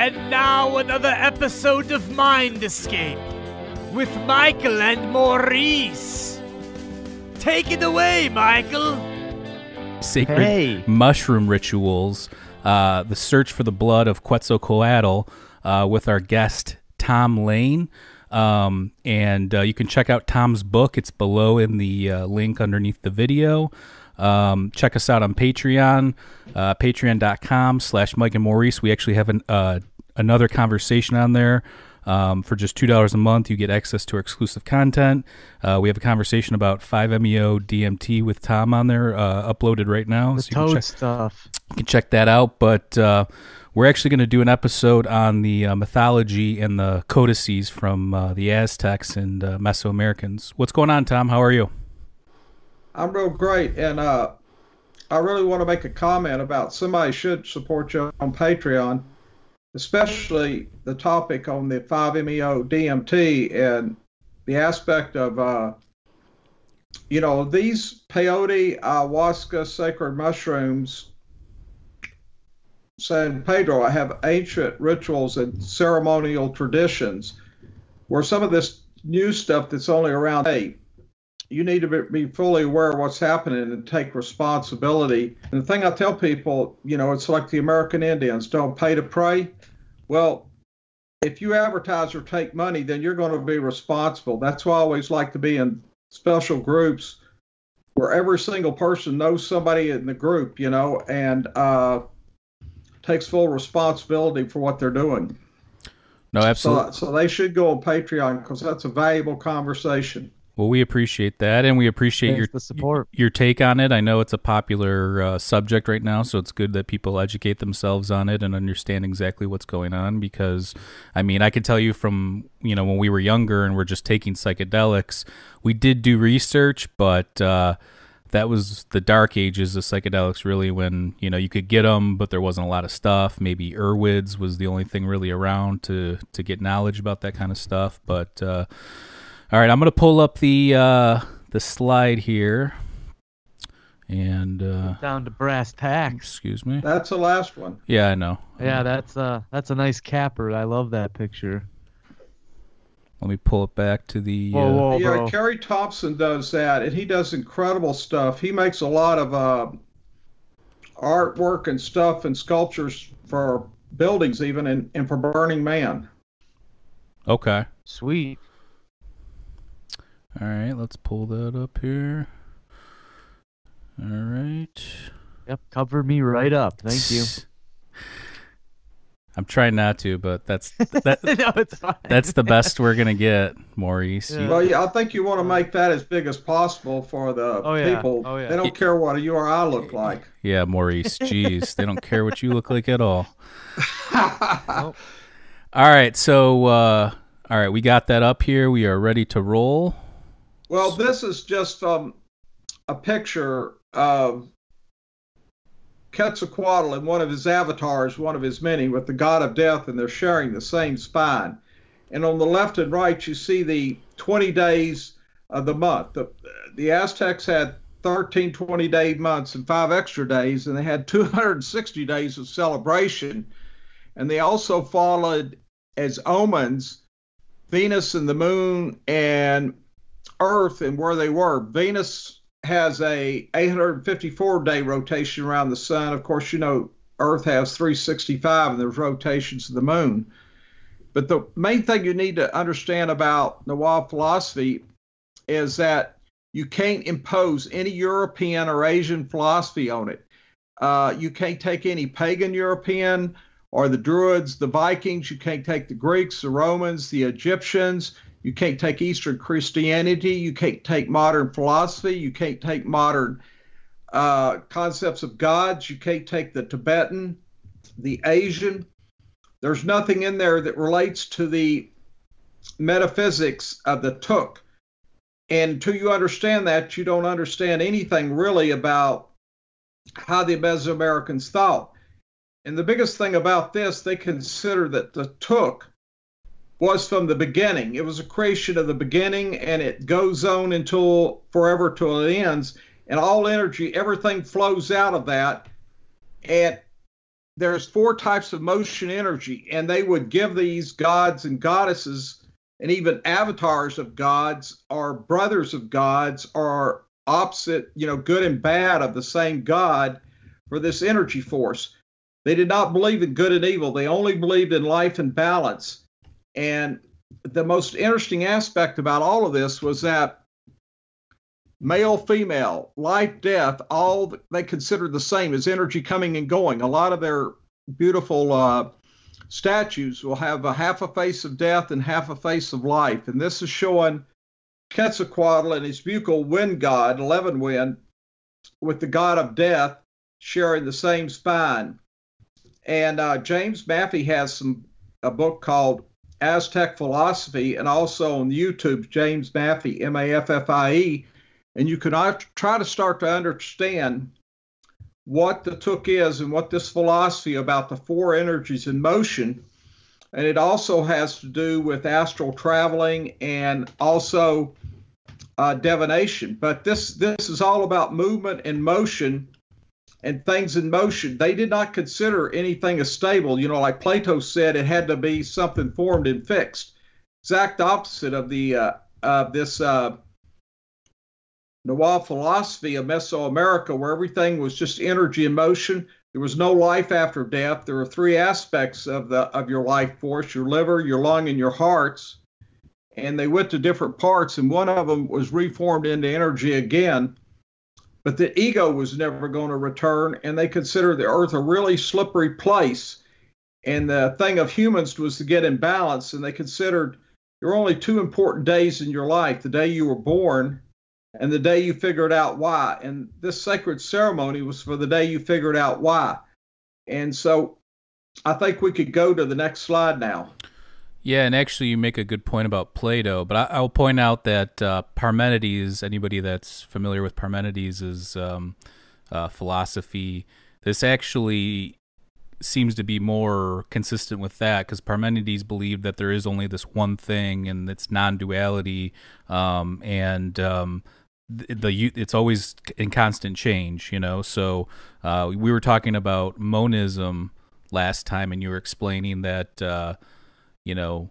And now another episode of Mind Escape with Michael and Maurice. Take it away, Michael. Sacred Hey. mushroom rituals. Uh, the search for the blood of Quetzalcoatl uh, with our guest Tom Lane. Um, and uh, you can check out Tom's book. It's below in the uh, link underneath the video. Um, check us out on Patreon, uh, patreon.com slash Mike and Maurice. We actually have an, uh, another conversation on there. Um, for just $2 a month, you get access to our exclusive content. Uh, we have a conversation about 5-MeO DMT with Tom on there, uh, uploaded right now. The so you can toad check, stuff. you can check that out. But uh, we're actually going to do an episode on the uh, mythology and the codices from uh, the Aztecs and uh, Mesoamericans. What's going on, Tom? How are you? I'm real great, and uh, I really want to make a comment about somebody should support you on Patreon, especially the topic on the 5-MeO DMT and the aspect of, uh, you know, these peyote, ayahuasca, sacred mushrooms. San Pedro, I have ancient rituals and ceremonial traditions, where some of this new stuff that's only around eight you need to be fully aware of what's happening and take responsibility. And the thing I tell people, you know, it's like the American Indians don't pay to pray. Well, if you advertise or take money, then you're going to be responsible. That's why I always like to be in special groups where every single person knows somebody in the group, you know, and uh, takes full responsibility for what they're doing. No, absolutely. So, so they should go on Patreon because that's a valuable conversation. Well, we appreciate that, and we appreciate Thanks your the support. your take on it. I know it's a popular uh, subject right now, so it's good that people educate themselves on it and understand exactly what's going on. Because, I mean, I can tell you from you know when we were younger and we're just taking psychedelics, we did do research, but uh, that was the dark ages of psychedelics. Really, when you know you could get them, but there wasn't a lot of stuff. Maybe Erowid's was the only thing really around to to get knowledge about that kind of stuff. But uh, all right, I'm gonna pull up the uh, the slide here, and uh, Down to brass tacks. excuse me. That's the last one. Yeah, I know. Yeah, that's uh that's a nice capper. I love that picture. Let me pull it back to the. Whoa, uh, whoa, yeah, bro. Kerry Thompson does that, and he does incredible stuff. He makes a lot of uh, artwork and stuff and sculptures for buildings, even and, and for Burning Man. Okay. Sweet. All right, let's pull that up here. All right. Yep, cover me right up. Thank you. I'm trying not to, but that's that, no, it's fine. that's the best we're gonna get, Maurice. Yeah. Well, yeah, I think you want to make that as big as possible for the Oh, yeah. people. Oh, yeah. They don't care what a URI look like. yeah, Maurice. Jeez, they don't care what you look like at all. All right, so uh, all right, we got that up here. We are ready to roll. Well, this is just um, a picture of Quetzalcoatl and one of his avatars, one of his many, with the god of death, and they're sharing the same spine. And on the left and right, you see the 20 days of the month. The, the Aztecs had 13 20 day months and five extra days, and they had 260 days of celebration. And they also followed as omens Venus and the moon and Earth and where they were. Venus has a 854 day rotation around the sun. Of course, you know Earth has 365 and there's rotations of the moon. But the main thing you need to understand about Nahua philosophy is that you can't impose any European or Asian philosophy on it. Uh, you can't take any pagan European or the Druids, the Vikings. You can't take the Greeks, the Romans, the Egyptians. You can't take Eastern Christianity. You can't take modern philosophy. You can't take modern uh, concepts of gods. You can't take the Tibetan, the Asian. There's nothing in there that relates to the metaphysics of the Tuk. And until you understand that, you don't understand anything really about how the Mesoamericans thought. And the biggest thing about this, they consider that the Tuk was from the beginning. It was a creation of the beginning, and it goes on until forever till it ends. And all energy, everything flows out of that. And there's four types of motion energy, and they would give these gods and goddesses and even avatars of gods or brothers of gods or opposite, you know, good and bad of the same God for this energy force. They did not believe in good and evil. They only believed in life and balance. And the most interesting aspect about all of this was that male, female, life, death, all they considered the same as energy coming and going. A lot of their beautiful uh, statues will have a half a face of death and half a face of life. And this is showing Quetzalcoatl and his buccal wind god, eleven wind, with the god of death sharing the same spine. And uh, James Maffie has some a book called Aztec Philosophy, and also on YouTube, James Maffie, M A F F I E, and you can try to start to understand what the Tuk is and what this philosophy about the four energies in motion. And it also has to do with astral traveling and also uh, divination. But this this is all about movement and motion and things in motion. They did not consider anything as stable. You know, like Plato said, it had to be something formed and fixed. Exact opposite of the uh, of this uh, Nahua philosophy of Mesoamerica, where everything was just energy and motion. There was no life after death. There are three aspects of the of your life force: your liver, your lung, and your hearts. And they went to different parts, and one of them was reformed into energy again. But the ego was never going to return, and they considered the earth a really slippery place. And the thing of humans was to get in balance, and they considered there were only two important days in your life the day you were born and the day you figured out why. And this sacred ceremony was for the day you figured out why. And so I think we could go to the next slide now. Yeah, and actually, you make a good point about Plato, but I, will point out that uh, Parmenides, anybody that's familiar with Parmenides' um, uh, philosophy, this actually seems to be more consistent with that because Parmenides believed that there is only this one thing and it's non duality. Um, and um, the, it's always in constant change, you know. So uh, we were talking about monism last time, and you were explaining that uh, you know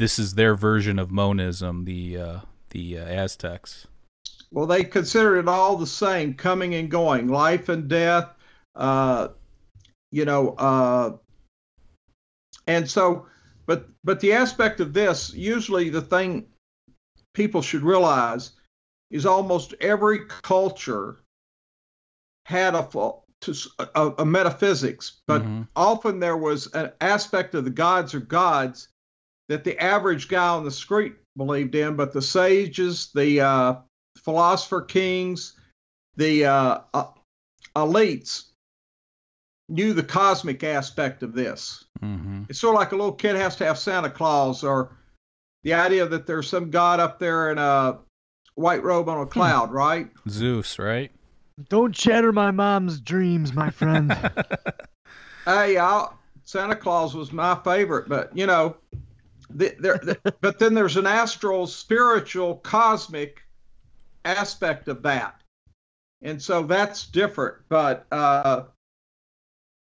this is their version of monism, the uh, the uh, Aztecs. Well, they consider it all the same, coming and going, life and death. Uh, you know, uh, and so, but but the aspect of this, usually the thing people should realize is almost every culture had a, a, a metaphysics, but mm-hmm. often there was an aspect of the gods or gods that the average guy on the street believed in, but the sages, the uh, philosopher kings, the uh, uh, elites knew the cosmic aspect of this. Mm-hmm. It's sort of like a little kid has to have Santa Claus, or the idea that there's some god up there in a white robe on a hmm. cloud, right? Zeus, right? Don't shatter my mom's dreams, my friend. hey, I'll, Santa Claus was my favorite, but you know, the, there, the, but then there's an astral, spiritual, cosmic aspect of that, and so that's different. But uh,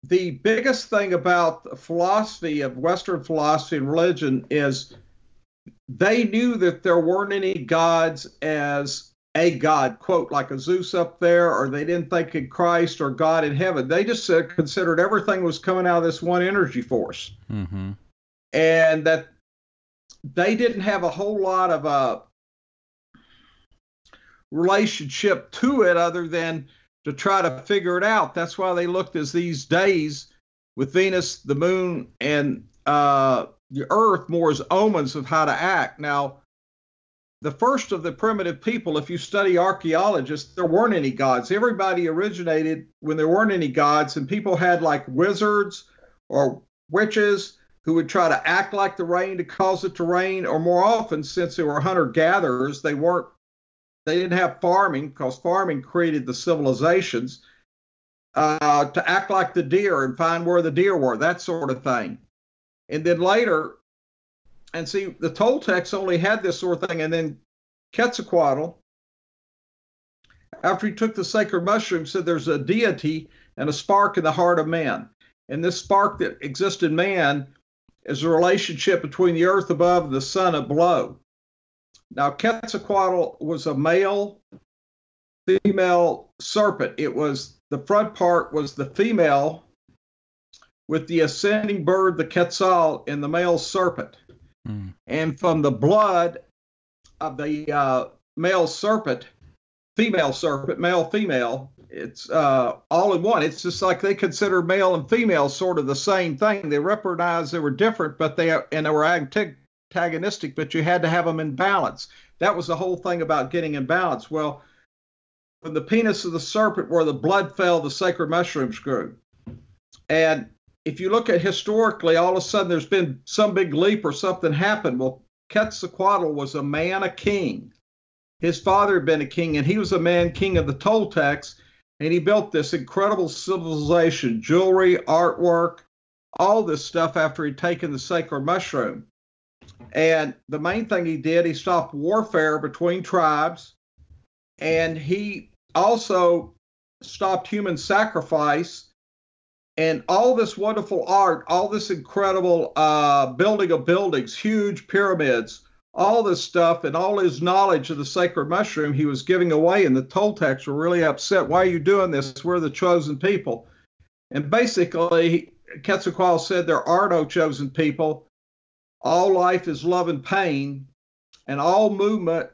the biggest thing about philosophy of Western philosophy and religion is they knew that there weren't any gods as a god, quote, like a Zeus up there, or they didn't think in Christ or God in heaven. They just uh, considered everything was coming out of this one energy force. Mm-hmm. And that they didn't have a whole lot of a uh, relationship to it other than to try to figure it out. That's why they looked as these days with Venus, the moon, and uh, the earth more as omens of how to act. Now, the first of the primitive people, if you study archaeologists, there weren't any gods. Everybody originated when there weren't any gods, and people had like wizards or witches who would try to act like the rain to cause it to rain, or more often, since they were hunter gatherers, they weren't they didn't have farming because farming created the civilizations uh, to act like the deer and find where the deer were, that sort of thing. And then later, and see, the Toltecs only had this sort of thing. And then Quetzalcoatl, after he took the sacred mushroom, said there's a deity and a spark in the heart of man. And this spark that exists in man is a relationship between the earth above and the sun below. Now, Quetzalcoatl was a male female serpent. It was the front part was the female with the ascending bird, the Quetzal, and the male serpent. Mm. And from the blood of the uh, male serpent, female serpent, male, female, it's uh, all in one. It's just like they consider male and female sort of the same thing. They recognize they were different, but they and they were antagonistic, but you had to have them in balance. That was the whole thing about getting in balance. Well, from the penis of the serpent where the blood fell, the sacred mushrooms grew. And if you look at historically, all of a sudden there's been some big leap or something happened. Well, Quetzalcoatl was a man, a king. His father had been a king, and he was a man, king of the Toltecs, and he built this incredible civilization, jewelry, artwork, all this stuff after he'd taken the sacred mushroom. And the main thing he did, he stopped warfare between tribes, and he also stopped human sacrifice and all this wonderful art, all this incredible uh, building of buildings, huge pyramids, all this stuff, and all his knowledge of the sacred mushroom he was giving away. And the Toltecs were really upset. Why are you doing this? We're the chosen people. And basically, Quetzalcoatl said there are no chosen people. All life is love and pain, and all movement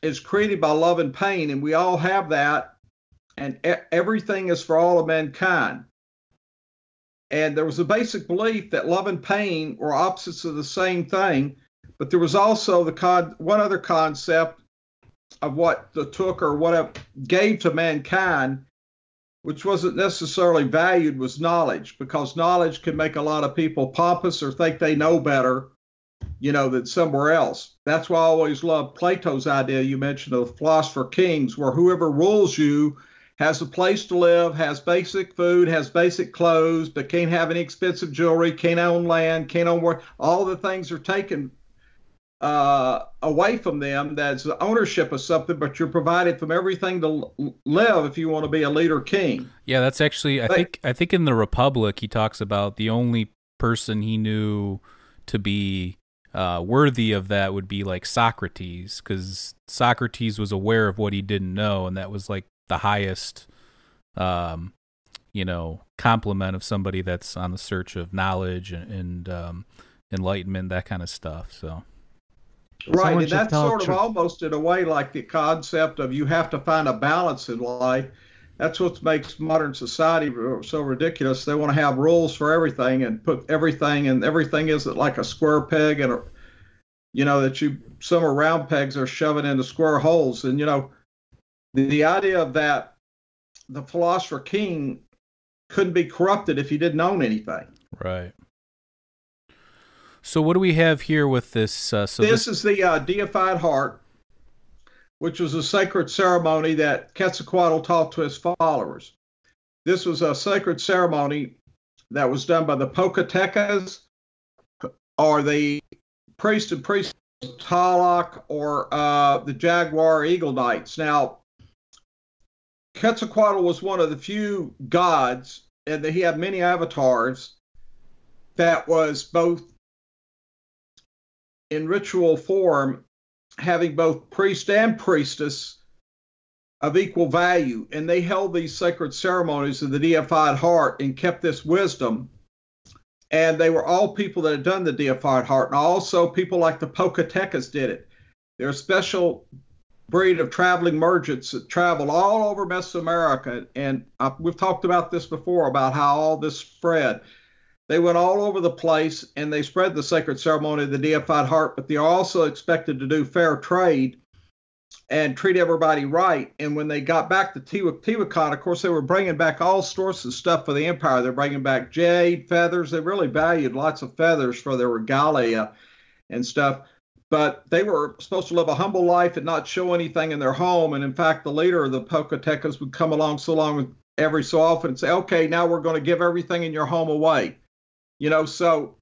is created by love and pain, and we all have that. And everything is for all of mankind. And there was a basic belief that love and pain were opposites of the same thing. But there was also the con- one other concept of what the took or what it gave to mankind, which wasn't necessarily valued, was knowledge, because knowledge can make a lot of people pompous or think they know better, you know, than somewhere else. That's why I always love Plato's idea you mentioned of the philosopher kings, where whoever rules you has a place to live, has basic food, has basic clothes, but can't have any expensive jewelry, can't own land, can't own work. All the things are taken uh, away from them. That's the ownership of something, but you're provided from everything to live if you want to be a leader king. Yeah, that's actually I think I think in the Republic he talks about the only person he knew to be uh, worthy of that would be like Socrates, because Socrates was aware of what he didn't know, and that was like the highest um you know compliment of somebody that's on the search of knowledge and, and um enlightenment that kind of stuff so. Right and that's sort of almost in a way like the concept of you have to find a balance in life. That's what makes modern society so ridiculous. They want to have rules for everything and put everything and everything isn't like a square peg and a, you know that you some are round pegs are shoving into square holes. And you know the, idea of that the philosopher king couldn't be corrupted if he didn't own anything. Right. So what do we have here with this? Uh, so this, this is the uh, deified heart, which was a sacred ceremony that Quetzalcoatl taught to his followers. This was a sacred ceremony that was done by the Pochtecas or the priest and priest Tlaloc or uh, the Jaguar Eagle Knights. Now, Quetzalcoatl was one of the few gods, and he had many avatars that was both in ritual form, having both priest and priestess of equal value. And they held these sacred ceremonies of the deified heart and kept this wisdom. And they were all people that had done the deified heart. And also people like the Pochtecas did it. There are special breed of traveling merchants that traveled all over Mesoamerica. And I, we've talked about this before about how all this spread. They went all over the place and they spread the sacred ceremony of the deified heart, but they are also expected to do fair trade and treat everybody right. And when they got back to Teotihuacan, of course, they were bringing back all sorts of stuff for the empire. They're bringing back jade, feathers. They really valued lots of feathers for their regalia and stuff but they were supposed to live a humble life and not show anything in their home. And in fact, the leader of the Pochtecas would come along so long every so often and say, "Okay, now we're going to give everything in your home away." You know, so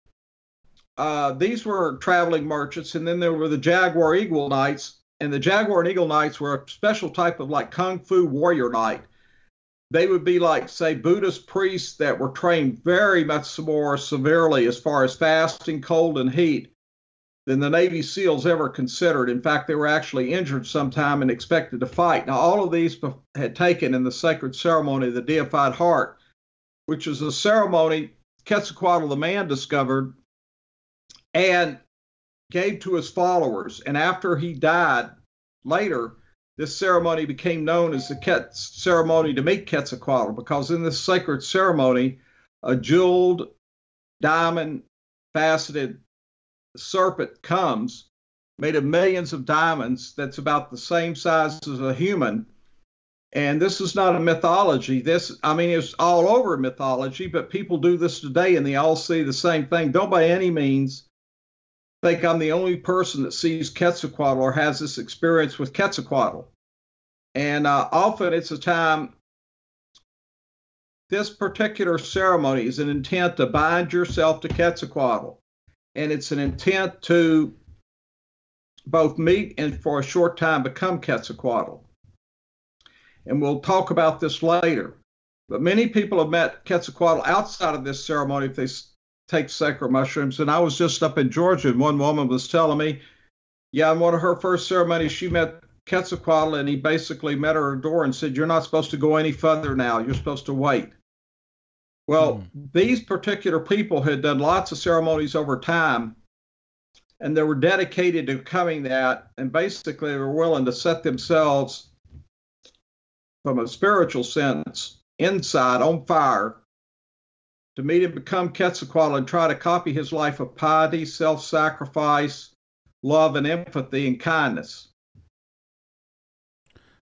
uh, these were traveling merchants, and then there were the Jaguar Eagle Knights, and the Jaguar and Eagle Knights were a special type of like kung fu warrior knight. they would be like, say, Buddhist priests that were trained very much more severely as far as fasting, cold, and heat than the Navy SEALs ever considered. In fact, they were actually injured sometime and expected to fight. Now, all of these had taken in the sacred ceremony of the deified heart, which is a ceremony Quetzalcoatl the man discovered and gave to his followers. And after he died later, this ceremony became known as the ceremony to meet Quetzalcoatl because in this sacred ceremony, a jeweled, diamond faceted serpent comes made of millions of diamonds that's about the same size as a human. And this is not a mythology. This, I mean, it's all over mythology, but people do this today and they all see the same thing. Don't by any means think I'm the only person that sees Quetzalcoatl or has this experience with Quetzalcoatl. And uh, often it's a time, this particular ceremony is an intent to bind yourself to Quetzalcoatl. And it's an intent to both meet and for a short time become Quetzalcoatl. And we'll talk about this later. But many people have met Quetzalcoatl outside of this ceremony if they take sacred mushrooms. And I was just up in Georgia, and one woman was telling me, yeah, in one of her first ceremonies, she met Quetzalcoatl, and he basically met her at her door and said, You're not supposed to go any further now. You're supposed to wait. Well, hmm. these particular people had done lots of ceremonies over time, and they were dedicated to becoming that, and basically they were willing to set themselves, from a spiritual sense, inside on fire to meet and become Quetzalcoatl and try to copy his life of piety, self sacrifice, love, and empathy and kindness.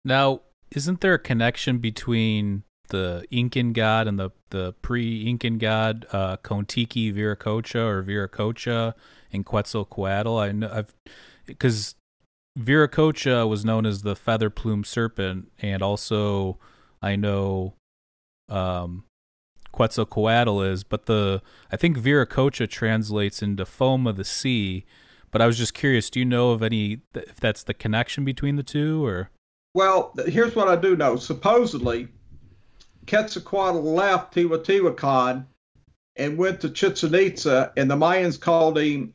Now, isn't there a connection between the Incan god and the, the pre Incan god, uh, Kontiki Viracocha or Viracocha and Quetzalcoatl? I know I've because Viracocha was known as the feather plume serpent, and also I know um, Quetzalcoatl is, but the I think Viracocha translates into foam of the sea. But I was just curious, do you know of any if that's the connection between the two or? Well, here's what I do know. Supposedly, Quetzalcoatl left Teotihuacan and went to Chichen Itza, and the Mayans called him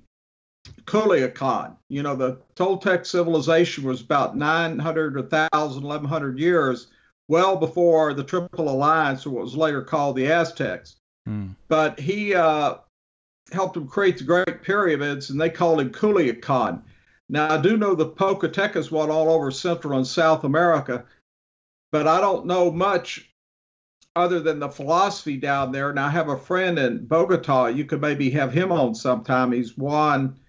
Kukulcan. You know, the Toltec civilization was about 900, 1,000, 1,100 years well before the Triple Alliance, or what was later called the Aztecs. Mm. But he uh, helped them create the Great Pyramids, and they called him Kukulcan. Now, I do know the Pochtecas went all over Central and South America, but I don't know much other than the philosophy down there. And I have a friend in Bogota. You could maybe have him on sometime. He's Juan,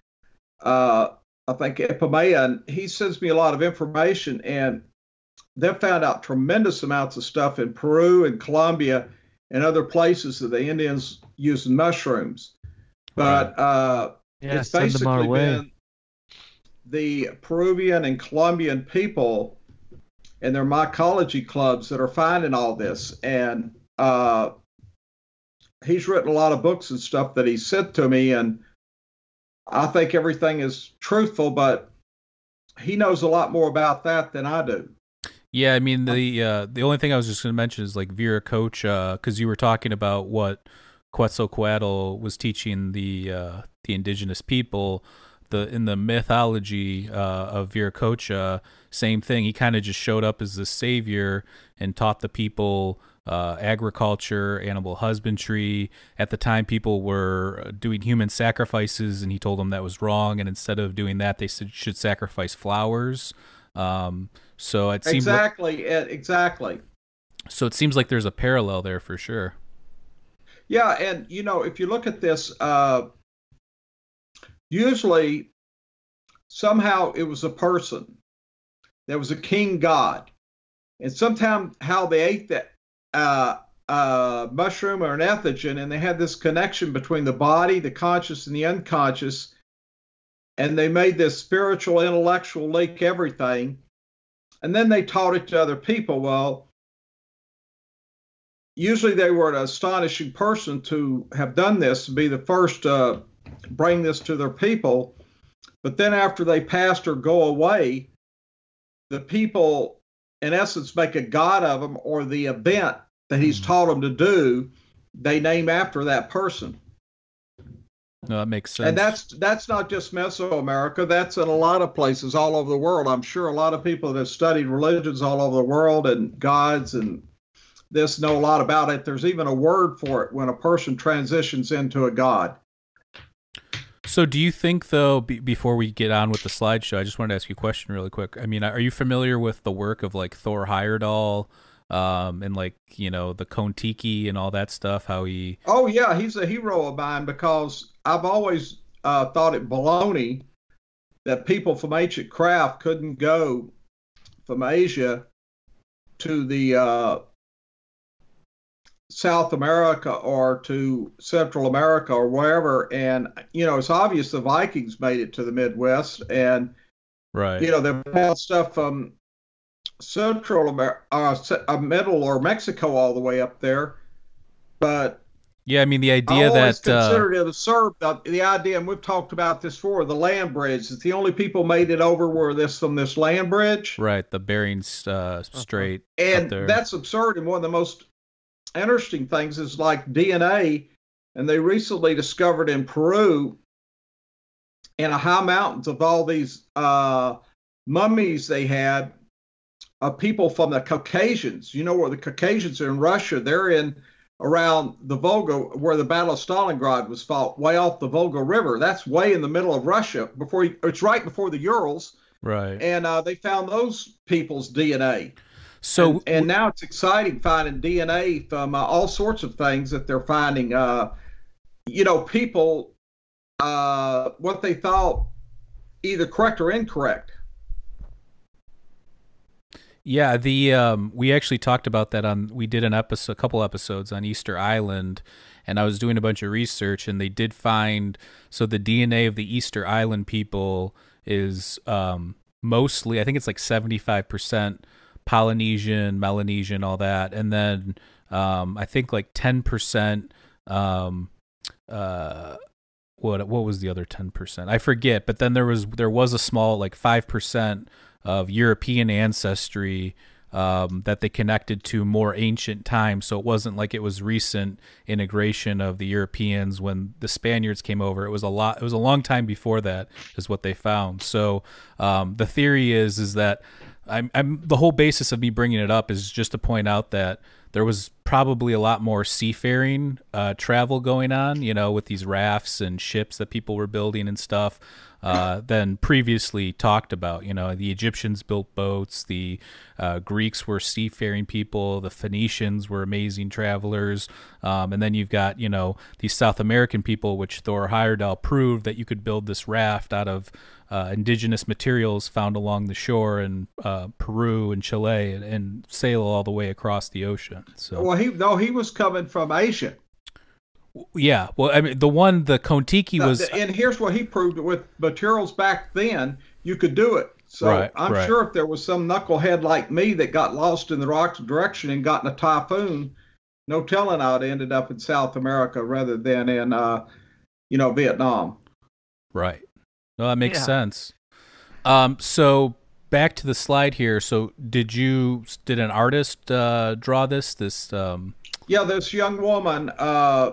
uh, I think, Epimea, and he sends me a lot of information. And they've found out tremendous amounts of stuff in Peru and Colombia and other places that the Indians use mushrooms. But uh, yeah, it's basically been the Peruvian and Colombian people and their mycology clubs that are finding all this. And uh, he's written a lot of books and stuff that he sent to me, and I think everything is truthful, but he knows a lot more about that than I do. Yeah, I mean the uh, the only thing I was just going to mention is like Viracocha, because you were talking about what Quetzalcoatl was teaching the uh, the indigenous people. The in the mythology uh, of Viracocha, same thing. He kind of just showed up as the savior and taught the people uh, agriculture, animal husbandry. At the time, people were doing human sacrifices, and he told them that was wrong. And instead of doing that, they should sacrifice flowers. Um, so it seems exactly, like, exactly. So it seems like there's a parallel there for sure. Yeah, and you know, if you look at this, uh, usually somehow it was a person. There was a king god, and sometimes how they ate that uh, uh, mushroom or an entheogen, and they had this connection between the body, the conscious, and the unconscious and they made this spiritual, intellectual link everything. And then they taught it to other people. Well, usually they were an astonishing person to have done this, to be the first to bring this to their people. But then after they passed or go away, the people, in essence, make a god of them, or the event that he's hmm. taught them to do, they name after that person. No, that makes sense. And that's that's not just Mesoamerica. That's in a lot of places all over the world. I'm sure a lot of people that have studied religions all over the world and gods and this know a lot about it. There's even a word for it when a person transitions into a god. So, do you think, though, be, before we get on with the slideshow, I just wanted to ask you a question really quick. I mean, are you familiar with the work of like Thor Heyerdahl um, and like you know the Kon-Tiki and all that stuff? How he? Oh yeah, he's a hero of mine because I've always uh, thought it baloney that people from ancient craft couldn't go from Asia to the uh, South America or to Central America or wherever. And, you know, it's obvious the Vikings made it to the Midwest. And, right. you know, they've found stuff from Central America, uh, uh, Middle or Mexico all the way up there. But yeah, I mean the idea I that uh, considered it absurd. The, the idea, and we've talked about this before, the land bridge. It's the only people made it over were this from this land bridge, right? The Bering uh, Strait, and that's absurd. And one of the most interesting things is like DNA, and they recently discovered in Peru, in a high mountains of all these uh, mummies they had of people from the Caucasians. You know where the Caucasians are in Russia? They're in around the Volga, where the Battle of Stalingrad was fought, way off the Volga River. That's way in the middle of Russia. Before you, it's right before the Urals. Right. And uh, they found those people's DNA. So and, and, now it's exciting finding DNA from uh, all sorts of things that they're finding. Uh, you know, people uh, what they thought either correct or incorrect. Yeah, the um, we actually talked about that on we did an episode, a couple episodes on Easter Island, and I was doing a bunch of research, and they did find so the DNA of the Easter Island people is um, mostly, I think it's like seventy five percent Polynesian, Melanesian, all that, and then um, I think like ten percent. Um, uh, what what was the other ten percent? I forget. But then there was there was a small like five percent of European ancestry um, that they connected to more ancient times. So it wasn't like it was recent integration of the Europeans when the Spaniards came over. It was a lot. It was a long time before that, is what they found. So um, the theory is is that I'm, I'm the whole basis of me bringing it up is just to point out that there was probably a lot more seafaring uh, travel going on, you know, with these rafts and ships that people were building and stuff uh, than previously talked about. You know, the Egyptians built boats, the uh, Greeks were seafaring people, the Phoenicians were amazing travelers, um, and then you've got you know these South American people, which Thor Heyerdahl proved that you could build this raft out of uh, indigenous materials found along the shore in uh, Peru and Chile and, and, sail all the way across the ocean. So well, he no, he was coming from Asia. Yeah, well, I mean, the one the Kon-Tiki was, and here's what he proved with materials back then, you could do it. So right, I'm right. sure if there was some knucklehead like me that got lost in the rocks direction and got in a typhoon, no telling I'd ended up in South America rather than in, uh, you know, Vietnam. Right. No, that makes yeah. sense. Um, so back to the slide here. So did you did an artist uh, draw this? This um... yeah, this young woman uh,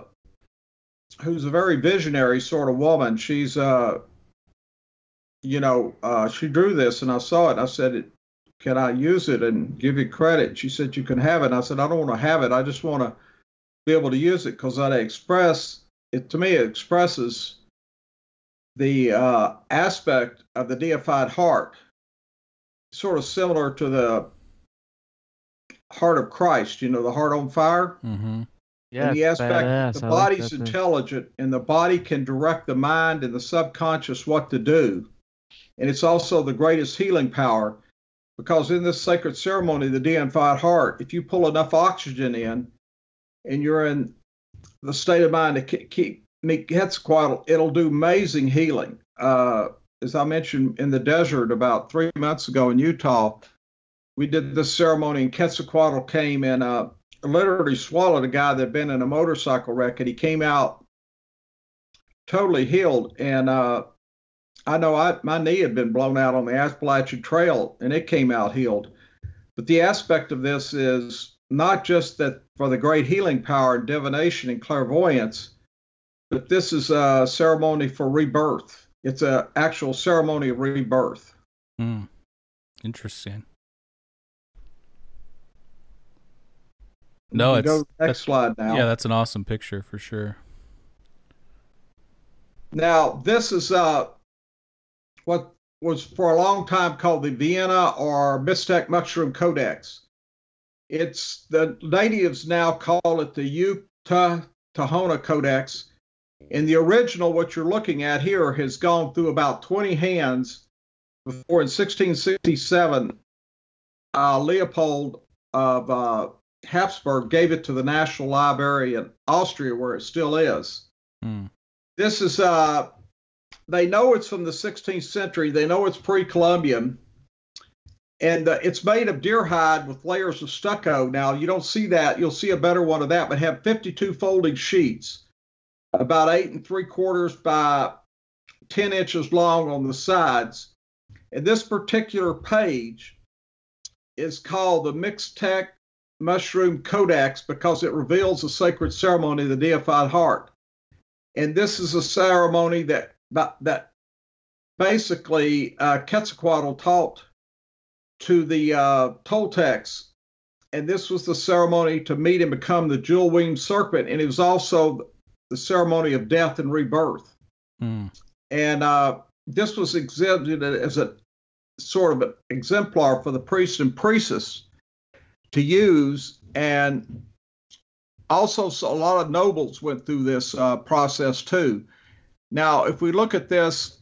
who's a very visionary sort of woman. She's uh, you know, uh, she drew this, and I saw it. I said, "Can I use it and give you credit?" She said, "You can have it." And I said, "I don't want to have it. I just want to be able to use it because that express it to me. It expresses." the uh, aspect of the deified heart, sort of similar to the heart of Christ, you know, the heart on fire. Mm-hmm. Yeah, the aspect, badass. the I body's like intelligent, and the body can direct the mind and the subconscious what to do. And it's also the greatest healing power because in this sacred ceremony, the deified heart, if you pull enough oxygen in and you're in the state of mind to keep Quetzalcoatl, it'll do amazing healing. Uh, as I mentioned in the desert about three months ago in Utah, we did this ceremony, and Quetzalcoatl came and uh, literally swallowed a guy that had been in a motorcycle wreck, and he came out totally healed. And uh, I know I, my knee had been blown out on the Appalachian Trail, and it came out healed. But the aspect of this is not just that for the great healing power and divination and clairvoyance, but this is a ceremony for rebirth. It's an actual ceremony of rebirth. Hmm. Interesting. No, it's go next slide now. yeah, that's an awesome picture for sure. Now, this is uh, what was for a long time called the Vienna or Mixtec Mushroom Codex. It's the natives now call it the Yuta Tnoho Codex. And the original, what you're looking at here, has gone through about 20 hands before in 1667, uh, Leopold of uh, Habsburg gave it to the National Library in Austria, where it still is. Hmm. This is uh they know it's from the 16th century. They know it's pre-Columbian. And uh, it's made of deer hide with layers of stucco. Now, you don't see that. You'll see a better one of that, but have 52 folding sheets, about eight and three quarters by 10 inches long on the sides. And this particular page is called the Mixtec Mushroom Codex because it reveals the sacred ceremony of the deified heart and this is a ceremony that that basically uh, Quetzalcoatl taught to the uh, Toltecs, and this was the ceremony to meet and become the jewel-winged serpent, and it was also the ceremony of death and rebirth. Hmm. And uh, this was exhibited as a sort of an exemplar for the priests and priestess to use, and also so a lot of nobles went through this uh, process too. Now, if we look at this,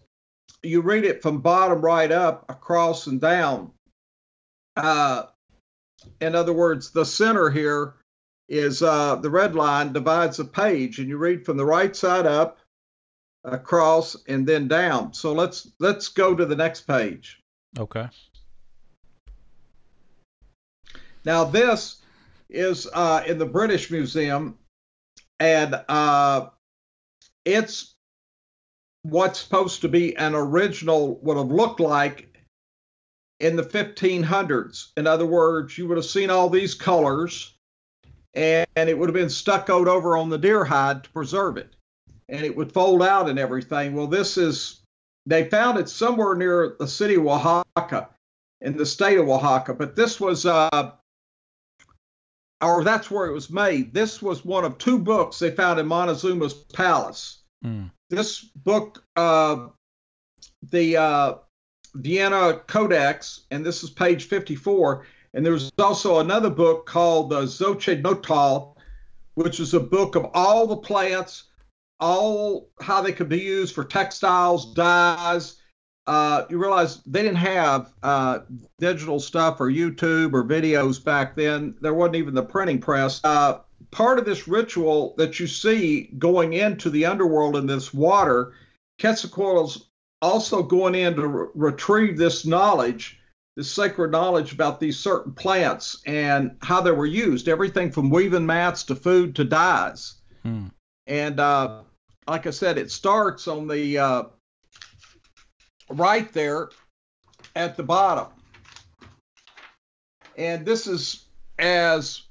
you read it from bottom right up, across and down. Uh, in other words, the center here is uh, the red line divides the page, and you read from the right side up, across, and then down. So let's let's go to the next page. Okay. Now this is uh, in the British Museum, and uh, it's what's supposed to be an original would have looked like in the 1500s. In other words, you would have seen all these colors, and, and it would have been stuccoed over on the deer hide to preserve it, and it would fold out and everything. Well, this is they found it somewhere near the city of Oaxaca, in the state of Oaxaca, but this was. Uh, or that's where it was made. This was one of two books they found in Montezuma's palace. Hmm. This book, uh, the uh, Vienna Codex, and this is page 54. And there was also another book called the Xochitl, which is a book of all the plants, all how they could be used for textiles, dyes. Uh, you realize they didn't have uh, digital stuff or YouTube or videos back then. There wasn't even the printing press. Uh, part of this ritual that you see going into the underworld in this water, Quetzalcoatl's also going in to re- retrieve this knowledge, this sacred knowledge about these certain plants and how they were used. Everything from weaving mats to food to dyes. Hmm. And uh, like I said, it starts on the uh, right there at the bottom. And this is as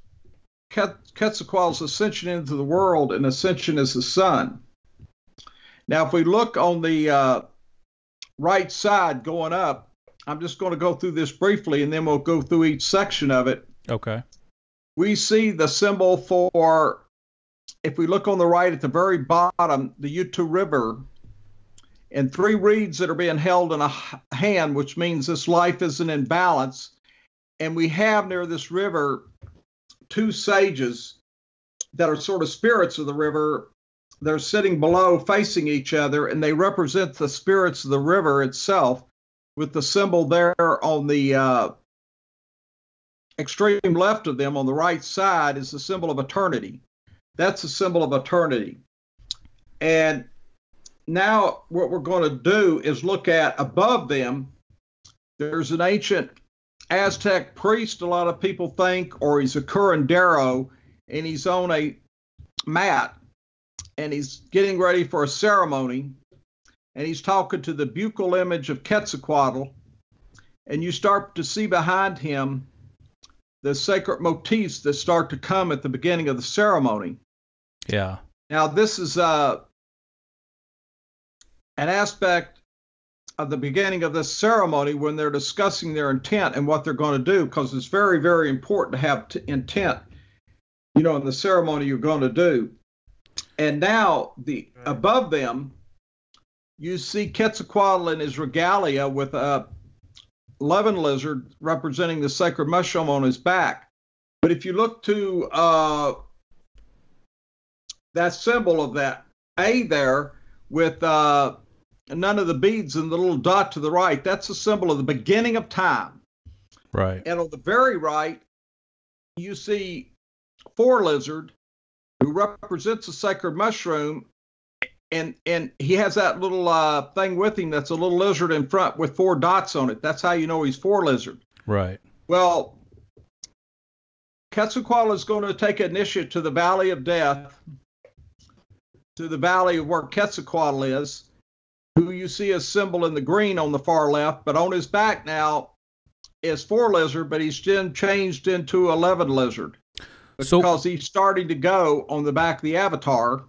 Quet- Quetzalcoatl's ascension into the world and ascension as the sun. Now, if we look on the uh, right side going up, I'm just going to go through this briefly and then we'll go through each section of it. Okay. We see the symbol for, if we look on the right at the very bottom, the Utu River and three reeds that are being held in a hand, which means this life isn't in balance. And we have near this river two sages that are sort of spirits of the river. They're sitting below facing each other, and they represent the spirits of the river itself, with the symbol there on the uh, extreme left of them on the right side is the symbol of eternity. That's the symbol of eternity. And now what we're going to do is look at above them. There's an ancient Aztec priest, a lot of people think, or he's a curandero, and he's on a mat and he's getting ready for a ceremony and he's talking to the buccal image of Quetzalcoatl. And you start to see behind him the sacred motifs that start to come at the beginning of the ceremony. Yeah. Now, this is uh, an aspect of the beginning of this ceremony when they're discussing their intent and what they're going to do, because it's very, very important to have t- intent, you know, in the ceremony you're going to do. And now, the above them, you see Quetzalcoatl in his regalia with a leaven lizard representing the sacred mushroom on his back. But if you look to uh, that symbol of that A there with uh, none of the beads and the little dot to the right, that's a symbol of the beginning of time. Right. And on the very right, you see Four Lizard, who represents a sacred mushroom, and and he has that little uh, thing with him that's a little lizard in front with four dots on it. That's how you know he's Four Lizard. Right. Well, Quetzalcoatl is going to take initiative to the Valley of Death, to the valley of where Quetzalcoatl is, who you see a symbol in the green on the far left, but on his back now is Four Lizard, but he's then changed into a Leaven Lizard So- because he's starting to go on the back of the avatar.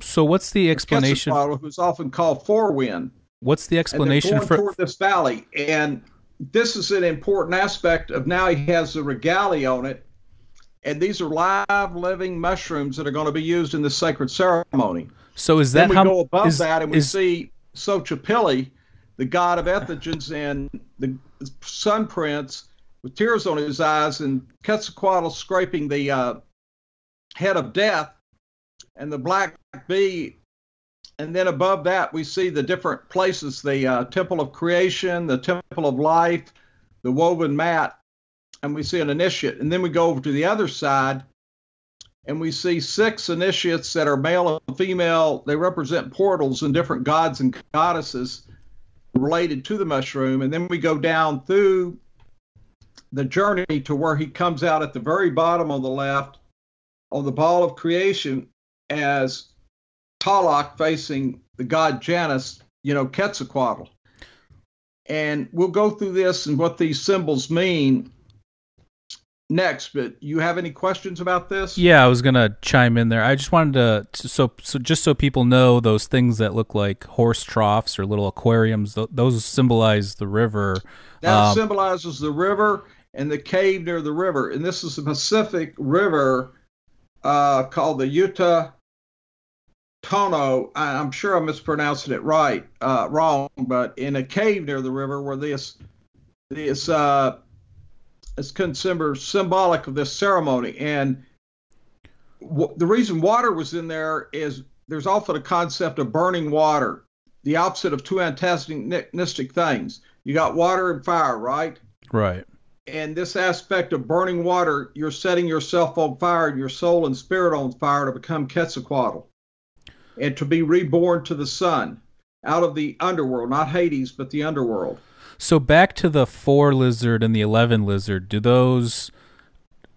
So what's the explanation? Who's often called Four Wind. What's the explanation for? toward this valley. And this is an important aspect of now he has the regalia on it. And these are live living mushrooms that are going to be used in the sacred ceremony. So is Then that we how? go above is- that and we is- see Xochipilli, the god of Entheogens, and the sun prince with tears on his eyes, and Quetzalcoatl scraping the uh, head of death, and the black bee. And then above that, we see the different places the uh, temple of creation, the temple of life, the woven mat, and we see an initiate. And then we go over to the other side, and we see six initiates that are male and female. They represent portals and different gods and goddesses related to the mushroom. And then we go down through the journey to where he comes out at the very bottom on the left on the ball of creation as Tlaloc facing the god Janus, you know, Quetzalcoatl. And we'll go through this and what these symbols mean next. But you have any questions about this? Yeah, I was gonna chime in there. I just wanted to, so so just so people know those things that look like horse troughs or little aquariums. Th- those symbolize the river. That Um, symbolizes the river and the cave near the river. And this is the Pacific River uh, called the Yuta Tnoho. I, I'm sure I'm mispronouncing it right, uh, wrong, but in a cave near the river where this this uh, is considered symbolic of this ceremony. And w- the reason water was in there is there's often a concept of burning water, the opposite of two antagonistic things. You got water and fire, right? Right. And this aspect of burning water, you're setting yourself on fire and your soul and spirit on fire to become Quetzalcoatl and to be reborn to the sun out of the underworld, not Hades, but the underworld. So back to the four lizard and the eleven lizard. Do those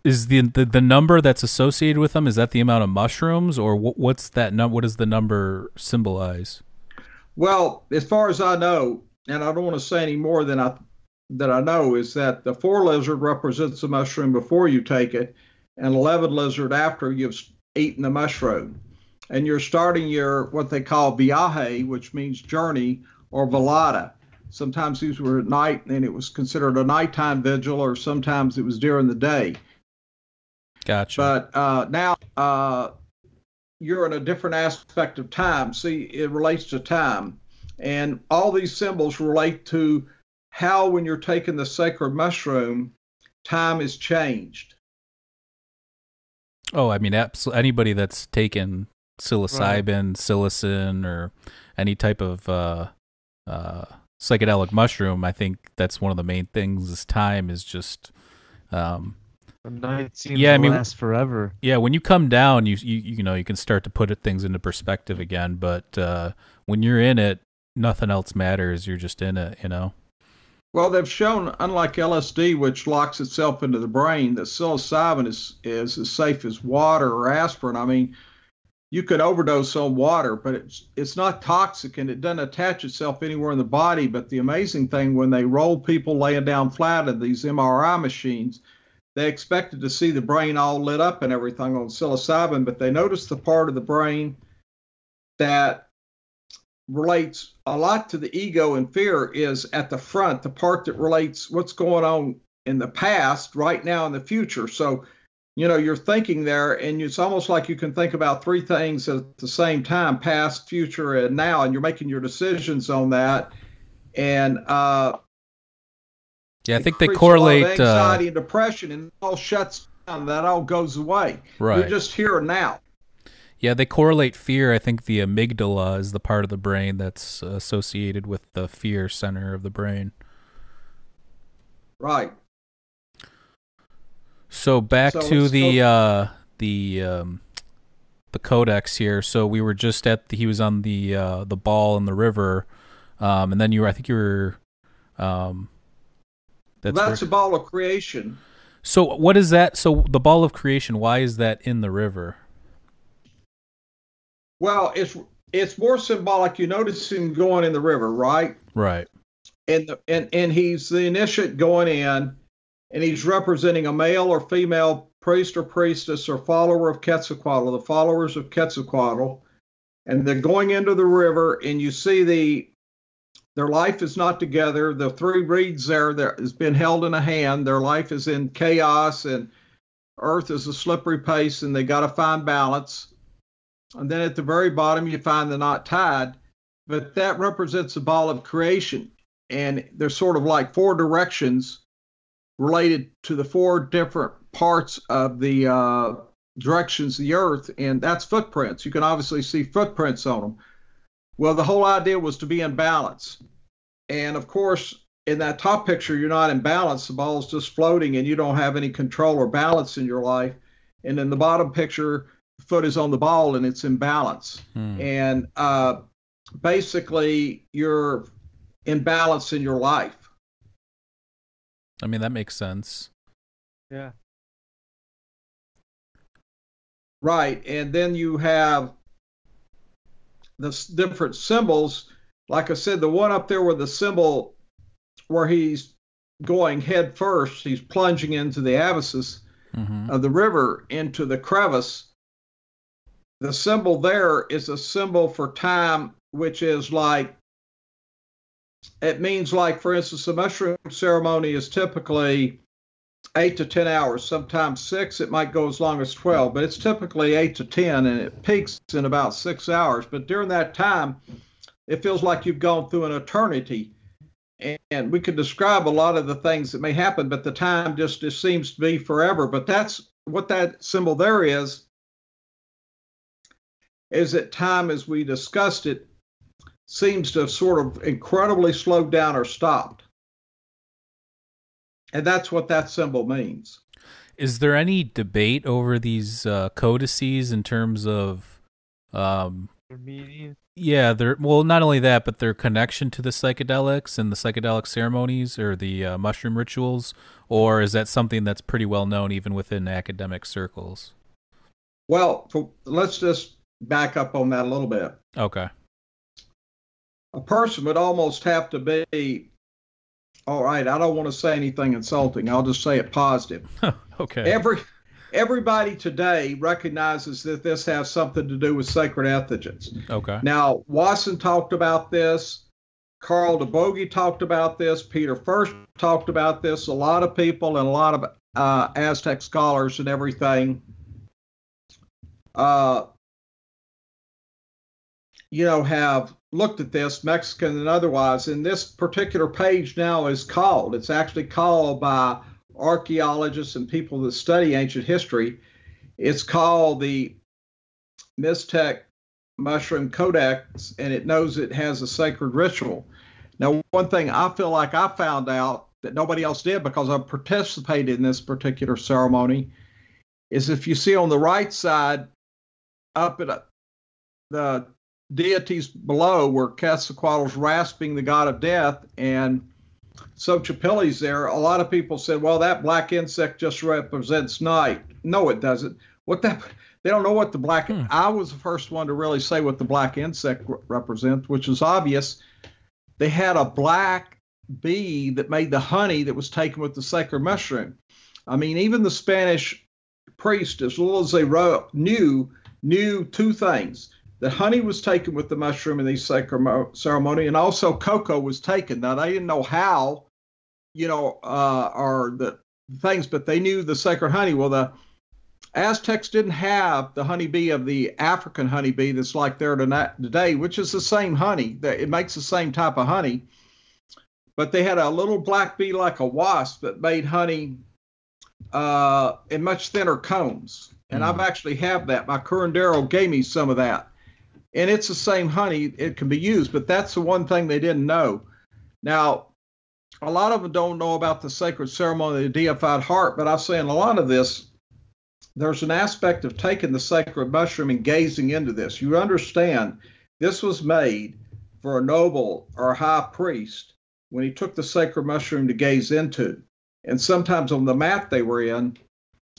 is the the, the number that's associated with them? Is that the amount of mushrooms, or what, what's that? num? What does the number symbolize? Well, as far as I know, and I don't want to say any more than I that I know, is that the four lizard represents the mushroom before you take it, and eleven lizard after you've eaten the mushroom. And you're starting your what they call viaje, which means journey, or velada. Sometimes these were at night, and it was considered a nighttime vigil, or sometimes it was during the day. Gotcha. But uh, now uh, you're in a different aspect of time. See, it relates to time. And all these symbols relate to how, when you're taking the sacred mushroom, time is changed. oh, I mean, abso- anybody that's taken psilocybin, psilocin, or any type of uh, uh, psychedelic mushroom, I think that's one of the main things. Is time is just. Um, The night seems Yeah, I to mean- last forever. Yeah, when you come down, you you you know you can start to put things into perspective again. But uh, when you're in it, nothing else matters. You're just in it, you know. Well, they've shown, unlike LSD, which locks itself into the brain, that psilocybin is, is as safe as water or aspirin. I mean, you could overdose on water, but it's it's not toxic and it doesn't attach itself anywhere in the body. But the amazing thing, when they roll people laying down flat in these MRI machines, they expected to see the brain all lit up and everything on psilocybin, but they noticed the part of the brain that relates a lot to the ego and fear is at the front, the part that relates what's going on in the past, right now, and the future. So, you know, you're thinking there, and it's almost like you can think about three things at the same time past, future, and now, and you're making your decisions on that. And, uh, yeah, I think they creates a lot of correlate. anxiety Uh, and depression, and it all shuts down. That all goes away. Right. You're just here and now. yeah, they correlate fear. I think the amygdala is the part of the brain that's associated with the fear center of the brain. Right. So back So to the go- uh, the um, the codex here. So we were just at the, he was on the uh, the ball in the river, um, and then you were I think you were um, that's, That's, where- a ball of creation. so what is that? So the ball of creation. Why is that in the river? Well, it's it's more symbolic. You notice him going in the river, right? Right. And the, and and he's the initiate going in, and he's representing a male or female priest or priestess or follower of Quetzalcoatl, the followers of Quetzalcoatl, and they're going into the river, and you see the their life is not together. The three reeds there that has been held in a hand. Their life is in chaos, and earth is a slippery place, and they got to find balance. And then at the very bottom, you find the knot tied, but that represents the ball of creation. And there's sort of like four directions related to the four different parts of the uh, directions of the earth, and that's footprints. You can obviously see footprints on them. Well, the whole idea was to be in balance. And of course, in that top picture, you're not in balance. The ball's just floating and you don't have any control or balance in your life. And in the bottom picture, the foot is on the ball and it's in balance. Hmm. And uh, basically, you're in balance in your life. I mean that makes sense. Yeah. Right. And then you have the different symbols. Like I said, the one up there with the symbol where he's going head first, he's plunging into the abysses hmm of the river into the crevice. The symbol there is a symbol for time, which is like, it means like, for instance, the mushroom ceremony is typically eight to 10 hours, sometimes six. It might go as long as 12, but it's typically eight to 10 and it peaks in about six hours. But during that time, it feels like you've gone through an eternity. And we could describe a lot of the things that may happen, but the time just, just seems to be forever. But that's what that symbol there is, is that time, as we discussed it, seems to have sort of incredibly slowed down or stopped. And that's what that symbol means. Is there any debate over these uh, codices in terms of um, For me, Yeah, they're well. Not only that, but their connection to the psychedelics and the psychedelic ceremonies or the uh, mushroom rituals, or is that something that's pretty well known even within academic circles? Well, for, let's just back up on that a little bit. Okay. A person would almost have to be, all right, I don't want to say anything insulting. I'll just say it positive. okay. Every everybody today recognizes that this has something to do with sacred entheogens. okay. Now, Wasson talked about this. Carl de Borhegyi talked about this. Peter Furst talked about this. A lot of people and a lot of uh, Aztec scholars and everything, uh, you know, have looked at this, Mexican and otherwise. And this particular page now is called, it's actually called by archaeologists and people that study ancient history. It's called the Mixtec Mushroom Codex, and it knows it has a sacred ritual. Now, one thing I feel like I found out that nobody else did because I participated in this particular ceremony is if you see on the right side, up at uh, the deities below, where Quetzalcoatl's rasping the god of death, and Xochipilli's there, a lot of people said, well, that black insect just represents night. No, it doesn't. What that they don't know what the black. Hmm. I was the first one to really say what the black insect re- represents, which is obvious. They had a black bee that made the honey that was taken with the sacred mushroom. I mean, even the Spanish priest, as little as they wrote, knew knew two things: that honey was taken with the mushroom in these sacred ceremony, and also cocoa was taken. Now they didn't know how, you know, uh, or the things, but they knew the sacred honey. Well, the Aztecs didn't have the honeybee of the African honeybee that's like there today, which is the same honey. That It makes the same type of honey, but they had a little black bee like a wasp that made honey uh, in much thinner combs. And mm. I've actually have that. My curandero gave me some of that, and it's the same honey. It can be used, but that's the one thing they didn't know. Now, a lot of them don't know about the sacred ceremony of the deified heart, but I say in a lot of this, there's an aspect of taking the sacred mushroom and gazing into this. You understand this was made for a noble or a high priest when he took the sacred mushroom to gaze into. And sometimes on the mat they were in,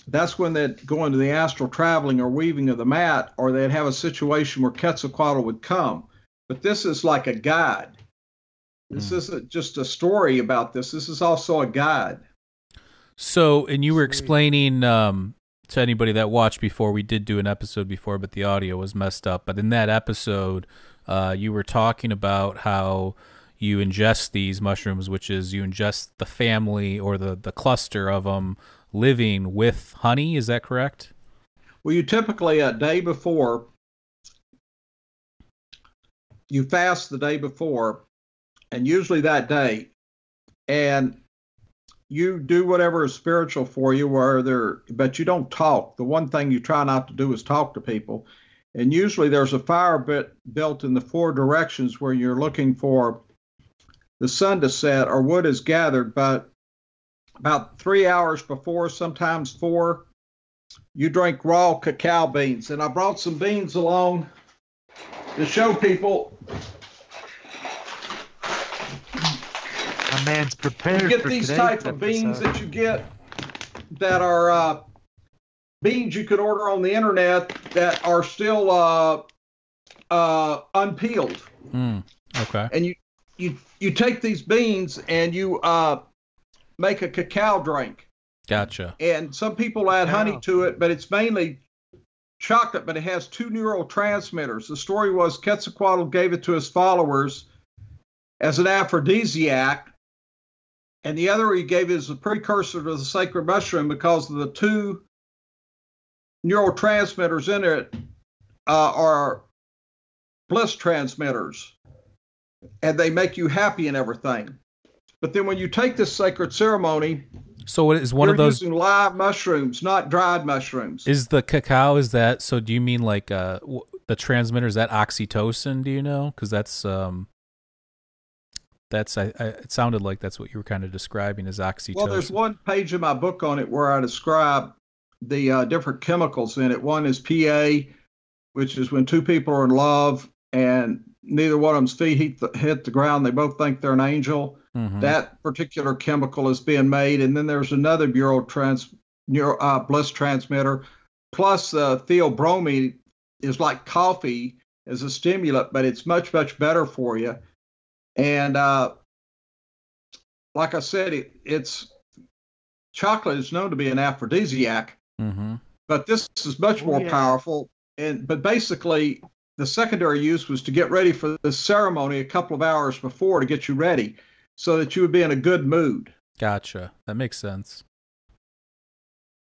that's when they'd go into the astral traveling or weaving of the mat, or they'd have a situation where Quetzalcoatl would come. But this is like a guide. This mm. isn't just a story about this. This is also a guide. So, and you were explaining um, to anybody that watched before, we did do an episode before, but the audio was messed up. But in that episode, uh, you were talking about how you ingest these mushrooms, which is you ingest the family or the, the cluster of them living with honey. Is that correct? Well, you typically a day before, you fast the day before, and usually that day, and you do whatever is spiritual for you, where there, but you don't talk. The one thing you try not to do is talk to people. And usually there's a fire bit built in the four directions where you're looking for the sun to set or wood is gathered. But about three hours before, sometimes four, you drink raw cacao beans. And I brought some beans along to show people My man's prepared. You get these type of beans that you get that are uh, beans you could order on the internet that are still uh, uh, unpeeled. Mm, okay. And you you you take these beans and you uh, make a cacao drink. Gotcha. And some people add honey to it, but it's mainly chocolate, but it has two neurotransmitters. The story was Quetzalcoatl gave it to his followers as an aphrodisiac and the other he gave as a precursor to the sacred mushroom because of the two neurotransmitters in it uh, are bliss transmitters, and they make you happy and everything. But then when you take this sacred ceremony, so it is one of those using live mushrooms, not dried mushrooms. Is the cacao? Is that so? Do you mean like uh, the transmitter? Is that oxytocin? Do you know? Because that's um, that's I, I, it sounded like that's what you were kind of describing as oxytocin. Well, there's one page in my book on it where I describe the uh, different chemicals in it. One is PA, which is when two people are in love and neither one of them's feet hit the, hit the ground. They both think they're an angel. Mm-hmm. That particular chemical is being made, and then there's another bureau trans neuro, uh, bliss transmitter. Plus, uh, theobromine is like coffee as a stimulant, but it's much much better for you and uh, like I said, it, it's chocolate is known to be an aphrodisiac, mm-hmm. but this is much more oh, yeah. powerful. And but basically, the secondary use was to get ready for the ceremony a couple of hours before to get you ready, so that you would be in a good mood. Gotcha. That makes sense.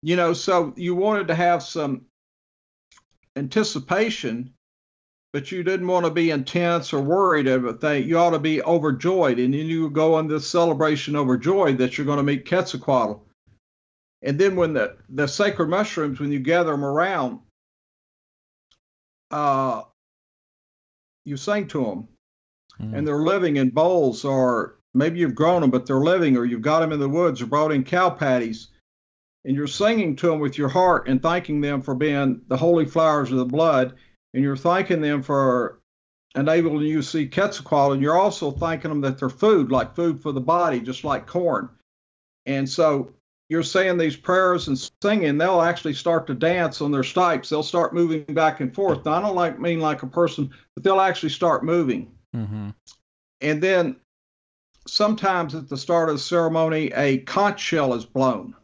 You know, so you wanted to have some anticipation but you didn't want to be intense or worried of it. You ought to be overjoyed, and then you go on this celebration overjoyed that you're going to meet Quetzalcoatl. And then when the, the sacred mushrooms, when you gather them around, uh, you sing to them, mm. and they're living in bowls, or maybe you've grown them, but they're living, or you've got them in the woods, or brought in cow patties, and you're singing to them with your heart and thanking them for being the holy flowers of the blood and you're thanking them for enabling you to see Quetzalcoatl, and you're also thanking them that they're food, like food for the body, just like corn. And so you're saying these prayers and singing, they'll actually start to dance on their stipes. They'll start moving back and forth. Now, I don't like mean like a person, but they'll actually start moving. Mm-hmm. And then sometimes at the start of the ceremony, a conch shell is blown.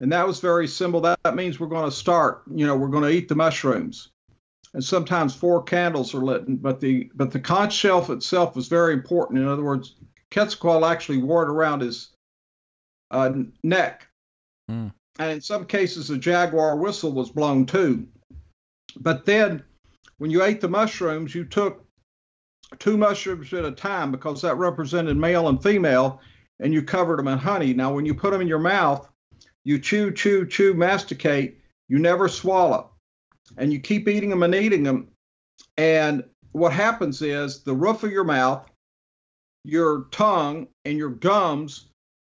And that was very simple. That, that means we're going to start, you know, we're going to eat the mushrooms. And sometimes four candles are lit, but the but the conch shell itself was very important. In other words, Quetzalcoatl actually wore it around his uh, neck. Mm. And in some cases, a jaguar whistle was blown too. But then when you ate the mushrooms, you took two mushrooms at a time because that represented male and female, and you covered them in honey. Now, when you put them in your mouth, you chew, chew, chew, masticate, you never swallow. And you keep eating them and eating them. And what happens is the roof of your mouth, your tongue, and your gums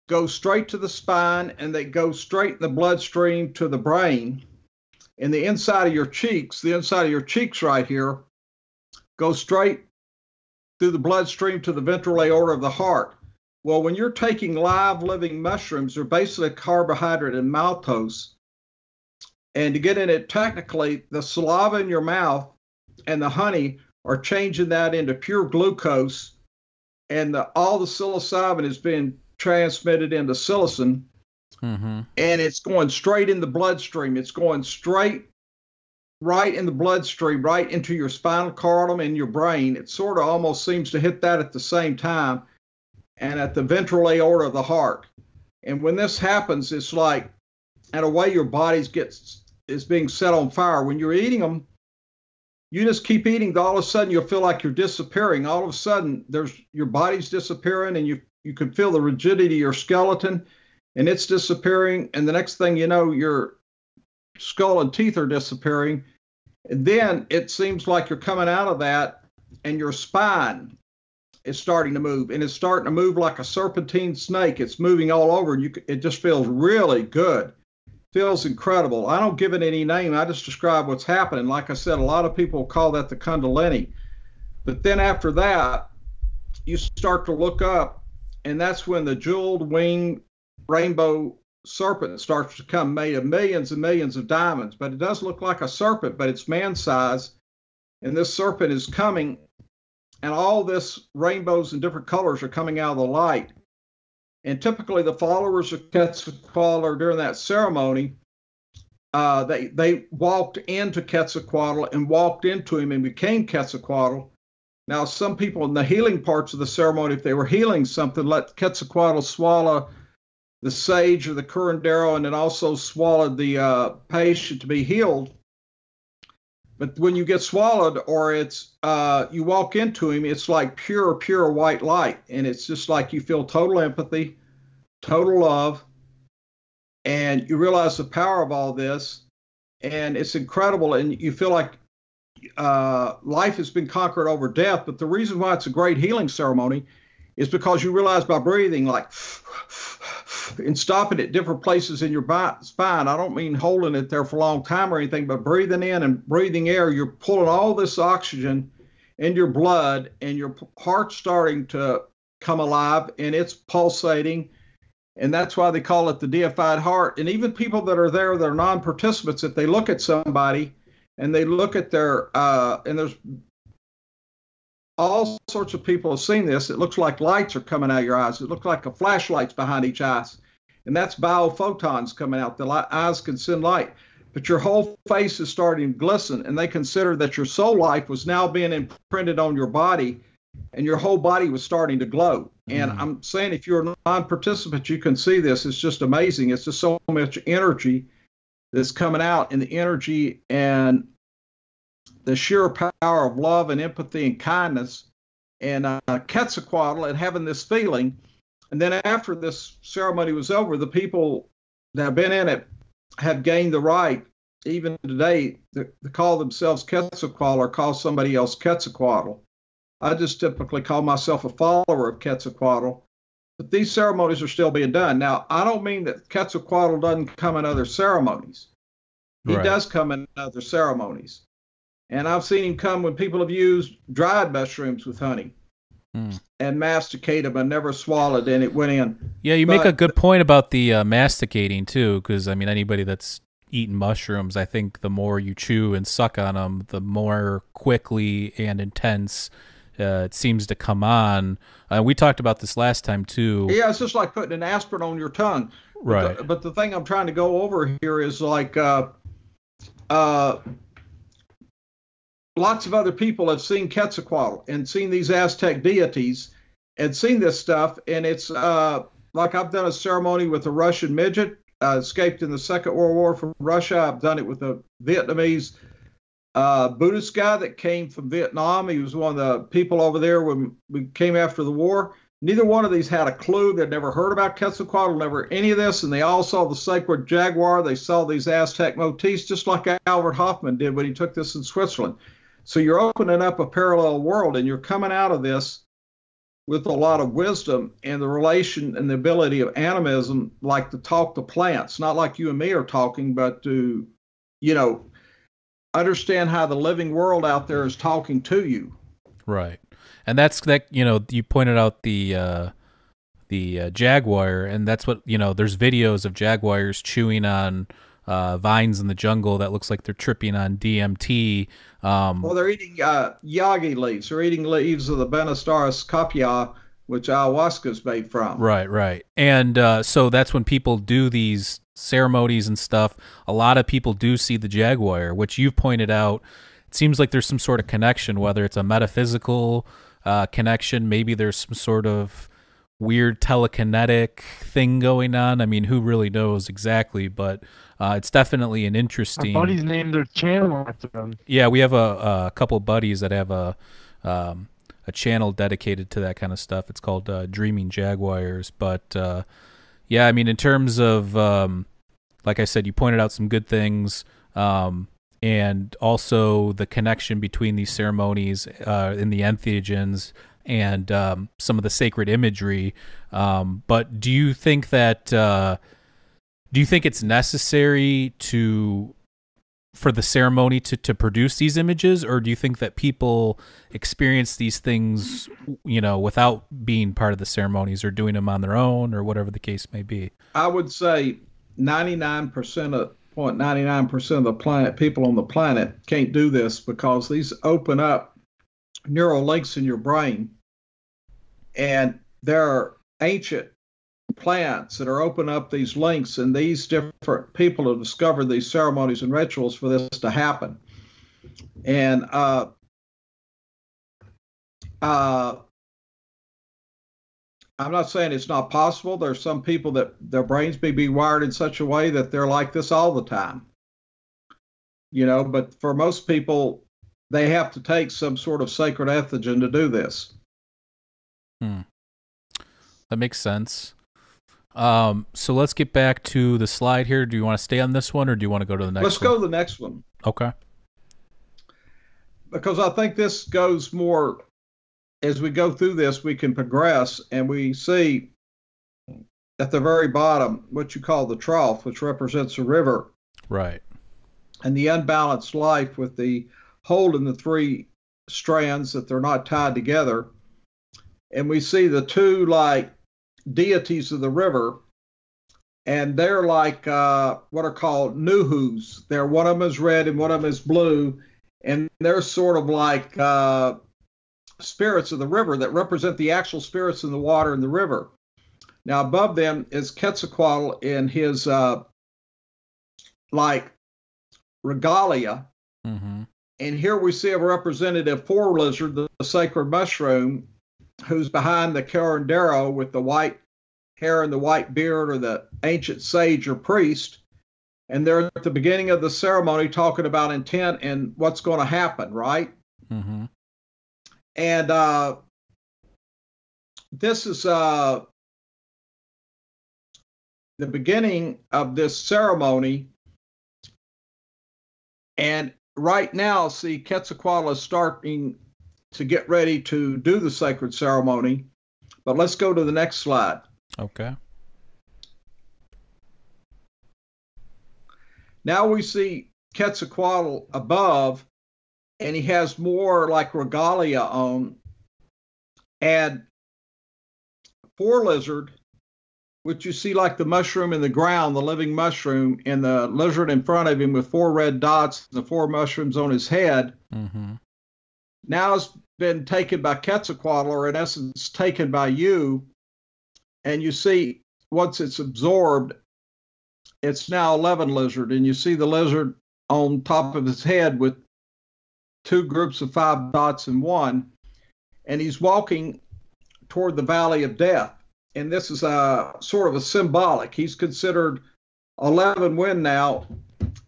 go straight to the spine and they go straight in the bloodstream to the brain. And the inside of your cheeks, the inside of your cheeks right here, go straight through the bloodstream to the ventral aorta of the heart. Well, when you're taking live living mushrooms, they're basically carbohydrate and maltose. And to get in it technically, the saliva in your mouth and the honey are changing that into pure glucose, and the, all the psilocybin is being transmitted into psilocin, Mm-hmm. and it's going straight in the bloodstream. It's going straight right in the bloodstream, right into your spinal column and your brain. It sort of almost seems to hit that at the same time and at the ventral aorta of the heart. And when this happens, it's like, in a way, your body gets is being set on fire. When you're eating them, you just keep eating. All of a sudden, you'll feel like you're disappearing. All of a sudden, there's your body's disappearing, and you you can feel the rigidity of your skeleton, and it's disappearing. And the next thing you know, your skull and teeth are disappearing. And then it seems like you're coming out of that, and your spine is starting to move, and it's starting to move like a serpentine snake. It's moving all over, you it just feels really good. Feels incredible. I don't give it any name. I just describe what's happening. Like I said, a lot of people call that the Kundalini. But then after that, you start to look up, and that's when the jeweled wing rainbow serpent starts to come, made of millions and millions of diamonds. But it does look like a serpent, but it's man size. And this serpent is coming, and all this rainbows and different colors are coming out of the light. And typically, the followers of Quetzalcoatl during that ceremony, uh, they they walked into Quetzalcoatl and walked into him and became Quetzalcoatl. Now, some people in the healing parts of the ceremony, if they were healing something, let Quetzalcoatl swallow the sage or the curandero, and then also swallowed the uh, patient to be healed. But when you get swallowed, or it's uh, you walk into him, it's like pure, pure white light, and it's just like you feel total empathy, total love, and you realize the power of all this, and it's incredible, and you feel like uh, life has been conquered over death. But the reason why it's a great healing ceremony is because you realize by breathing like and stopping at different places in your spine. I don't mean holding it there for a long time or anything, but breathing in and breathing air. You're pulling all this oxygen in your blood, and your heart's starting to come alive, and it's pulsating. And that's why they call it the deified heart. And even people that are there that are non-participants, if they look at somebody and they look at their uh, and there's all sorts of people have seen this. It looks like lights are coming out of your eyes. It looks like a flashlight's behind each eye, and that's biophotons coming out. The li- eyes can send light, but your whole face is starting to glisten, and they consider that your soul life was now being imprinted on your body, and your whole body was starting to glow. And Mm. I'm saying, if you're a non-participant, you can see this. It's just amazing. It's just so much energy that's coming out, and the energy and the sheer power of love and empathy and kindness and uh, Quetzalcoatl and having this feeling. And then after this ceremony was over, the people that have been in it have gained the right, even today, to, to call themselves Quetzalcoatl or call somebody else Quetzalcoatl. I just typically call myself a follower of Quetzalcoatl. But these ceremonies are still being done. Now, I don't mean that Quetzalcoatl doesn't come in other ceremonies. He Right. does come in other ceremonies. And I've seen him come when people have used dried mushrooms with honey Hmm. and masticate them and never swallowed and it went in. Yeah, you make a good point about the uh, masticating too, because I mean, anybody that's eaten mushrooms, I think the more you chew and suck on them, the more quickly and intense uh, it seems to come on. Uh, we talked about this last time too. Yeah, it's just like putting an aspirin on your tongue. Right. But the, but the thing I'm trying to go over here is like uh, uh, lots of other people have seen Quetzalcoatl and seen these Aztec deities and seen this stuff, and it's uh, like I've done a ceremony with a Russian midget uh, escaped in the Second World War from Russia. I've done it with a Vietnamese uh, Buddhist guy that came from Vietnam. He was one of the people over there when we came after the war. Neither one of these had a clue. They'd never heard about Quetzalcoatl, never any of this, and they all saw the sacred jaguar. They saw these Aztec motifs, just like Albert Hofmann did when he took this in Switzerland. So you're opening up a parallel world, and you're coming out of this with a lot of wisdom and the relation and the ability of animism, like to talk to plants, not like you and me are talking, but to, you know, understand how the living world out there is talking to you. Right. And that's that you know, you pointed out the uh the uh, jaguar and that's what, you know, there's videos of jaguars chewing on uh, vines in the jungle that looks like they're tripping on DMT. Um, well, they're eating uh, yage leaves. They're eating leaves of the Banisteriopsis caapi, which ayahuasca is made from. Right, right. And uh, so that's when people do these ceremonies and stuff. A lot of people do see the jaguar, which you've pointed out. It seems like there's some sort of connection, whether it's a metaphysical uh, connection, maybe there's some sort of weird telekinetic thing going on. I mean, who really knows exactly? But uh, it's definitely an interesting. Our buddies named their channel after them. Yeah, we have a, a couple buddies that have a um, a channel dedicated to that kind of stuff. It's called uh, Dreaming Jaguars. But uh, yeah, I mean, in terms of um, like I said, you pointed out some good things. Um, and also the connection between these ceremonies uh, in the entheogens and um, some of the sacred imagery. Um, but do you think that uh, do you think it's necessary to for the ceremony to, to produce these images or do you think that people experience these things you know without being part of the ceremonies or doing them on their own or whatever the case may be? I would say 99% of 0.99% of the planet people on the planet can't do this because these open up neural links in your brain. And there are ancient plants that are open up these links, and these different people have discovered these ceremonies and rituals for this to happen. And uh, uh, I'm not saying it's not possible. There's some people that their brains may be wired in such a way that they're like this all the time. You know, but for most people, they have to take some sort of sacred entheogen to do this. Hmm. That makes sense. Um, so let's get back to the slide here. Do you want to stay on this one or do you want to go to the next Let's one? go to the next one. Okay. Because I think this goes more as we go through this, we can progress and we see at the very bottom what you call the trough, which represents a river. Right. And the unbalanced life with the hole in the three strands that they're not tied together. And we see the two like deities of the river, and they're like uh, what are called nuhus. They're one of them is red and one of them is blue, and they're sort of like uh, spirits of the river that represent the actual spirits in the water in the river. Now above them is Quetzalcoatl in his uh, like regalia. Mm-hmm. And here we see a representative for lizard, the, the sacred mushroom, who's behind the curandero with the white hair and the white beard, or the ancient sage or priest. And they're at the beginning of the ceremony talking about intent and what's going to happen, right? Mm-hmm. And uh, this is uh, the beginning of this ceremony. And right now, see, Quetzalcoatl is starting to get ready to do the sacred ceremony. But let's go to the next slide. Okay. Now we see Quetzalcoatl above, and he has more like regalia on. And four lizard, which you see like the mushroom in the ground, the living mushroom, and the lizard in front of him with four red dots, and the four mushrooms on his head. Mm-hmm. Now it's been taken by Quetzalcoatl, or in essence, taken by you. And you see, once it's absorbed, it's now a Levin lizard, and you see the lizard on top of his head with two groups of five dots in one, and he's walking toward the valley of death. And this is a sort of a symbolic. He's considered 11 win now,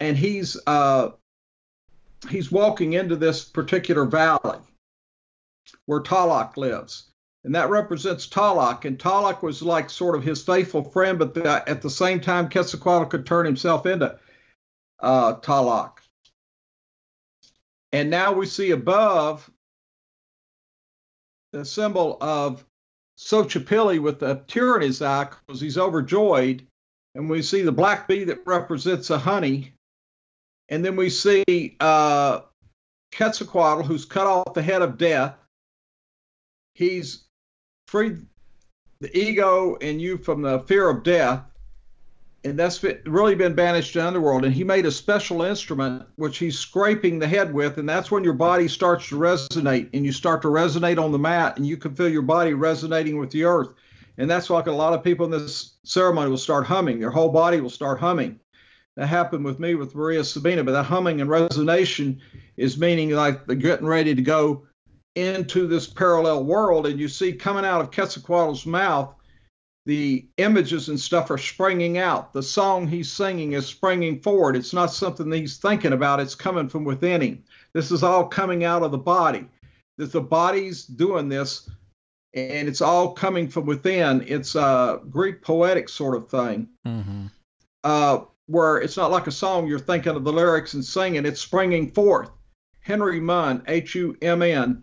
and he's uh, he's walking into this particular valley where Tlaloc lives. And that represents Tlaloc. And Tlaloc was like sort of his faithful friend, but the, at the same time, Quetzalcoatl could turn himself into uh, Talak. And now we see above the symbol of Xochipilli with a tear in his eye because he's overjoyed. And we see the black bee that represents a honey. And then we see uh, Quetzalcoatl, who's cut off the head of death. He's freed the ego in you from the fear of death and that's really been banished to underworld. And he made a special instrument which he's scraping the head with, and that's when your body starts to resonate, and you start to resonate on the mat, and you can feel your body resonating with the earth. And that's like a lot of people in this ceremony will start humming. Their whole body will start humming. That happened with me with Maria Sabina, but the humming and resonation is meaning like they're getting ready to go into this parallel world. And you see coming out of Quetzalcoatl's mouth the images and stuff are springing out. The song he's singing is springing forward. It's not something he's thinking about, it's coming from within him. This is all coming out of the body. That the body's doing this and it's all coming from within. It's a Greek poetic sort of thing. Mm-hmm. Uh, where it's not like a song you're thinking of the lyrics and singing, it's springing forth. Henry Munn, H U M N,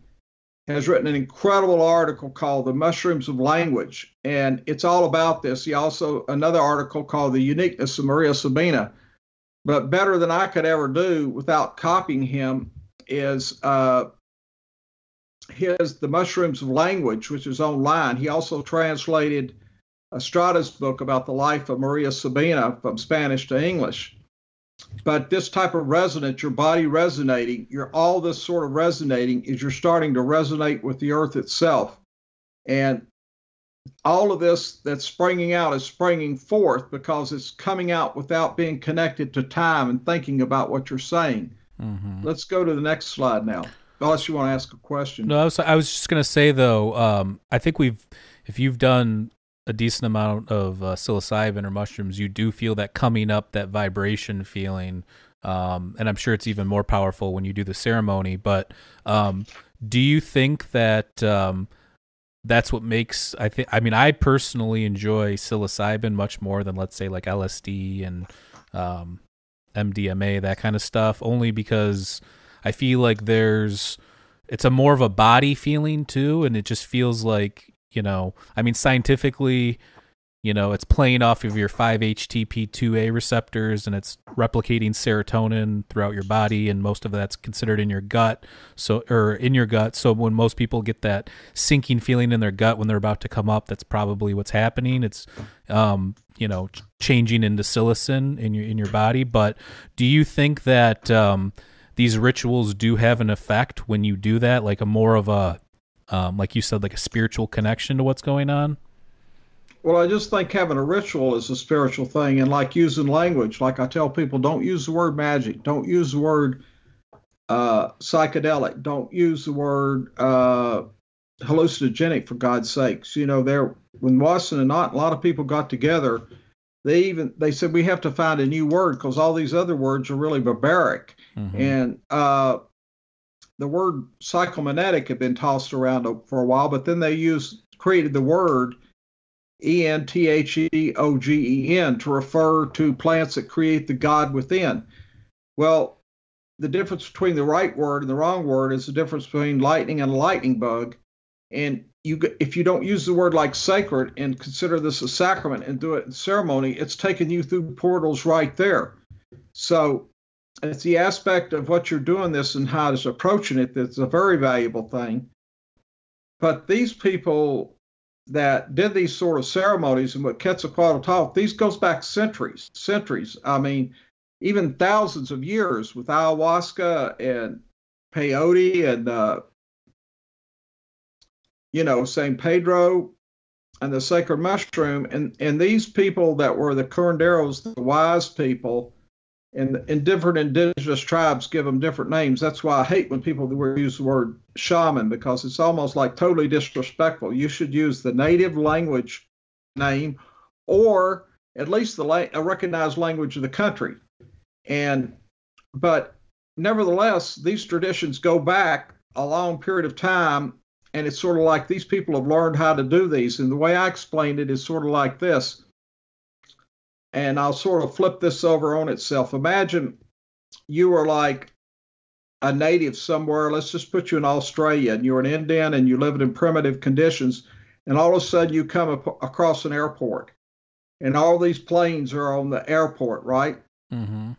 has written an incredible article called The Mushrooms of Language, and it's all about this. He also, another article called The Uniqueness of Maria Sabina. But better than I could ever do without copying him is uh, his The Mushrooms of Language, which is online. He also translated Estrada's book about the life of Maria Sabina from Spanish to English. But this type of resonance, your body resonating, you're all this sort of resonating is you're starting to resonate with the earth itself. And all of this that's springing out is springing forth because it's coming out without being connected to time and thinking about what you're saying. Mm-hmm. Let's go to the next slide now. Unless you want to ask a question. No, I was, I was just going to say though, um, I think we've, if you've done a decent amount of uh, psilocybin or mushrooms, you do feel that coming up, that vibration feeling. Um, and I'm sure it's even more powerful when you do the ceremony. But um, do you think that um, that's what makes? I think. I mean, I personally enjoy psilocybin much more than let's say like LSD and MDMA, um, that kind of stuff, only because I feel like there's it's a more of a body feeling too, and it just feels like you know, I mean, scientifically, you know, it's playing off of your 5-HTP2A receptors and it's replicating serotonin throughout your body, and most of that's considered in your gut, so or in your gut. So when most people get that sinking feeling in their gut when they're about to come up, that's probably what's happening. It's, um, you know, changing into psilocin in your in your body. But do you think that um, these rituals do have an effect when you do that, like a more of a um, like you said, like a spiritual connection to what's going on? Well, I just think having a ritual is a spiritual thing, and like using language, like I tell people, don't use the word magic, don't use the word uh, psychedelic, don't use the word uh, hallucinogenic for God's sakes. You know, there when Wasson and not a lot of people got together, they even they said we have to find a new word because all these other words are really barbaric. Mm-hmm. And uh, the word psychomimetic had been tossed around for a while, but then they used created the word E N T H E O G E N to refer to plants that create the God within. Well, the difference between the right word and the wrong word is the difference between lightning and a lightning bug. And you, if you don't use the word like sacred and consider this a sacrament and do it in ceremony, it's taking you through portals right there. So it's the aspect of what you're doing this and how it's approaching it that's a very valuable thing. But these people that did these sort of ceremonies and what Quetzalcoatl taught, these goes back centuries, centuries. I mean, even thousands of years with ayahuasca and peyote and uh, you know San Pedro. and the sacred mushroom. And, and these people that were the curanderos, the wise people, and, and different indigenous tribes give them different names. That's why I hate when people use the word shaman because it's almost like totally disrespectful. You should use the native language name or at least the la- a recognized language of the country. And but nevertheless, these traditions go back a long period of time, and it's sort of like these people have learned how to do these. And the way I explained it is sort of like this. And I'll sort of flip this over on itself. Imagine you were like a native somewhere. Let's just put you in Australia, and you're an Indian, and you live in primitive conditions. And all of a sudden, you come across an airport, and all these planes are on the airport, right? Mm-hmm.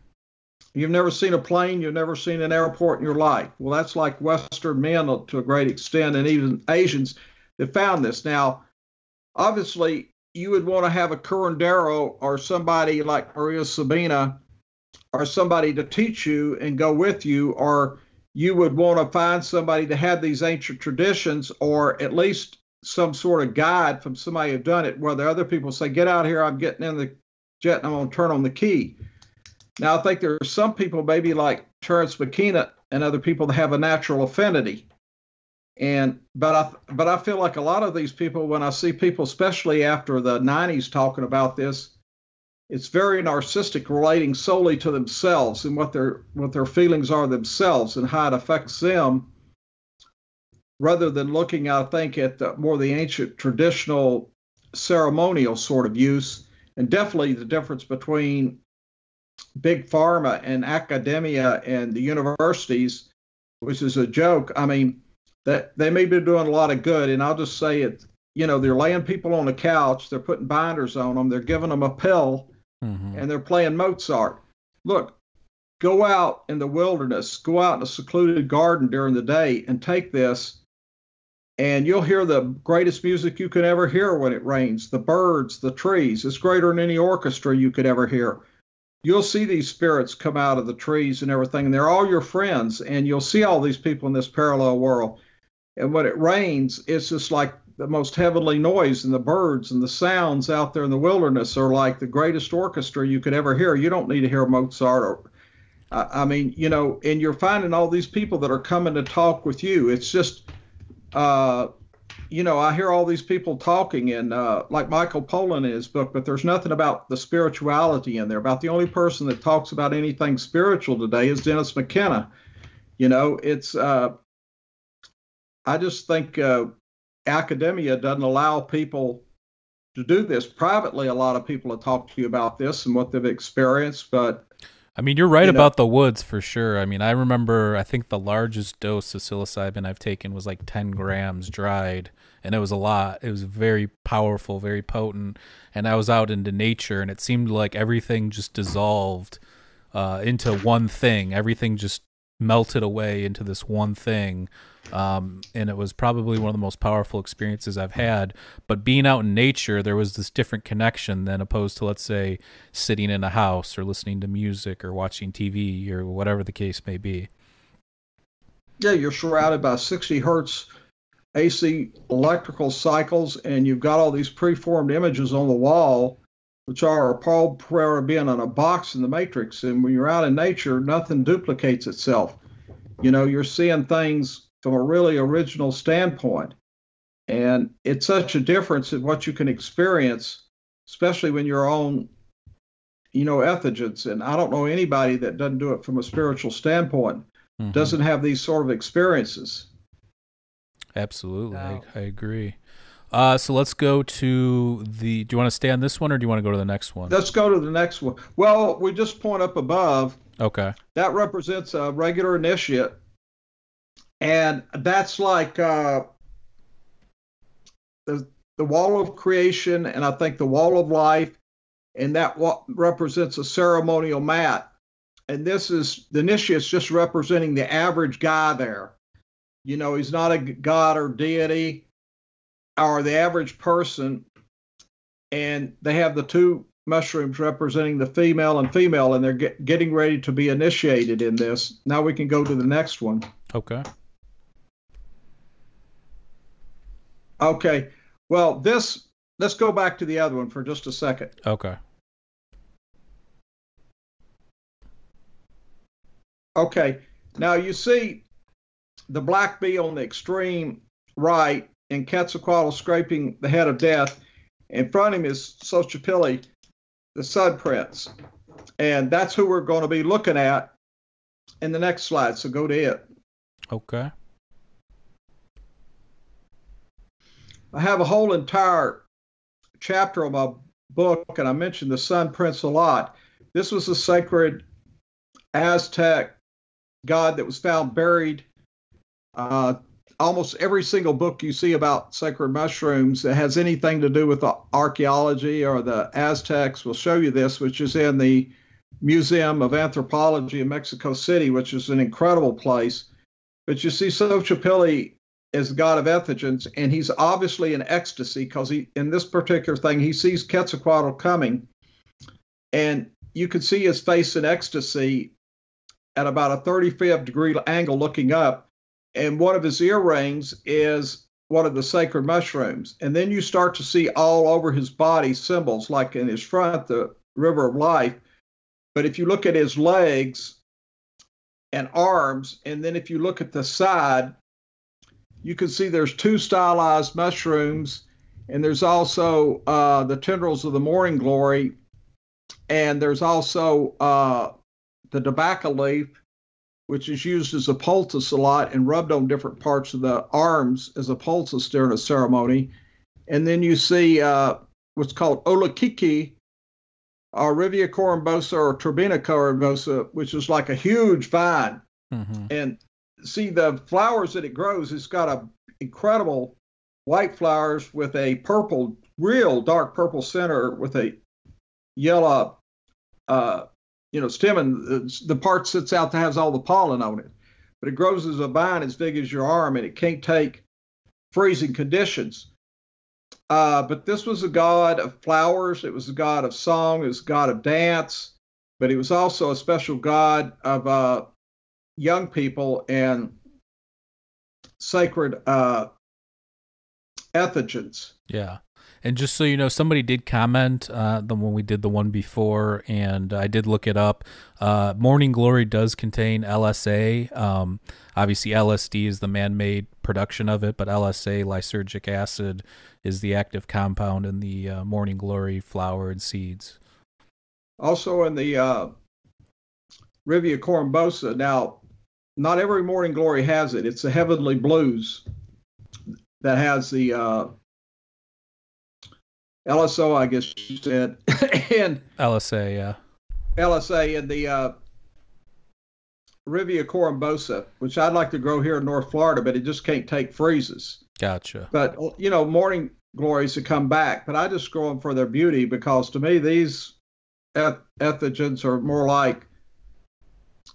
You've never seen a plane, you've never seen an airport in your life. Well, that's like Western men to a great extent, and even Asians that found this. Now, obviously, you would want to have a curandero or somebody like Maria Sabina or somebody to teach you and go with you, or you would want to find somebody to have these ancient traditions or at least some sort of guide from somebody who've done it where the other people say, Get out here, I'm getting in the jet and I'm going to turn on the key. Now, I think there are some people, maybe like Terence McKenna and other people, that have a natural affinity. And but I but I feel like a lot of these people, when I see people, especially after the '90s, talking about this, it's very narcissistic, relating solely to themselves and what their what their feelings are themselves and how it affects them, rather than looking, I think, at the, more the ancient traditional ceremonial sort of use, and definitely the difference between big pharma and academia and the universities, which is a joke. I mean, that they may be doing a lot of good, and I'll just say it. You know, they're laying people on the couch, they're putting binders on them, they're giving them a pill, mm-hmm. and they're playing Mozart. Look, go out in the wilderness, go out in a secluded garden during the day, and take this, and you'll hear the greatest music you could ever hear when it rains. The birds, the trees. It's greater than any orchestra you could ever hear you'll see these spirits come out of the trees and everything, and they're all your friends, and you'll see all these people in this parallel world. And when it rains, it's just like the most heavenly noise, and the birds and the sounds out there in the wilderness are like the greatest orchestra you could ever hear. You don't need to hear Mozart or I mean, you know, and you're finding all these people that are coming to talk with you. It's just, uh, you know, I hear all these people talking, and uh, like Michael Pollan in his book, but there's nothing about the spirituality in there. About the only person that talks about anything spiritual today is Dennis McKenna. You know, it's. Uh, I just think uh, academia doesn't allow people to do this privately. A lot of people have talked to you about this and what they've experienced, but I mean, you're right you know, about the woods for sure. I mean, I remember, I think the largest dose of psilocybin I've taken was like 10 grams dried and it was a lot. It was very powerful, very potent. And I was out into nature, and it seemed like everything just dissolved uh, into one thing. Everything just melted away into this one thing. Um, and it was probably one of the most powerful experiences I've had. But being out in nature, there was this different connection than opposed to, let's say, sitting in a house or listening to music or watching TV or whatever the case may be. Yeah, you're surrounded by 60 hertz AC electrical cycles, and you've got all these preformed images on the wall, which are Paul Pereira being on a box in the matrix. And when you're out in nature, nothing duplicates itself. You know, you're seeing things from a really original standpoint. And it's such a difference in what you can experience, especially when you're on, you know, entheogens. And I don't know anybody that doesn't do it from a spiritual standpoint, mm-hmm. doesn't have these sort of experiences. Absolutely, I, I, agree. Uh, so let's go to the. Do you want to stay on this one, or do you want to go to the next one? Let's go to the next one. Well, we just point up above. Okay. That represents a regular initiate, and that's like uh, the the wall of creation, and I think the wall of life, and that represents a ceremonial mat. And this is the initiate's just representing the average guy there you know, he's not a god or deity or the average person. And they have the two mushrooms representing the female and female, and they're get, getting ready to be initiated in this. Now we can go to the next one. Okay. Okay. Well, this let's go back to the other one for just a second. Okay. Okay. Now you see the black bee on the extreme right and Quetzalcoatl scraping the head of death. In front of him is Xochipilli, the sun prince. And that's who we're going to be looking at in the next slide. So go to it. Okay. I have a whole entire chapter of my book, and I mentioned the Sun Prince a lot. This was a sacred Aztec god that was found buried. Uh, almost every single book you see about sacred mushrooms that has anything to do with the archaeology or the Aztecs will show you this, which is in the Museum of Anthropology in Mexico City, which is an incredible place. But you see Xochipilli is the god of entheogens, and he's obviously in ecstasy because he, in this particular thing, he sees Quetzalcoatl coming, and you can see his face in ecstasy at about a 35 degree angle looking up, and one of his earrings is one of the sacred mushrooms. And then you start to see all over his body symbols, like in his front, the river of life. But if you look at his legs and arms, and then if you look at the side, you can see there's two stylized mushrooms, and there's also uh, the tendrils of the morning glory, and there's also uh, the tobacco leaf, which is used as a poultice a lot and rubbed on different parts of the arms as a poultice during a ceremony. And then you see uh, what's called ololiuhqui, or Rivea corymbosa or Turbina corymbosa, which is like a huge vine. Mm-hmm. And see the flowers that it grows, it's got a incredible white flowers with a purple, real dark purple center with a yellow, uh, you know, stem, and the part sits out that has all the pollen on it. But it grows as a vine as big as your arm, and it can't take freezing conditions. Uh, but this was a god of flowers. It was a god of song. It was a god of dance. But he was also a special god of uh, young people and sacred uh, entheogens. Yeah. And just so you know, somebody did comment uh, the when we did the one before, and I did look it up. Uh, Morning Glory does contain LSA. Um, obviously, LSD is the man-made production of it, but LSA, lysergic acid, is the active compound in the uh, Morning Glory flower and seeds. Also, in the uh, Rivea corymbosa. Now, not every morning glory has it. It's the heavenly blues that has the uh, LSO, I guess you said, and LSA, yeah, LSA and the uh, Rivea corymbosa, which I'd like to grow here in North Florida, but it just can't take freezes. Gotcha. But you know, morning glories to come back, but I just grow them for their beauty because to me these eth- entheogens are more like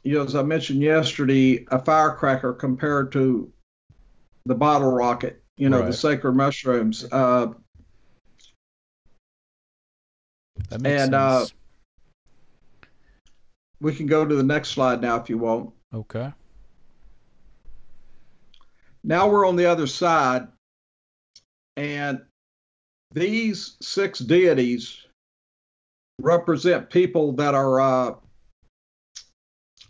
you know, as I mentioned yesterday, a firecracker compared to the bottle rocket, you know, right. the sacred mushrooms. Uh, that makes and sense. Uh, we can go to the next slide now if you want. Okay. Now we're on the other side, and these six deities represent people that are uh,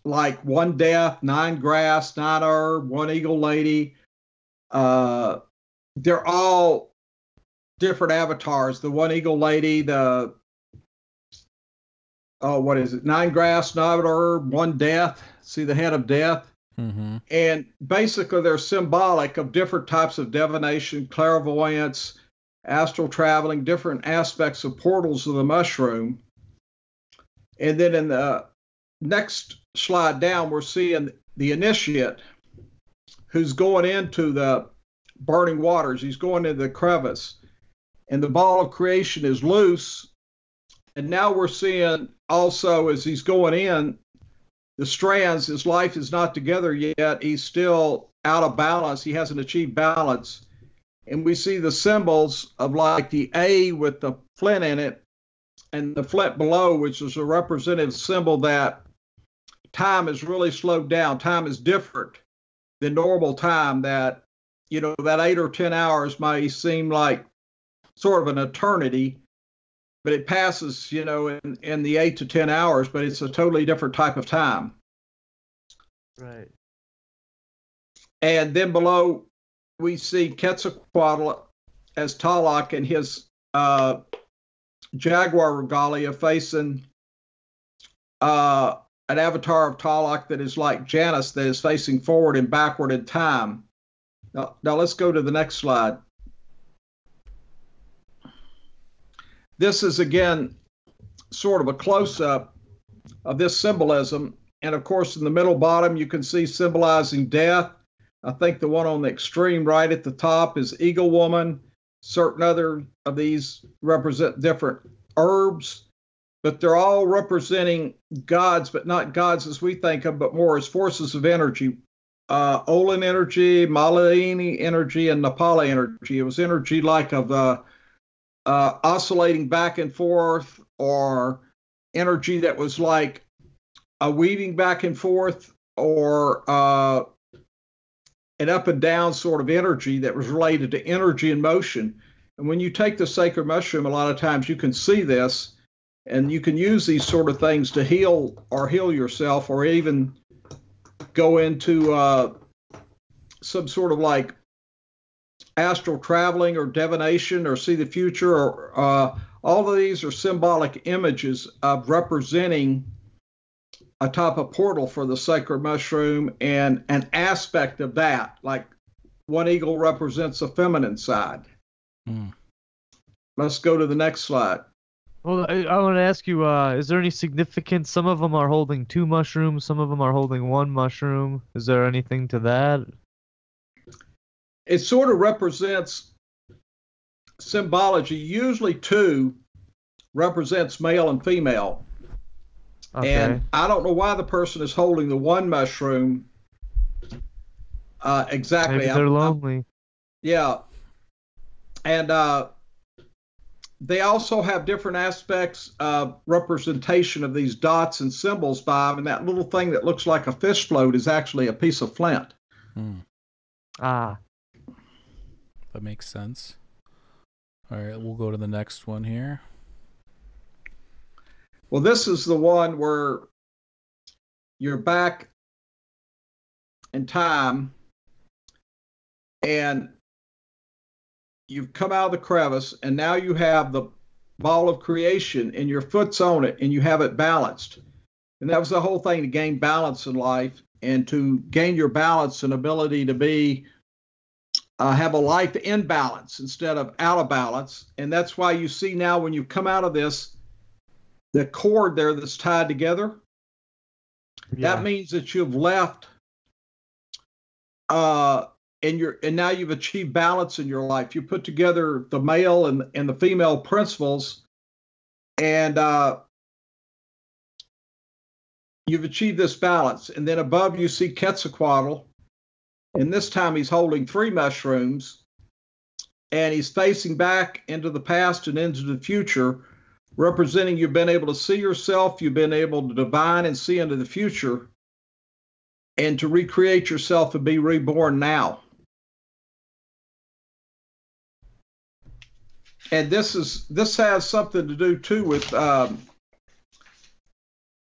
like one death, nine grass, nine herb, one eagle lady. Uh, they're all different avatars. The one eagle lady, the oh, what is it? Nine grass, nine herb, one death. See the head of death. Mm-hmm. And basically, they're symbolic of different types of divination, clairvoyance, astral traveling, different aspects of portals of the mushroom. And then in the next slide down, we're seeing the initiate who's going into the burning waters. He's going into the crevice, and the ball of creation is loose. And now we're seeing also as he's going in, the strands, his life is not together yet. He's still out of balance. He hasn't achieved balance. And we see the symbols of like the A with the flint in it and the flint below, which is a representative symbol that time is really slowed down. Time is different than normal time. That you know that eight or ten hours may seem like sort of an eternity, but it passes, you know, in, in the eight to 10 hours, but it's a totally different type of time. Right. And then below, we see Quetzalcoatl as Tlaloc and his uh, jaguar regalia facing uh, an avatar of Tlaloc that is like Janus, that is facing forward and backward in time. Now, now let's go to the next slide. This is again sort of a close up of this symbolism. And of course, in the middle bottom, you can see symbolizing death. I think the one on the extreme right at the top is Eagle Woman. Certain other of these represent different herbs, but they're all representing gods, but not gods as we think of, but more as forces of energy. Uh, Olin energy, Malinalli energy, and Nepantla energy. It was energy like of uh, uh, oscillating back and forth, or energy that was like a weaving back and forth, or uh, an up and down sort of energy that was related to energy and motion. And when you take the sacred mushroom, a lot of times you can see this, and you can use these sort of things to heal or heal yourself, or even go into uh, some sort of like astral traveling or divination or see the future or uh, all of these are symbolic images of representing a type of portal for the sacred mushroom and an aspect of that like one eagle represents a feminine side Mm. let's go to the next slide Well, I, I want to ask you, uh, is there any significance? Some of them are holding two mushrooms, some of them are holding one mushroom. Is there anything to that? it sort of represents symbology usually two represents male and female Okay. And I don't know why the person is holding the one mushroom. Uh, exactly. Maybe they're I'm- lonely. yeah. And uh, they also have different aspects of representation of these dots and symbols, Bob. And that little thing that looks like a fish float is actually a piece of flint. Hmm. Ah, That makes sense. All right, we'll go to the next one here. Well, this is the one where you're back in time and you've come out of the crevice and now you have the ball of creation and your foot's on it and you have it balanced. And that was the whole thing to gain balance in life and to gain your balance and ability to be uh, have a life in balance instead of out of balance. And that's why you see now when you come out of this, the cord there that's tied together, yeah. that means that you've left uh and you're and now you've achieved balance in your life. You put together the male and, and the female principles and uh you've achieved this balance. And then above you see Quetzalcoatl, and this time he's holding three mushrooms and he's facing back into the past and into the future representing you've been able to see yourself, you've been able to divine and see into the future, and to recreate yourself and be reborn now. And this is this has something to do too with um,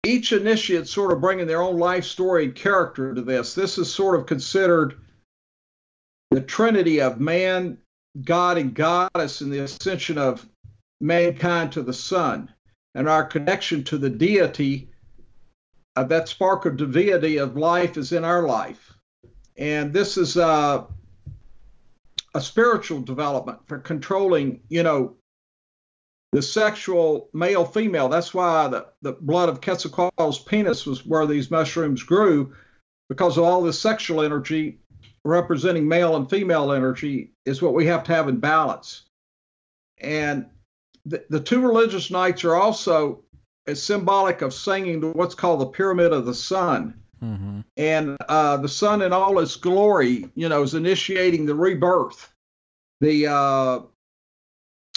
each initiate sort of bringing their own life story and character to this. This is sort of considered the trinity of man, God, and goddess, and the ascension of mankind to the sun and our connection to the deity uh, that spark of divinity of life is in our life and this is uh, a spiritual development for controlling you know the sexual male female that's why the, the blood of quetzalcoatl's penis was where these mushrooms grew because of all this sexual energy representing male and female energy is what we have to have in balance and the, the two religious nights are also symbolic of singing to what's called the pyramid of the sun. Mm-hmm. And uh, the sun in all its glory, you know, is initiating the rebirth. The uh,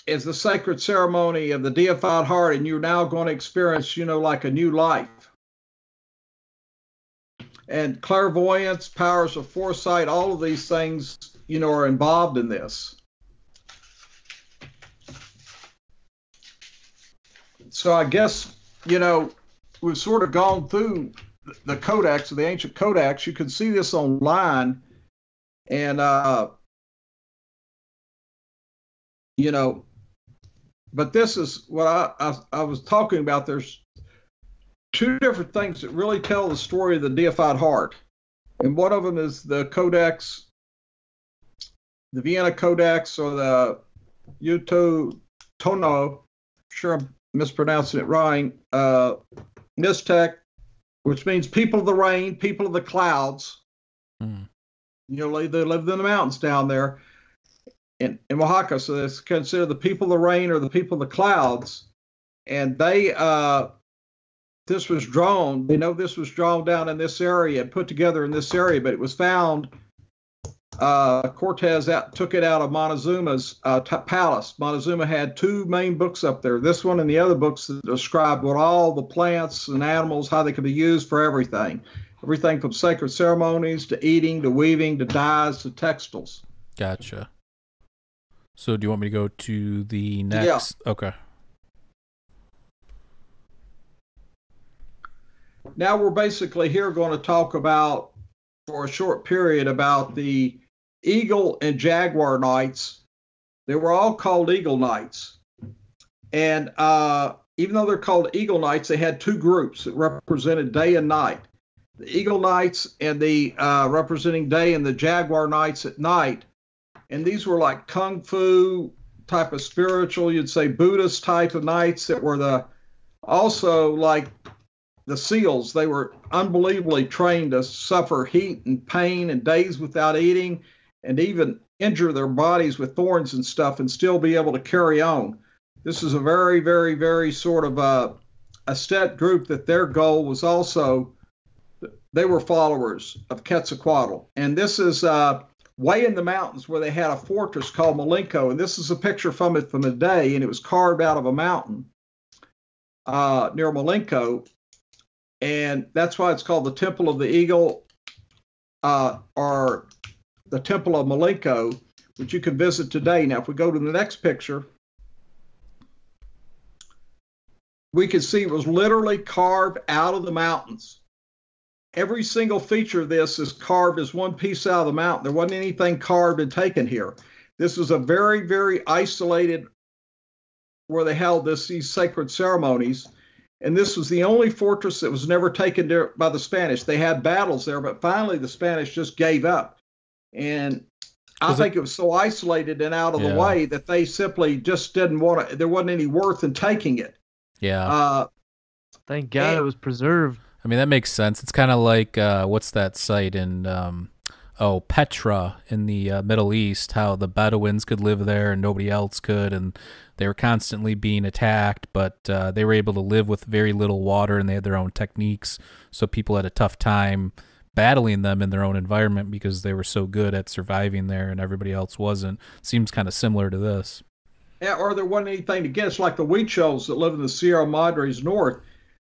is the sacred ceremony of the deified heart, and you're now going to experience, you know, like a new life. And clairvoyance, powers of foresight, all of these things, you know, are involved in this. so I guess you know we've sort of gone through the codex, the ancient codex. You can see this online, and uh, you know, but this is what I, I I was talking about. There's two different things that really tell the story of the deified heart, and one of them is the codex, the Vienna Codex or the Yuta Tnoho. Sure, I'm mispronouncing it right. Uh, Mixtec, which means people of the rain, people of the clouds. Mm. You know, they, they lived in the mountains down there in, in Oaxaca. So it's considered the people of the rain or the people of the clouds. And they, uh, this was drawn, they know this was drawn down in this area, and put together in this area, but it was found. Uh, Cortez out, took it out of Montezuma's uh, t- palace. Montezuma had two main books up there. This one and the other books that described what all the plants and animals, how they could be used for everything, everything from sacred ceremonies to eating to weaving to dyes to textiles. Gotcha. So do you want me to go to the next? Okay. Now we're basically here going to talk about, for a short period, about the Eagle and Jaguar Knights. They were all called Eagle Knights. And uh, even though they're called Eagle Knights, they had two groups that represented day and night. The Eagle Knights and the uh, representing day and the Jaguar Knights at night. And these were like kung fu type of spiritual, you'd say Buddhist type of knights that were the also like the seals. They were unbelievably trained to suffer heat and pain and days without eating and even injure their bodies with thorns and stuff and still be able to carry on. This is a very, very, very sort of uh, a set group that their goal was also they were followers of Quetzalcoatl. And this is uh, way in the mountains where they had a fortress called Malinalco. And this is a picture from it from the day, and it was carved out of a mountain uh, near Malinalco. And that's why it's called the Temple of the Eagle uh, or the Temple of Malinalco, which you can visit today. Now, if we go to the next picture, we can see it was literally carved out of the mountains. Every single feature of this is carved as one piece out of the mountain. There wasn't anything carved and taken here. This was a very, very isolated where they held this these sacred ceremonies. And this was the only fortress that was never taken there by the Spanish. They had battles there, but finally the Spanish just gave up. And I it- think it, was so isolated and out of Yeah. the way that they simply just didn't want to. There wasn't any worth in taking it. Yeah. Uh, Thank God Yeah. it was preserved. I mean that makes sense. It's kind of like uh, what's that site in um, oh Petra in the uh, Middle East? How the Bedouins could live there and nobody else could, and they were constantly being attacked, but uh, they were able to live with very little water, and they had their own techniques. So people had a tough time battling them in their own environment because they were so good at surviving there, and everybody else wasn't. Seems kind of similar to this. yeah, or there wasn't anything to get. It's like the Huichols that live in the Sierra Madres North.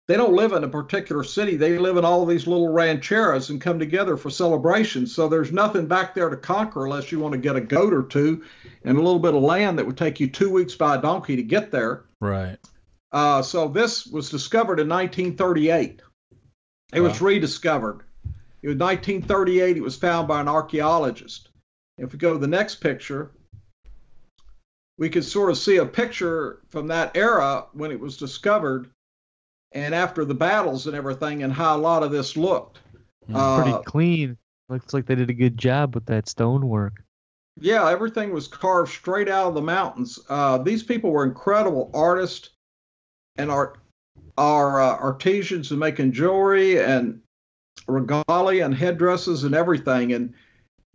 They don't live in a particular city. They live in all these little rancheras and come together for celebrations. So there's nothing back there to conquer unless you want to get a goat or two and a little bit of land that would take you two weeks by a donkey to get there. Right. Uh, so this was discovered in 1938. It was rediscovered. It was 1938. It was found by an archaeologist. If we go to the next picture, we could sort of see a picture from that era when it was discovered and after the battles and everything and how a lot of this looked. Mm. Pretty Uh, clean. Looks like they did a good job with that stonework. Yeah, everything was carved straight out of the mountains. Uh, these people were incredible artists and art, are uh, artisans in making jewelry and regalia and headdresses and everything. And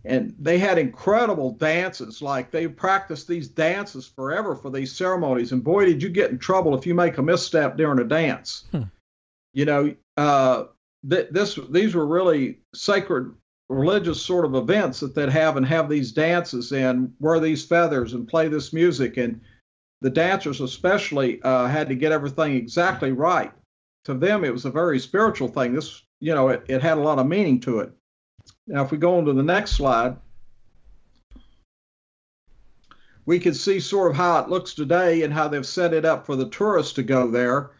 and they had incredible dances. Like they practiced these dances forever for these ceremonies. And boy, did you get in trouble if you make a misstep during a dance. Hmm. You know, uh, th- this these were really sacred religious sort of events that they'd have and have these dances and wear these feathers and play this music and the dancers especially uh, had to get everything exactly right to them it was a very spiritual thing this you know it, it had a lot of meaning to it now if we go on to the next slide we can see sort of how it looks today and how they've set it up for the tourists to go there.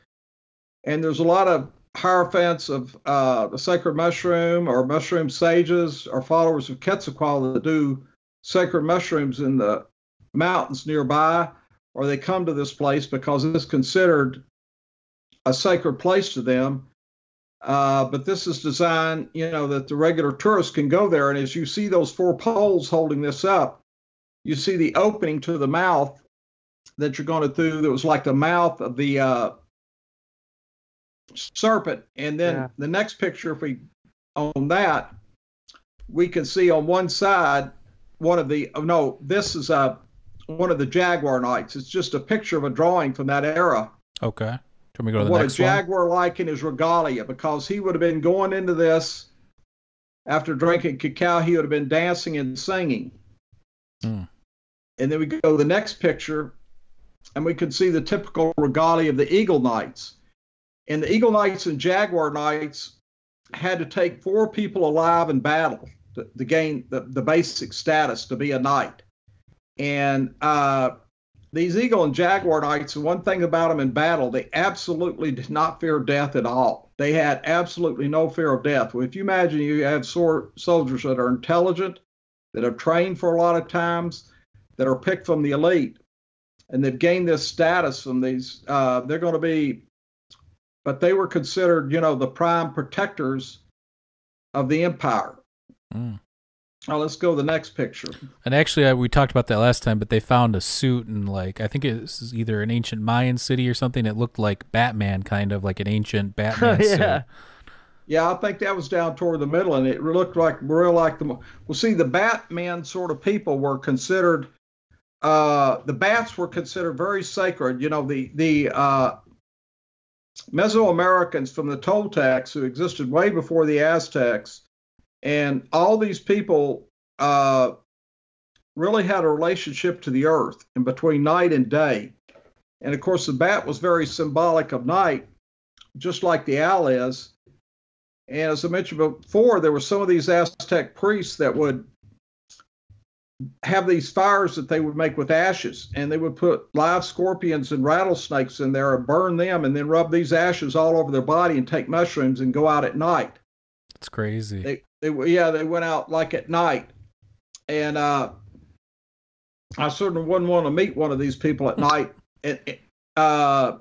And there's a lot of hierophants of uh, the sacred mushroom or mushroom sages or followers of Quetzalcoatl that do sacred mushrooms in the mountains nearby, or they come to this place because it's considered a sacred place to them. Uh, but this is designed, you know, that the regular tourists can go there. And as you see those four poles holding this up, you see the opening to the mouth that you're going to do. That was like the mouth of the uh, serpent. And then Yeah. the next picture, if we on that, we can see on one side one of the. Oh no, this is a one of the jaguar knights. It's just a picture of a drawing from that era Okay. Can go to the what a next one? jaguar like in his regalia because he would have been going into this after drinking cacao he would have been dancing and singing Hmm. and then we go to the next picture and we can see the typical regalia of the eagle knights and the eagle knights and jaguar knights had to take four people alive in battle to, to gain the, the basic status to be a knight and uh, these eagle and jaguar knights, one thing about them in battle, they absolutely did not fear death at all. They had absolutely no fear of death. If you imagine you have soldiers that are intelligent, that have trained for a lot of times, that are picked from the elite, and they've gained this status from these, uh, they're going to be, but they were considered, you know, the prime protectors of the empire. Mm. Now let's go to the next picture. And actually, I, we talked about that last time, but they found a suit and like I think it was either an ancient Mayan city or something. It looked like Batman, kind of like an ancient Batman yeah. suit. Yeah, I think that was down toward the middle, and it looked like real like the. Well, see, the Batman sort of people were considered. Uh, the bats were considered very sacred. You know, the the uh, Mesoamericans from the Toltecs, who existed way before the Aztecs, and all these people uh, really had a relationship to the earth and between night and day. And of course, the bat was very symbolic of night, just like the owl is. And as I mentioned before, there were some of these Aztec priests that would have these fires that they would make with ashes, and they would put live scorpions and rattlesnakes in there and burn them, and then rub these ashes all over their body and take mushrooms and go out at night. It's crazy. They, they, yeah, they went out like at night, and uh, I certainly wouldn't want to meet one of these people at night. And, uh,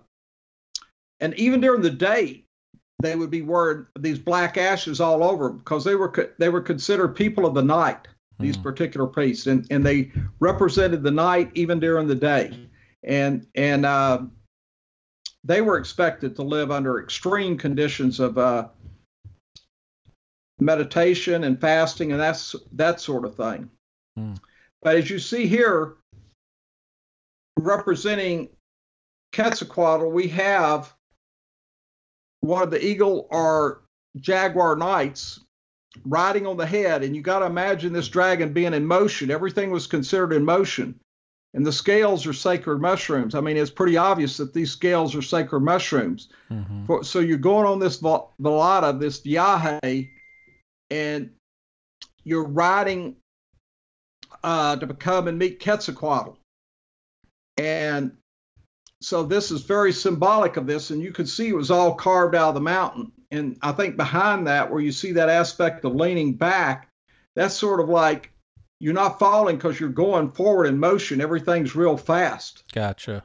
and even during the day, they would be wearing these black ashes all over because they were they were considered people of the night. These Hmm. particular priests, and and they represented the night even during the day, and and uh, they were expected to live under extreme conditions of uh, meditation and fasting and that's that sort of thing. Hmm. But as you see here, representing Quetzalcoatl, we have one of the eagle or jaguar knights riding on the head, and you got to imagine this dragon being in motion. Everything was considered in motion. And the scales are sacred mushrooms. I mean, it's pretty obvious that these scales are sacred mushrooms. Mhm. For, so you're going on this vel- velada, this yage, and you're riding uh, to become and meet Quetzalcoatl. And so this is very symbolic of this, and you can see it was all carved out of the mountain. And I think behind that, where you see that aspect of leaning back, that's sort of like you're not falling because you're going forward in motion. Everything's real fast. Gotcha.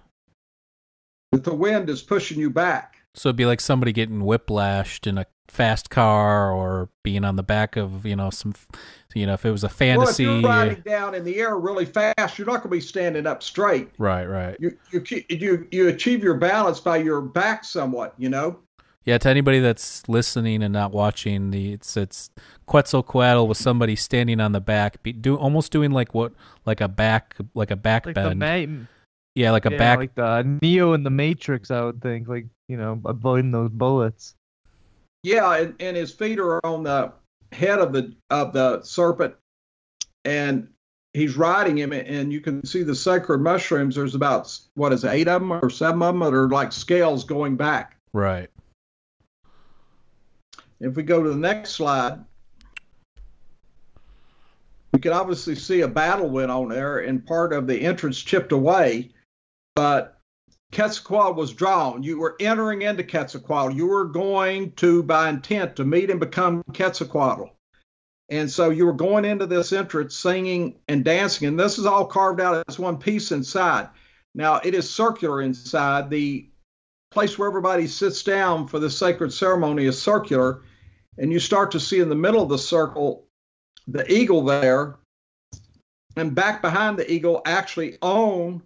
But the wind is pushing you back. So it'd be like somebody getting whiplashed in a fast car, or being on the back of you know some, you know, if it was a fantasy. Well, if you're riding down in the air really fast, you're not going to be standing up straight. right, right. You you you you achieve your balance by your back somewhat. You know. Yeah, to anybody that's listening and not watching, the it's it's Quetzalcoatl with somebody standing on the back, be, do almost doing like what like a back like a back Like the bend. ma- yeah, like a yeah, back. like the Neo in the Matrix, I would think, like you know, avoiding those bullets. Yeah, and, and his feet are on the head of the of the serpent, and he's riding him, and you can see the sacred mushrooms. There's about what is it, eight of them or seven of them that are like scales going back. right. If we go to the next slide, We can obviously see a battle went on there and part of the entrance chipped away, but Quetzalcoatl was drawn. You were entering into Quetzalcoatl. You were going to, by intent, to meet and become Quetzalcoatl. And so you were going into this entrance singing and dancing, and this is all carved out as one piece inside. Now it is circular inside. The place where everybody sits down for the sacred ceremony is circular, and you start to see in the middle of the circle the eagle there, and back behind the eagle, actually on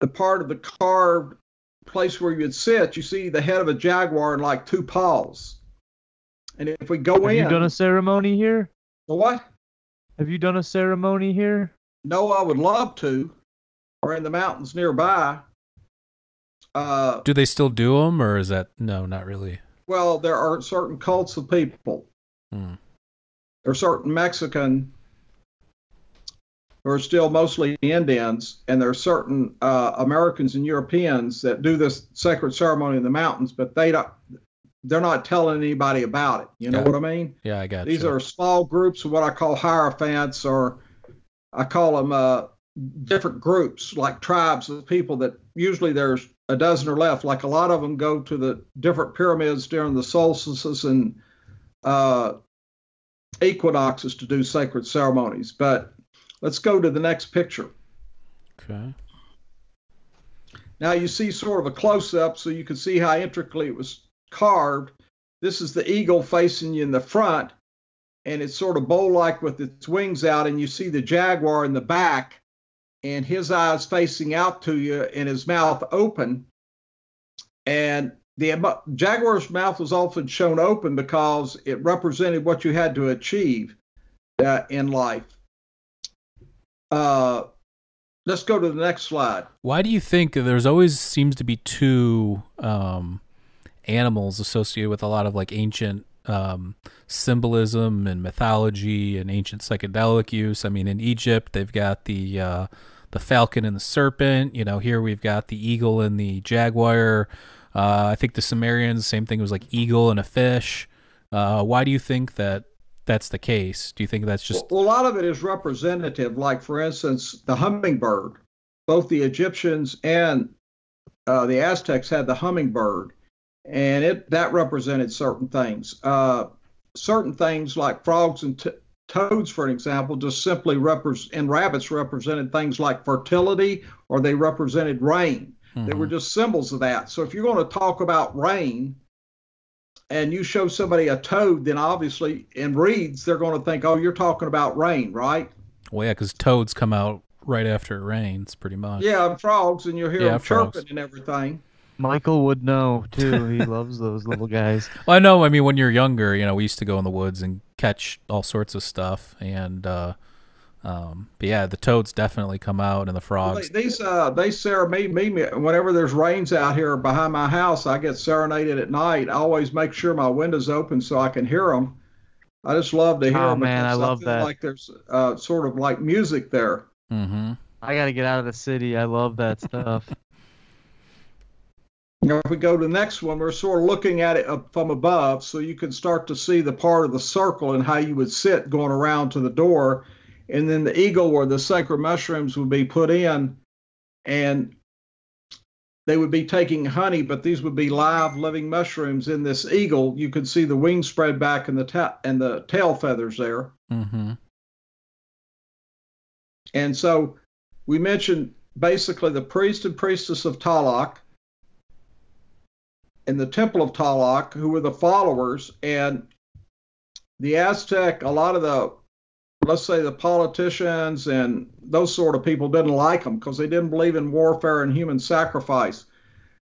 the part of the carved place where you'd sit, you see the head of a jaguar and like two paws. And if we go Have in, you done a ceremony here? what? Have you done a ceremony here? No, I would love to, or in the mountains nearby. Uh, Do they still do them, or is that no, not really? well, there are certain cults of people. Hmm. There are certain Mexican who are still mostly Indians, and there are certain uh, Americans and Europeans that do this sacred ceremony in the mountains, but they don't. They're not telling anybody about it. You know Yeah. what I mean? Yeah, I got These you. are small groups of what I call hierophants, or I call them uh, different groups, like tribes of people that usually there's a dozen or left. Like a lot of them go to the different pyramids during the solstices and uh, equinoxes to do sacred ceremonies. But let's go to the next picture. okay. Now you see sort of a close up so you can see how intricately it was carved. This is the eagle facing you in the front, and it's sort of bow like with its wings out, and you see the jaguar in the back, and his eyes facing out to you and his mouth open. And the jaguar's mouth was often shown open because it represented what you had to achieve uh, in life. Uh, let's go to the next slide. Why do you think there's always seems to be two um, animals associated with a lot of like ancient um, symbolism and mythology and ancient psychedelic use? I mean, in Egypt they've got the uh, the falcon and the serpent. You know, here we've got the eagle and the jaguar. Uh, I think the Sumerians, same thing. Was like eagle and a fish. Uh, why do you think that that's the case? Do you think that's just Well, a lot of it is representative. Like, for instance, the hummingbird. Both the Egyptians and uh, the Aztecs had the hummingbird, and it that represented certain things. Uh, certain things like frogs and t- toads, for example, just simply represent, and rabbits represented things like fertility, or they represented rain. They were just symbols of that. So if you're going to talk about rain, and you show somebody a toad, then obviously in reeds they're going to think, oh, you're talking about rain, right? well, yeah, because toads come out right after it rains, pretty much. Yeah, and frogs, and you'll hear Yeah, them frogs. chirping and everything. Michael would know too. He loves those little guys. Well, I know. I mean, when you're younger, you know, we used to go in the woods and catch all sorts of stuff, and uh, um, but yeah, the toads definitely come out, and the Well, frogs. they, these uh, they serenade me, me whenever there's rains out here behind my house. I get serenaded at night. I always make sure my window's open so I can hear them. I just love to hear Oh, them. man, I because love feel that. Like there's uh, sort of like music there. hmm I gotta get out of the city. I love that stuff. Now, if we go to the next one, we're sort of looking at it up from above, so you can start to see the part of the circle and how you would sit going around to the door. And then the eagle where the sacred mushrooms would be put in, and they would be taking honey, but these would be live living mushrooms in this eagle. You could see the wings spread back and the ta- and the tail feathers there. mm-hmm. And so we mentioned basically the priest and priestess of Tlaloc in the temple of Tlaloc, who were the followers, and the Aztec, a lot of the, let's say the politicians and those sort of people didn't like them because they didn't believe in warfare and human sacrifice.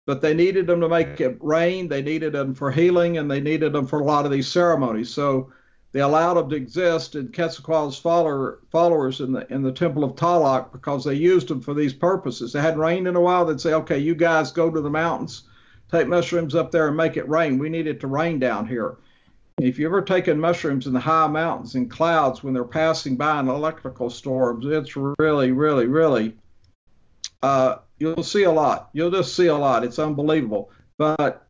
But they needed them to make it rain, they needed them for healing, and they needed them for a lot of these ceremonies. So they allowed them to exist in Quetzalcoatl's follower, followers in the in the temple of Tlaloc because they used them for these purposes. They hadn't rained in a while. They'd say, "Okay, you guys go to the mountains, take mushrooms up there, and make it rain. We need it to rain down here." If you ever taken mushrooms in the high mountains in clouds when they're passing by in electrical storms, it's really, really, really. Uh, you'll see a lot. You'll just see a lot. It's unbelievable. But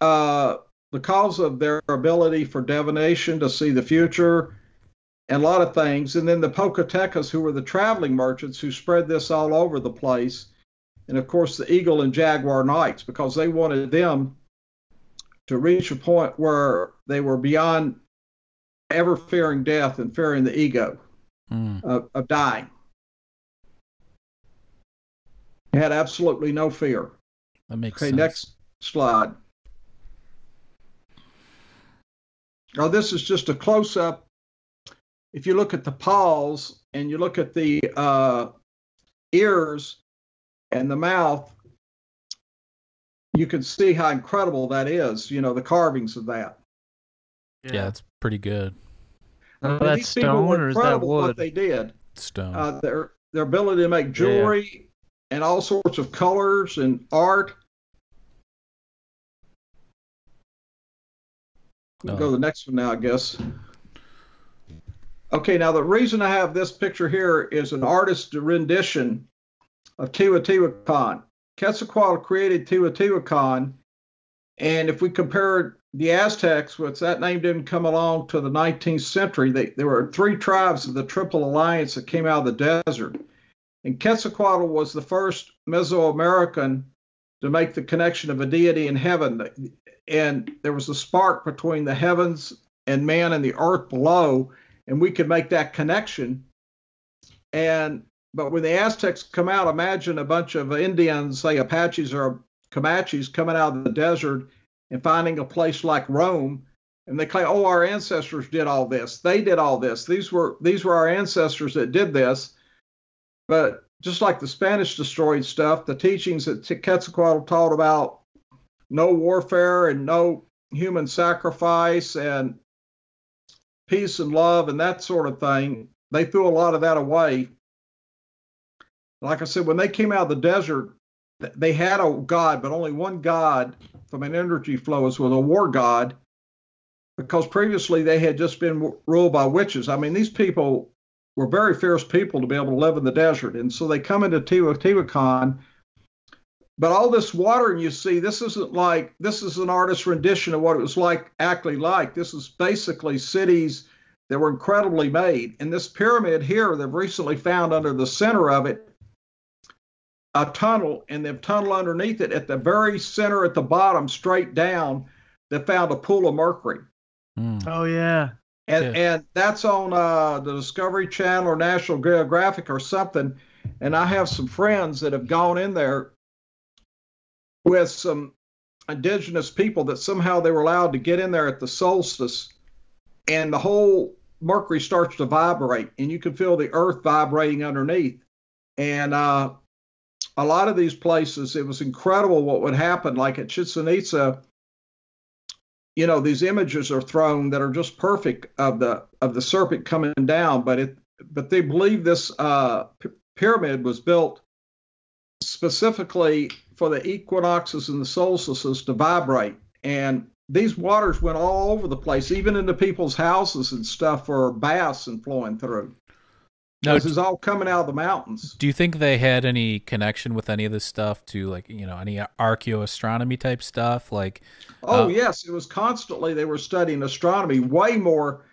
uh, because of their ability for divination to see the future, and a lot of things. And then the Pochtecas, who were the traveling merchants who spread this all over the place. And of course, the Eagle and Jaguar Knights, because they wanted them to reach a point where they were beyond ever fearing death and fearing the ego Mm. of, of dying. They had absolutely no fear. That makes Okay, sense. next slide. Now, this is just a close up. If you look at the paws and you look at the uh, ears and the mouth, you can see how incredible that is, you know, the carvings of that. Yeah, it's pretty good. Oh, And that's these people stone were or is that incredible What wood? they did, Stone. uh, their, their ability to make jewelry and all sorts of colors and art. We'll go Oh. to the next one now, I guess. Okay, now the reason I have this picture here is an artist's rendition of Teotihuacan. Quetzalcoatl created Teotihuacan, and if we compare the Aztecs, which that name didn't come along to the 19th century, they, there were three tribes of the Triple Alliance that came out of the desert. And Quetzalcoatl was the first Mesoamerican to make the connection of a deity in heaven. And there was a spark between the heavens and man and the earth below, and we could make that connection. And but when the Aztecs come out, imagine a bunch of Indians, say Apaches or Comanches, coming out of the desert and finding a place like Rome, and they claim, "Oh, our ancestors did all this. They did all this. These were these were our ancestors that did this." But just like the Spanish destroyed stuff, the teachings that Quetzalcoatl taught about no warfare and no human sacrifice and peace and love and that sort of thing, they threw a lot of that away. Like I said, when they came out of the desert, they had a god, but only one god from an energy flow was with a war god, because previously they had just been ruled by witches. I mean, these people were very fierce people to be able to live in the desert, and so they come into Teotihuacan. But all this watering you see, this isn't like this is an artist's rendition of what it was like actually like. This is basically cities that were incredibly made. And this pyramid here, they've recently found under the center of it a tunnel, and they've tunneled underneath it at the very center at the bottom, straight down. They found a pool of mercury. Mm. Oh yeah. And Yeah. and that's on uh, the Discovery Channel or National Geographic or something. And I have some friends that have gone in there with some indigenous people that somehow they were allowed to get in there at the solstice, and the whole mercury starts to vibrate, and you can feel the earth vibrating underneath. And uh, a lot of these places, it was incredible what would happen. Like at Chichen Itza, you know, these images are thrown that are just perfect of the of the serpent coming down. But it, but they believe this uh, p- pyramid was built specifically for the equinoxes and the solstices to vibrate. And these waters went all over the place, even into people's houses and stuff for baths and flowing through. Now, this is all coming out of the mountains. do you think they had any connection with any of this stuff to like you know any archaeoastronomy type stuff? Like, Oh Uh, yes, it was constantly they were studying astronomy way more.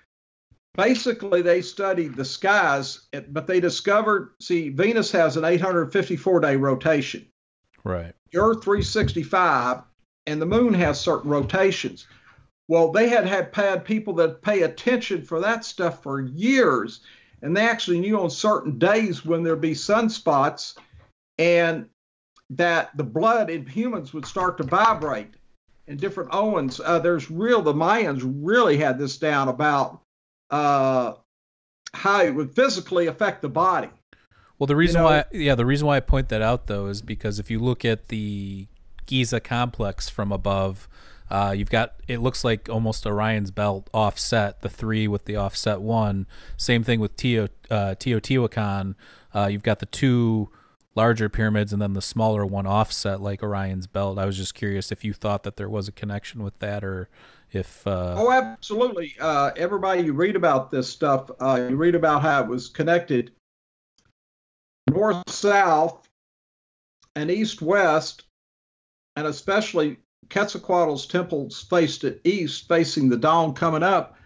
Basically, they studied the skies, but they discovered. See, Venus has an 854 day rotation. right? Earth 365, and the Moon has certain rotations. Well, they had had had people that pay attention for that stuff for years, and they actually knew on certain days when there'd be sunspots, and that the blood in humans would start to vibrate in different owens. Uh, there's real the Mayans really had this down about uh, how it would physically affect the body. Well, the reason know- why, yeah, the reason why I point that out though is because if you look at the Giza complex from above, uh, you've got it looks like almost Orion's belt offset, the three with the offset one. Same thing with Teo, uh, Teotihuacan. Uh, you've got the two larger pyramids and then the smaller one offset like Orion's belt. I was just curious if you thought that there was a connection with that or if. Uh, Oh, absolutely. Uh, everybody, you read about this stuff. Uh, you read about how it was connected north south and east west, and especially Quetzalcoatl's temples faced at east, facing the dawn coming up.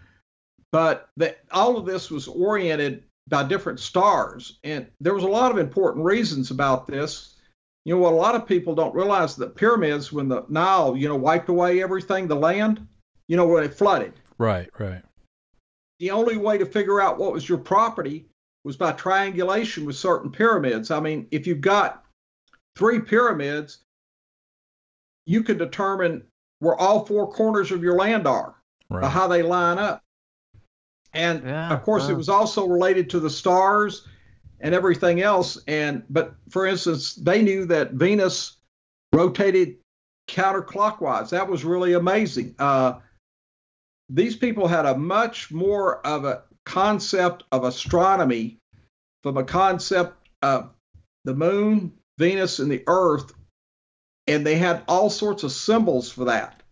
but that all of this was oriented by different stars, and there was a lot of important reasons about this. You know, what a lot of people don't realize that pyramids, when the Nile, you know, wiped away everything, the land, you know, when it flooded, Right, right. the only way to figure out what was your property was by triangulation with certain pyramids. I mean, if you've got three pyramids, you can determine where all four corners of your land are by how they line up. And Yeah, of course, it was also related to the stars and everything else. And but for instance, they knew that Venus rotated counterclockwise. That was really amazing. Uh, these people had a much more of a concept of astronomy from a concept of the moon, Venus, and the Earth, and they had all sorts of symbols for that.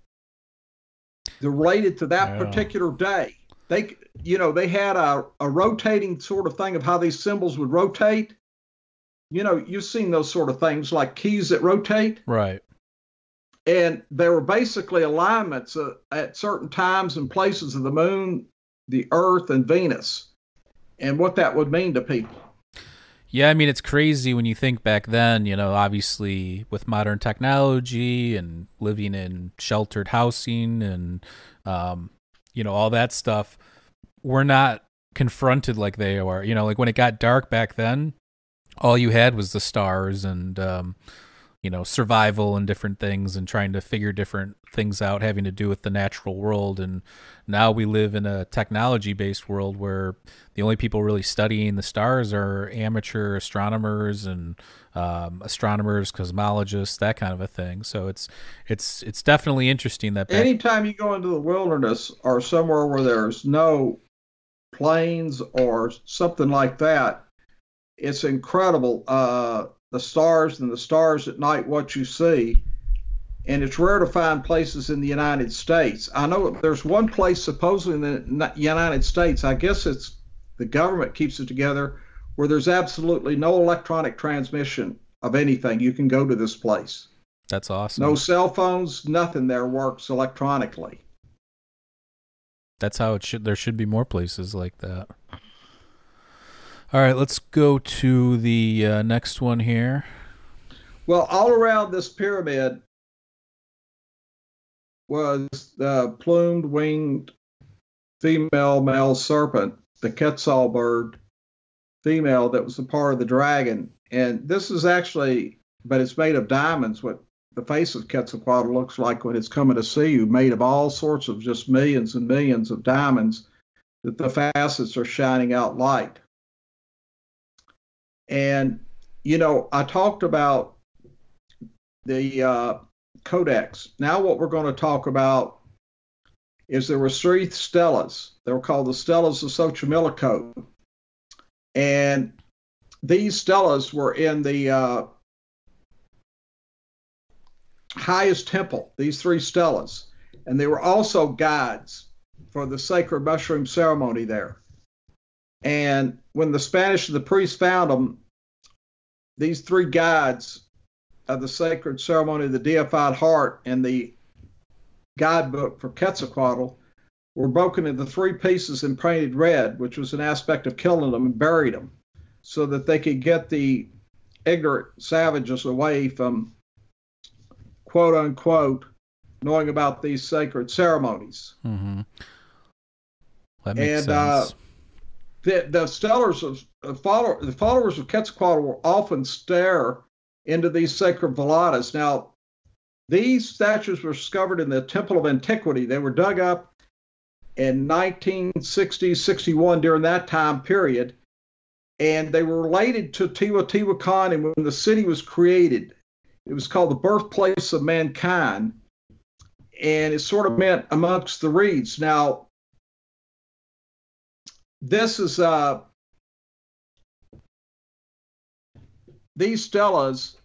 They're related to that Yeah. particular day. They, you know, they had a, a rotating sort of thing of how these symbols would rotate. You know, you've seen those sort of things like keys that rotate Right. and there were basically alignments uh, at certain times and places of the moon, the earth, and Venus, and what that would mean to people. Yeah, I mean it's crazy when you think back then, you know, obviously with modern technology and living in sheltered housing and um, you know, all that stuff, we're not confronted like they are. You know, like when it got dark back then, all you had was the stars and um, you know, survival and different things and trying to figure different things out having to do with the natural world and now we live in a technology based world where the only people really studying the stars are amateur astronomers and um, astronomers, cosmologists, that kind of a thing. So it's it's it's definitely interesting that back, Anytime you go into the wilderness or somewhere where there's no planes or something like that, it's incredible. Uh, the stars and the stars at night, what you see. And it's rare to find places in the United States. I know there's one place supposedly in the United States, I guess it's the government keeps it together, where there's absolutely no electronic transmission of anything. You can go to this place. that's awesome. No cell phones, nothing there works electronically. That's how it should. There should be more places like that. All right, let's go to the uh, next one here. Well, all around this pyramid was the plumed winged female male serpent, the Quetzal bird female that was a part of the dragon. And this is actually, but it's made of diamonds, what the face of Quetzalcoatl looks like when it's coming to see you, made of all sorts of just millions and millions of diamonds that the facets are shining out light. And, you know, I talked about the uh, codex. Now, what we're going to talk about is there were three stelas. They were called the stelas of Xochimilco. And these stelas were in the uh, highest temple, these three stelas. And they were also guides for the sacred mushroom ceremony there. And when the Spanish and the priests found them, these three guides of the sacred ceremony of the deified heart and the guidebook for Quetzalcoatl were broken into three pieces and painted red, which was an aspect of killing them and buried them so that they could get the ignorant savages away from quote unquote knowing about these sacred ceremonies. Mm-hmm. That makes And, sense. uh, the the stellars of uh, follow, the followers of Quetzalcoatl will often stare into these sacred veladas. Now, these statues were discovered in the Temple of Antiquity. They were dug up in 1960, 61 during that time period, and they were related to Teotihuacan. And when the city was created, it was called the birthplace of mankind, and it sort of meant amongst the reeds. Now, this is uh these stelas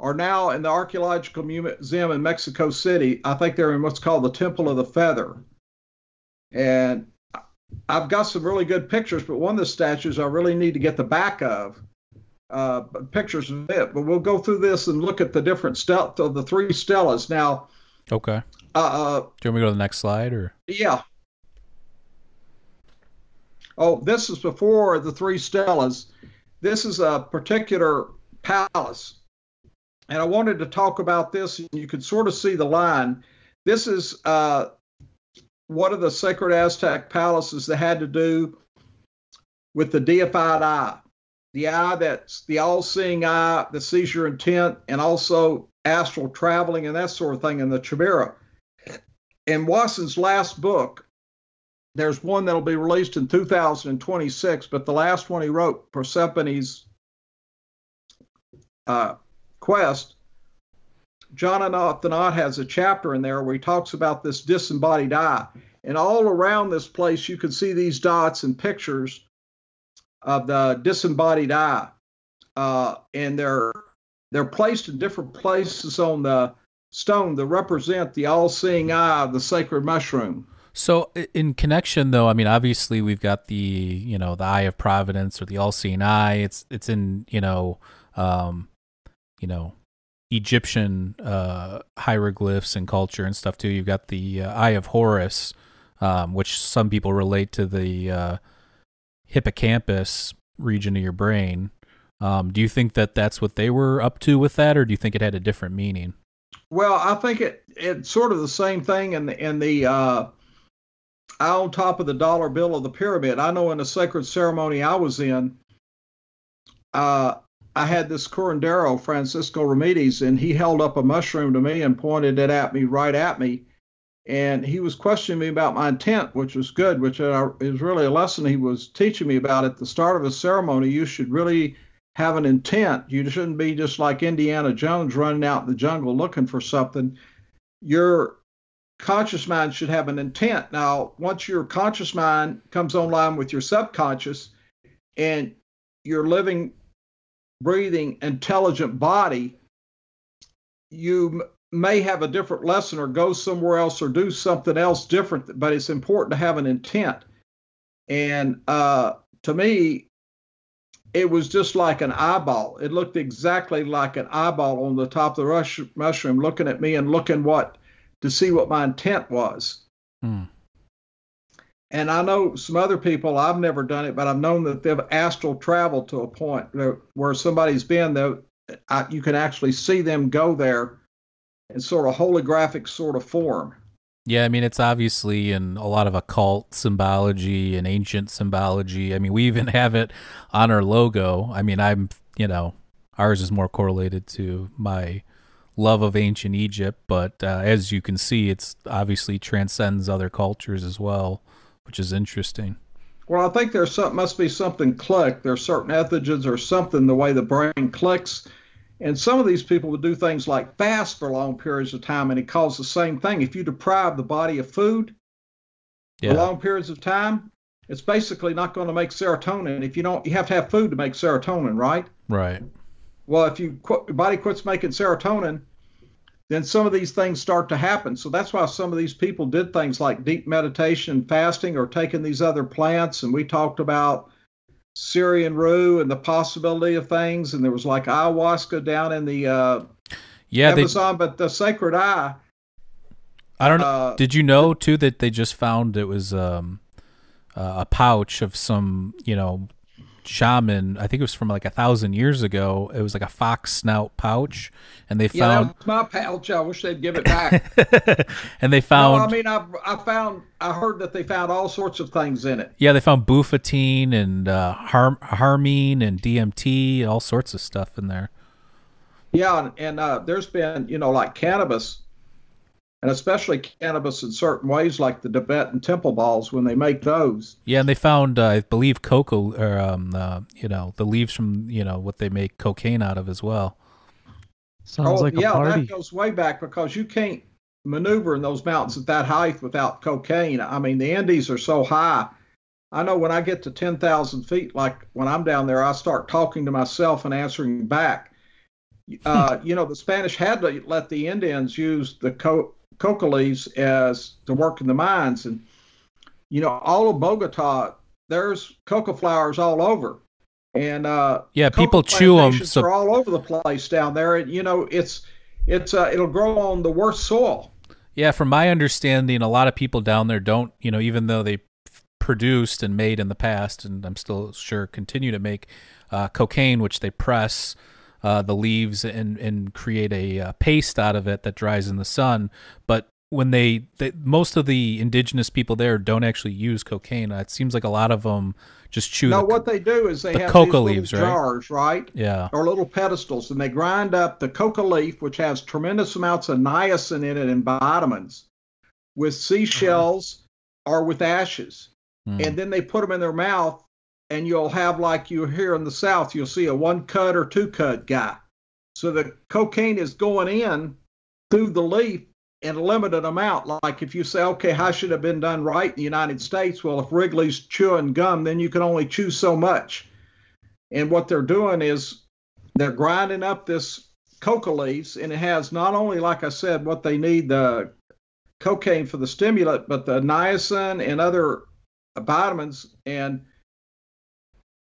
are now in the archaeological museum in Mexico City. I think they're in what's called the Temple of the Feather. And I've got some really good pictures, but one of the statues I really need to get the back of. Uh, pictures of it, but we'll go through this and look at the different stel- of the three stelas. Now, okay. uh, uh, Do you want me to go to the next slide or? yeah, Oh, this is before the three Stelas. This is a particular palace. And I wanted to talk about this, and you could sort of see the line. This is uh, one of the sacred Aztec palaces that had to do with the deified eye. The eye that's the all seeing eye that sees your intent, and also astral traveling and that sort of thing in the Chimera. In Wasson's last book, there's one that'll be released in 2026, but the last one he wrote, Persephone's uh, Quest, Jonathan Ott has a chapter in there where he talks about this disembodied eye. And all around this place, you can see these dots and pictures of the disembodied eye. Uh, and they're they're placed in different places on the stone that represent the all-seeing eye of the sacred mushroom. So in connection though, I mean obviously we've got the, you know, the eye of providence or the all-seeing eye. It's it's in, you know, um you know, Egyptian uh hieroglyphs and culture and stuff too. You've got the uh, eye of Horus um which some people relate to the uh hippocampus region of your brain. Um, do you think that that's what they were up to with that, or do you think it had a different meaning? Well, I think it it's sort of the same thing in the in the uh, on top of the dollar bill of the pyramid. I know in a sacred ceremony I was in, uh, I had this curandero, Francisco Ramirez, and he held up a mushroom to me and pointed it at me right at me. And he was questioning me about my intent, which was good, which is really a lesson he was teaching me about at the start of a ceremony. You should really have an intent. You shouldn't be just like Indiana Jones running out in the jungle looking for something. Your conscious mind should have an intent. Now, once your conscious mind comes online with your subconscious and your living, breathing, intelligent body, you may have a different lesson or go somewhere else or do something else different, but it's important to have an intent. And uh, to me, it was just like an eyeball. It looked exactly like an eyeball on the top of the rush, mushroom, looking at me and looking what to see what my intent was. Hmm. And I know some other people. I've never done it, but I've known that they've astral traveled to a point where somebody's been. There, you can actually see them go there in sort of holographic sort of form. Yeah, I mean it's obviously in a lot of occult symbology and ancient symbology. I mean, we even have it on our logo. I mean, I'm, you know, ours is more correlated to my love of ancient Egypt, but uh, as you can see, it's obviously transcends other cultures as well, which is interesting. Well, I think there's some must be something click. There's certain entheogens or something the way the brain clicks and some of these people would do things like fast for long periods of time, and it caused the same thing. If you deprive the body of food yeah. for long periods of time, it's basically not going to make serotonin. If you don't, you have to have food to make serotonin, right? Right. Well, if you your body quits making serotonin, then some of these things start to happen. So that's why some of these people did things like deep meditation, fasting, or taking these other plants. And we talked about Syrian rue and the possibility of things, and there was like ayahuasca down in the uh, yeah Amazon, they, but the sacred eye. I don't know. Uh, Did you know too that they just found it was um, uh, a pouch of some you know shaman. I think it was from like a thousand years ago. It was like a fox snout pouch, and they found yeah, my pouch. I wish they'd give it back. and they found. No, I mean, I I found I heard that they found all sorts of things in it. Yeah, they found bufotein and uh, harm, harmine and DMT, all sorts of stuff in there. Yeah, and, and uh, there's been you know like cannabis and especially cannabis in certain ways, like the Tibetan temple balls when they make those. Yeah, and they found, uh, I believe, cocoa, or um, uh, you know, the leaves from you know what they make cocaine out of as well. Sounds oh, like yeah, a party. that goes way back because you can't maneuver in those mountains at that height without cocaine. I mean, the Andes are so high. I know when I get to 10,000 feet, like when I'm down there, I start talking to myself and answering back. Uh, you know, the Spanish had to let the Indians use the co- coca leaves as to work in the mines. And, you know, all of Bogota, there's coca flowers all over. And uh, yeah, people chew them. So are all over the place down there. And, you know, it's it's uh, it'll grow on the worst soil. Yeah, from my understanding, a lot of people down there don't, you know, even though they produced and made in the past, and I'm still sure continue to make uh, cocaine, which they press uh, the leaves and and create a uh, paste out of it that dries in the sun. But when they, they most of the indigenous people there don't actually use cocaine. It seems like a lot of them just chew. No, the, what they do is they the have coca leaves, right? jars, right? yeah, Or little pedestals, and they grind up the coca leaf, which has tremendous amounts of niacin in it and vitamins, with seashells or with ashes. Hmm. and then they put them in their mouth and you'll have like you here in the south you'll see a one cut or two cut guy. So the cocaine is going in through the leaf in a limited amount like if you say okay how should have been done right in the united states? Well if wrigley's chewing gum then you can only chew so much. And what they're doing is they're grinding up this coca leaves and it has not only like i said what they need the cocaine for the stimulant but the niacin and other vitamins. And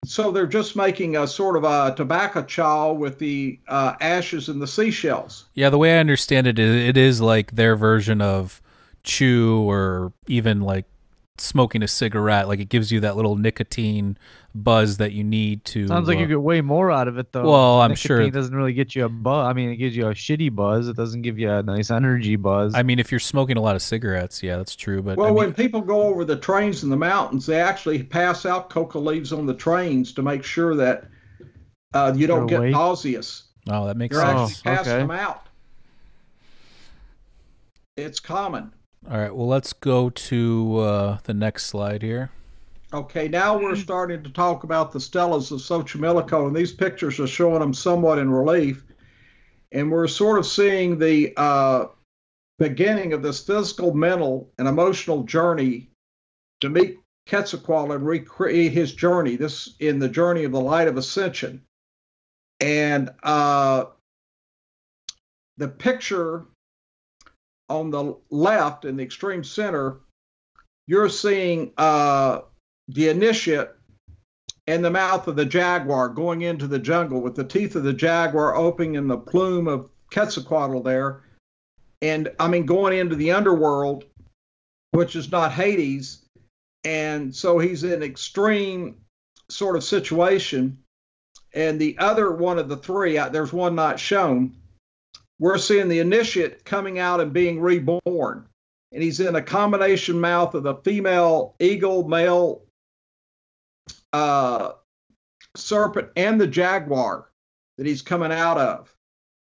so they're just making a sort of a tobacco chaw with the uh, ashes and the seashells. yeah. The way I understand it it is like their version of chew or even like smoking a cigarette. Like it gives you that little nicotine buzz that you need to. Sounds like uh, you get way more out of it though. Well, I'm Nicotine sure- it doesn't really get you a buzz. I mean, it gives you a shitty buzz. It doesn't give you a nice energy buzz. I mean, if you're smoking a lot of cigarettes, yeah, that's true. But Well, I mean, when people go over the trains in the mountains, they actually pass out coca leaves on the trains to make sure that uh, you don't get awake? nauseous. oh, that makes You're sense. actually passing okay. them out. It's common. All right, well, let's go to uh, the next slide here. Okay, now we're starting to talk about the stelas of Xochimilco, and these pictures are showing them somewhat in relief. And we're sort of seeing the uh, beginning of this physical, mental, and emotional journey to meet Quetzalcoatl and recreate his journey. This in the journey of the light of ascension. And uh, the picture on the left in the extreme center, you're seeing uh, the initiate and the mouth of the jaguar going into the jungle with the teeth of the jaguar opening and the plume of Quetzalcoatl there. And I mean, going into the underworld, which is not Hades. And so he's in extreme sort of situation. And the other one of the three, uh, there's one not shown, we're seeing the initiate coming out and being reborn. And he's in a combination mouth of the female eagle, male uh, serpent, and the jaguar that he's coming out of.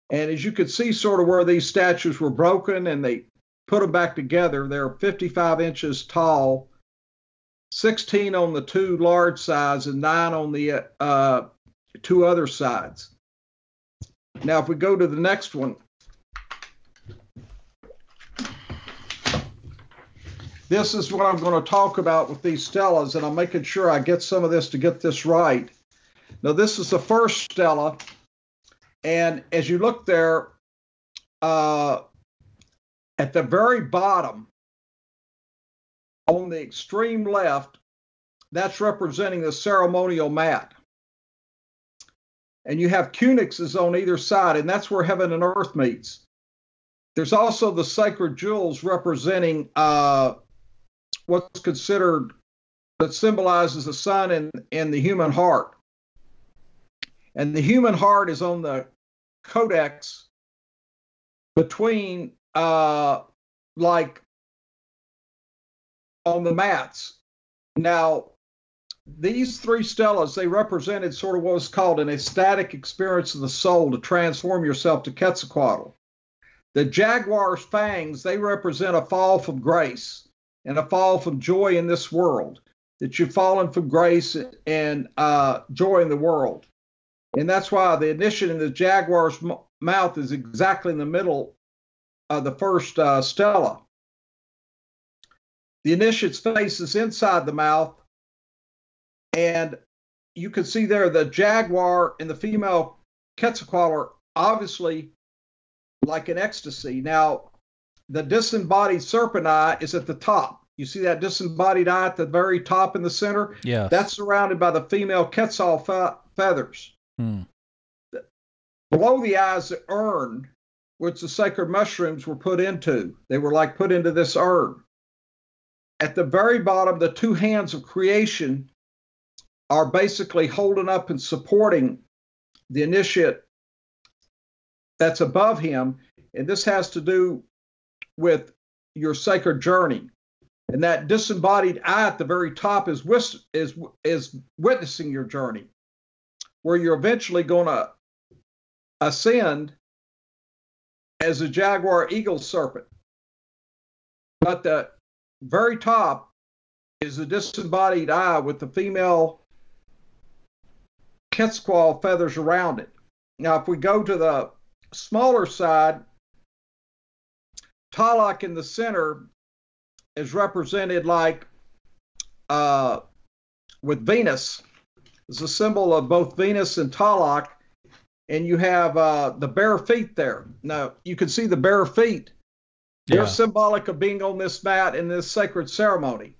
And as you could see, sort of where these statues were broken and they put them back together, they're 55 inches tall, 16 on the two large sides, and nine on the uh, two other sides. Now, if we go to the next one, this is what I'm going to talk about with these stelas, and I'm making sure I get some of this to get this right. Now, this is the first stela, and as you look there, uh, at the very bottom, on the extreme left, that's representing the ceremonial mat. And you have cunixes on either side, and that's where heaven and earth meets. There's also the sacred jewels representing uh, what's considered that symbolizes the sun and, and the human heart. And the human heart is on the codex between uh, like on the mats. Now, these three stelas, they represented sort of what was called an ecstatic experience of the soul to transform yourself to Quetzalcoatl. The jaguar's fangs, they represent a fall from grace and a fall from joy in this world, that you've fallen from grace and uh, joy in the world. And that's why the initiate in the jaguar's m- mouth is exactly in the middle of the first uh, stela. The initiate's face is inside the mouth, and you can see there the jaguar and the female Quetzalcoatl are obviously like an ecstasy. Now, the disembodied serpent eye is at the top. You see that disembodied eye at the very top in the center? Yeah. That's surrounded by the female Quetzal fe- feathers. Hmm. Below the eyes, the urn, which the sacred mushrooms were put into. They were like put into this urn. at the very bottom, the two hands of creation are basically holding up and supporting the initiate that's above him. And this has to do with your sacred journey. And that disembodied eye at the very top is, is, is witnessing your journey, where you're eventually going to ascend as a jaguar eagle serpent. But the very top is the disembodied eye with the female Quetzal feathers around it. Now, if we go to the smaller side, Tlaloc in the center is represented like uh, with Venus. It's a symbol of both Venus and Tlaloc, and you have uh, the bare feet there. Now, you can see the bare feet. They're symbolic of being on this mat in this sacred ceremony.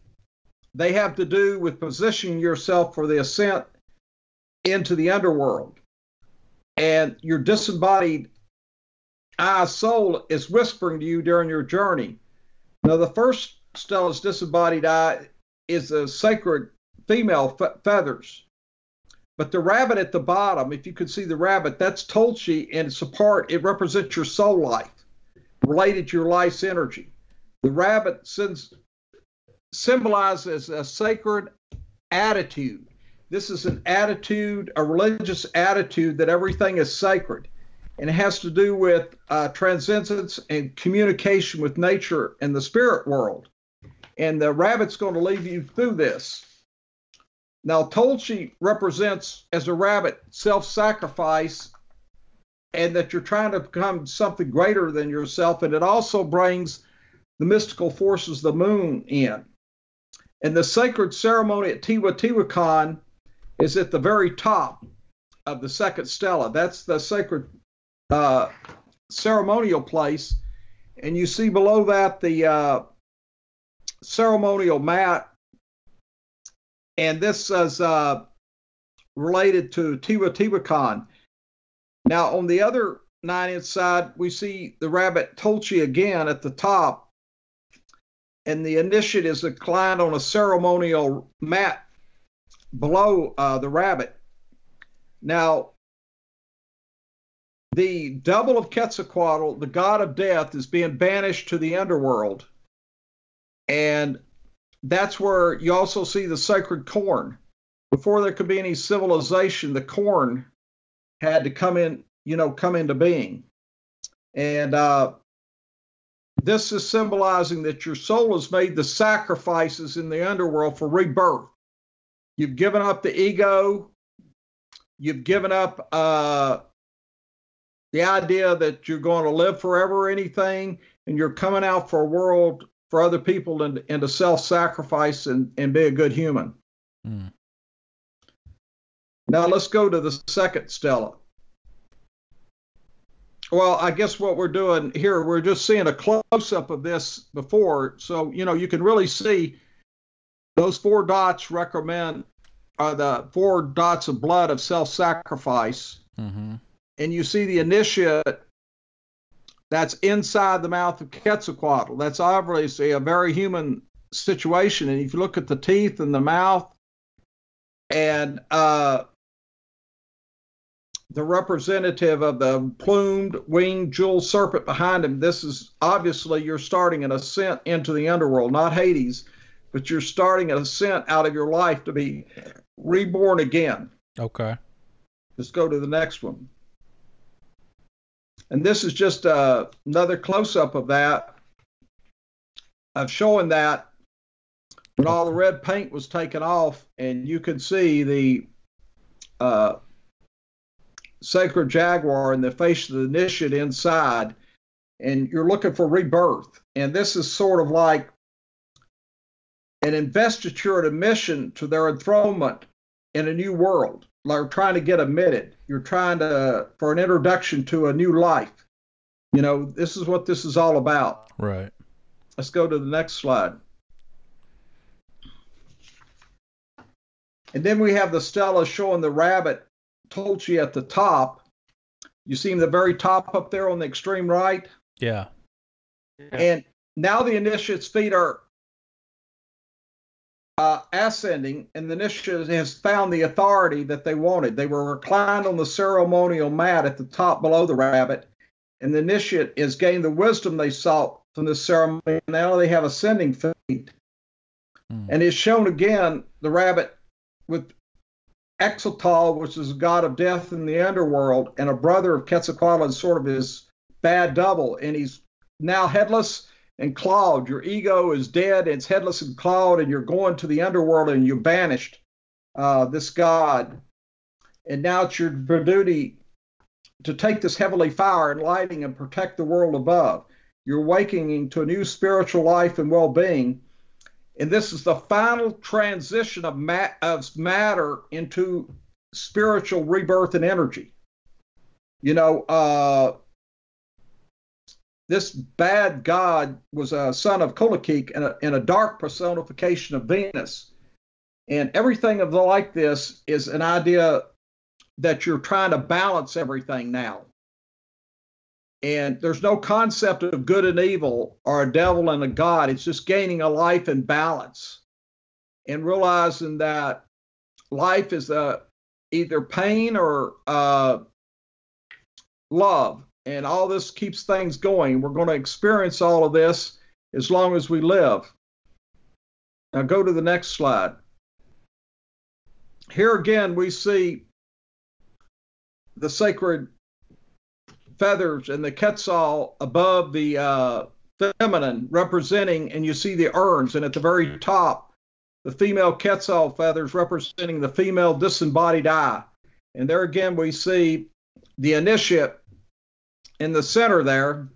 They have to do with positioning yourself for the ascent into the underworld. And your disembodied eye soul is whispering to you during your journey. Now, the first Stela's disembodied eye is the sacred female fe- feathers. But the rabbit at the bottom, if you could see the rabbit, that's Tochtli, and it's a part, it represents your soul life, related to your life's energy. The rabbit sends, symbolizes a sacred attitude. This is an attitude, a religious attitude that everything is sacred. And it has to do with uh, transcendence and communication with nature and the spirit world. And the rabbit's going to lead you through this. Now, Tochtli represents, as a rabbit, self sacrifice and that you're trying to become something greater than yourself. And it also brings the mystical forces the moon in. And the sacred ceremony at Teotihuacan is at the very top of the second stela. That's the sacred uh, ceremonial place. And you see below that the uh, ceremonial mat and this is uh, related to Teotihuacan. Now, on the other nine inch side, we see the rabbit Tochtli again at the top, and the initiate is inclined on a ceremonial mat below uh, the rabbit. Now, the double of Quetzalcoatl, the god of death, is being banished to the underworld. And that's where you also see the sacred corn. Before there could be any civilization, the corn had to come in, you know, come into being. And uh, this is symbolizing that your soul has made the sacrifices in the underworld for rebirth. You've given up the ego. You've given up uh, the idea that you're going to live forever or anything, and you're coming out for a world for other people and, and to self sacrifice and, and be a good human. Mm. Now let's go to the second Stela. Well, I guess what we're doing here, we're just seeing a close up of this before. So, you know, you can really see those four dots recommend are the four dots of blood of self sacrifice. Mm-hmm. And you see the initiate that's inside the mouth of Quetzalcoatl. That's obviously a very human situation. And if you look at the teeth and the mouth and uh, the representative of the plumed winged jewel serpent behind him, this is obviously you're starting an ascent into the underworld, not Hades, but you're starting an ascent out of your life to be reborn again. Okay. Let's go to the next one. And this is just uh, another close up of that, of showing that when all the red paint was taken off, and you could see the uh, sacred jaguar and the face of the initiate inside, and you're looking for rebirth. And this is sort of like an investiture and a mission to their enthronement in a new world like trying to get admitted. You're trying to for an introduction to a new life. You know, this is what this is all about. Right. Let's go to the next slide. And then we have the Stela showing the rabbit Tochtli at the top. You see him the very top up there on the extreme right? Yeah. And now the initiate's feet are uh, ascending, and the Nisha has found the authority that they wanted. They were reclined on the ceremonial mat at the top below the rabbit, and the Nisha has gained the wisdom they sought from the ceremony. Now they have ascending feet. Hmm. And it's shown again the rabbit with Xolotl, which is a god of death in the underworld, and a brother of Quetzalcoatl, sort of his bad double, and he's now headless and clawed. Your ego is dead, it's headless and clawed, and you're going to the underworld and you banished uh, this god. And now it's your duty to take this heavenly fire and lighting and protect the world above. You're awakening to a new spiritual life and well being. And this is the final transition of, of matter into spiritual rebirth and energy. You know, uh, this bad god was a son of Kolokik and a, and a dark personification of Venus. And everything of the like this is an idea that you're trying to balance everything now. And there's no concept of good and evil or a devil and a God. It's just gaining a life in balance and realizing that life is uh, either pain or uh, love. And all this keeps things going. We're going to experience all of this as long as we live. Now go to the next slide. Here again, we see the sacred feathers and the quetzal above the uh, feminine representing, and you see the urns, and at the very top, the female quetzal feathers representing the female disembodied eye. And there again, we see the initiate in the center there.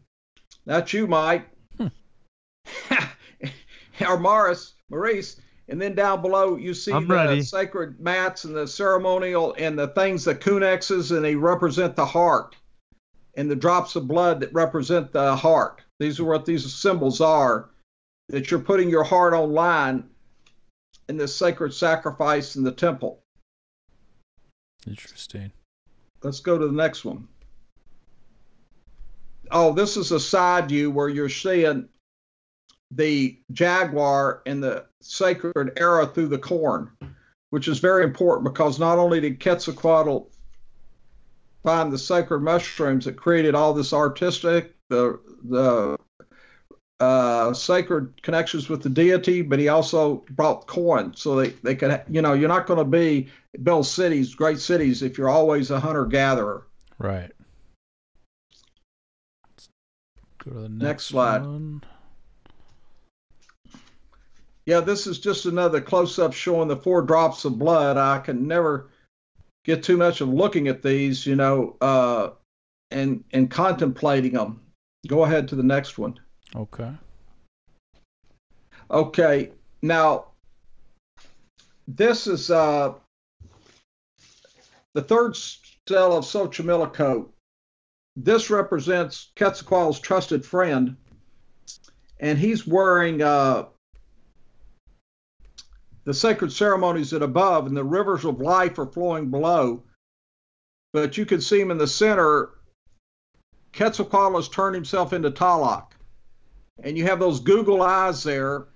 That's you, Mike. Hmm. or Morris, Maurice. And then down below, you see I'm the ready. sacred mats and the ceremonial and the things, the kunexes, and they represent the heart and the drops of blood that represent the heart. These are what these symbols are that you're putting your heart online in this sacred sacrifice in the temple. Interesting. Let's go to the next one. Oh, this is a side view where you're seeing the jaguar and the sacred arrow through the corn, which is very important because not only did Quetzalcoatl find the sacred mushrooms that created all this artistic, the the uh, sacred connections with the deity, but he also brought corn so they, they could, you know, you're not going to be build cities, great cities, if you're always a hunter gatherer. Right. Go to the next, Next slide. one. Yeah, this is just another close up showing the four drops of blood. I can never get too much of looking at these, you know, uh, and and contemplating them. Go ahead to the next one. Okay. Okay, now this is uh, the third cell of Xochimilco. This represents Quetzalcoatl's trusted friend, and he's wearing uh, the sacred ceremonies at above, and the rivers of life are flowing below. But you can see him in the center. Quetzalcoatl has turned himself into Tlaloc and you have those Google eyes there,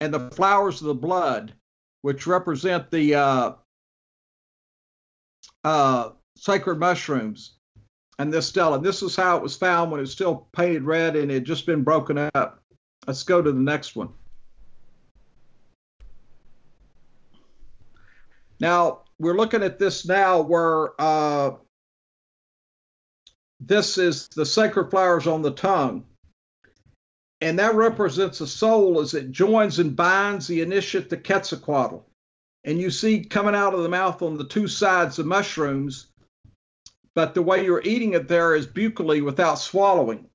and the flowers of the blood, which represent the uh, uh, sacred mushrooms, and this stela. This is how it was found when it was still painted red and it had just been broken up. Let's go to the next one. Now we're looking at this now, where uh, this is the sacred flowers on the tongue and that represents a soul as it joins and binds the initiate to Quetzalcoatl. And you see coming out of the mouth on the two sides of mushrooms, but the way you're eating it there is buccally without swallowing.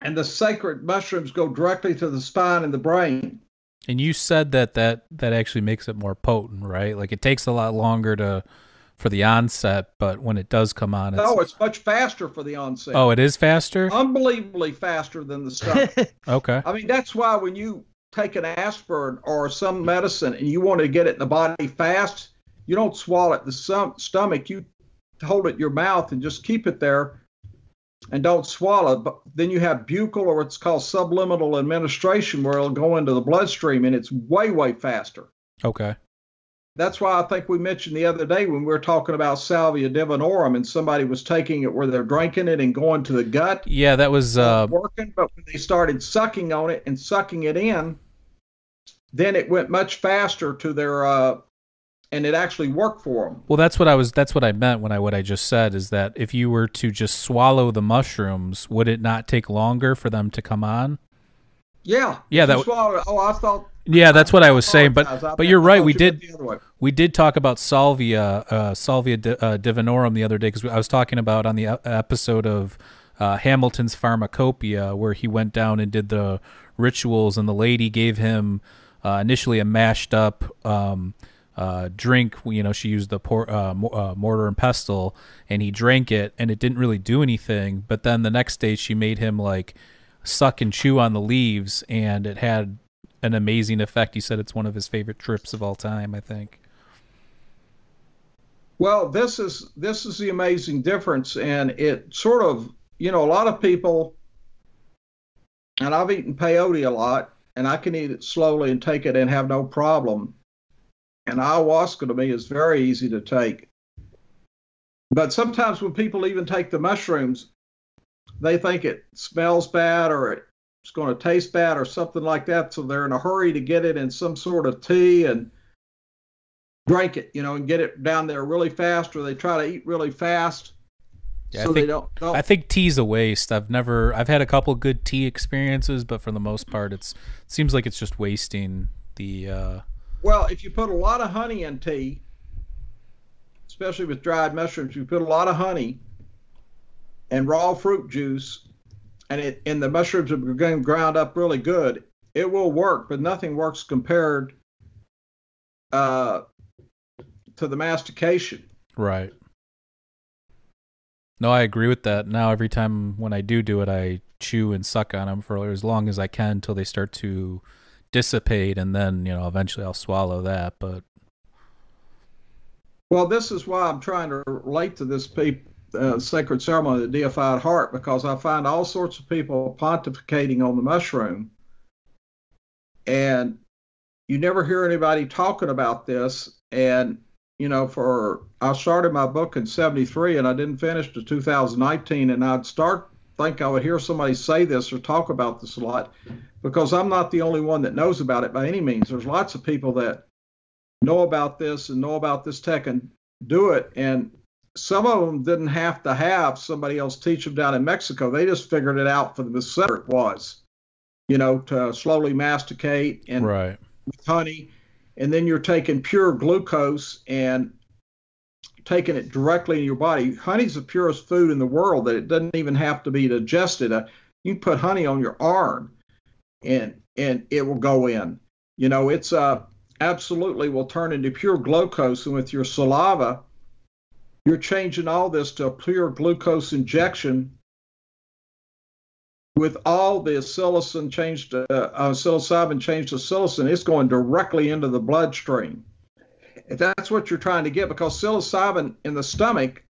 And the sacred mushrooms go directly to the spine and the brain. And you said that that that actually makes it more potent, right? Like it takes a lot longer to for the onset, but when it does come on, it's No, it's much faster for the onset. oh, it is faster. Unbelievably faster than the stuff. Okay. I mean, that's why when you take an aspirin or some medicine and you want to get it in the body fast, you don't swallow it in the stomach. You hold it in your mouth and just keep it there. and don't swallow, but then you have buccal or what's called subliminal administration where it'll go into the bloodstream and it's way, way faster. Okay. That's why I think we mentioned the other day when we were talking about salvia divinorum and somebody was taking it where they're drinking it and going to the gut. Yeah, that was uh, working, but when they started sucking on it and sucking it in, then it went much faster to their uh, and it actually worked for them. Well, that's what I was. That's what I meant when I what I just said is that if you were to just swallow the mushrooms, would it not take longer for them to come on? Yeah. Yeah. That. Swallowed, oh, I thought. Yeah, that's what I was saying. But I but you're right. We you did we did talk about salvia uh, salvia di- uh, divinorum the other day because I was talking about on the episode of uh, Hamilton's Pharmacopoeia where he went down and did the rituals and the lady gave him uh, initially a mashed up. Um, uh, drink. You know, she used the por- uh, uh, mortar and pestle, and he drank it, and it didn't really do anything. But then the next day, she made him like suck and chew on the leaves, and it had an amazing effect. He said it's one of his favorite trips of all time. I think. Well, this is this is the amazing difference, and it sort of you know a lot of people, and I've eaten peyote a lot, and I can eat it slowly and take it and have no problem. And ayahuasca to me is very easy to take. But sometimes when people even take the mushrooms, they think it smells bad or it's going to taste bad or something like that, so they're in a hurry to get it in some sort of tea and drink it, you know, and get it down there really fast, or they try to eat really fast. Yeah, so I think, they don't, don't. I think tea's a waste. I've never. I've had a couple good tea experiences, but for the most part, it's it seems like it's just wasting the. Uh, well, if you put a lot of honey in tea, especially with dried mushrooms, you put a lot of honey and raw fruit juice, and it and the mushrooms are getting ground up really good. It will work, but nothing works compared uh, to the mastication. Right. No, I agree with that. Now, every time when I do do it, I chew and suck on them for as long as I can until they start to dissipate, and then you know eventually I'll swallow that. But well, this is why I'm trying to relate to this people, uh, sacred ceremony of the deified heart, because I find all sorts of people pontificating on the mushroom, and you never hear anybody talking about this. And you know, for I started my book in '73 and I didn't finish to 2019, and I'd start think I would hear somebody say this or talk about this a lot because I'm not the only one that knows about it by any means. There's lots of people that know about this and know about this tech and do it, and some of them didn't have to have somebody else teach them down in Mexico. They just figured it out for themselves. It was, you know, to slowly masticate and right. with honey, and then you're taking pure glucose and taking it directly in your body. Honey's the purest food in the world that it doesn't even have to be digested. Uh, you can put honey on your arm, and and it will go in. You know, it's uh absolutely will turn into pure glucose, and with your saliva, you're changing all this to a pure glucose injection. With all the psilocin changed, to, uh, uh, psilocybin changed to psilocin, it's going directly into the bloodstream if that's what you're trying to get, because psilocybin in the stomach,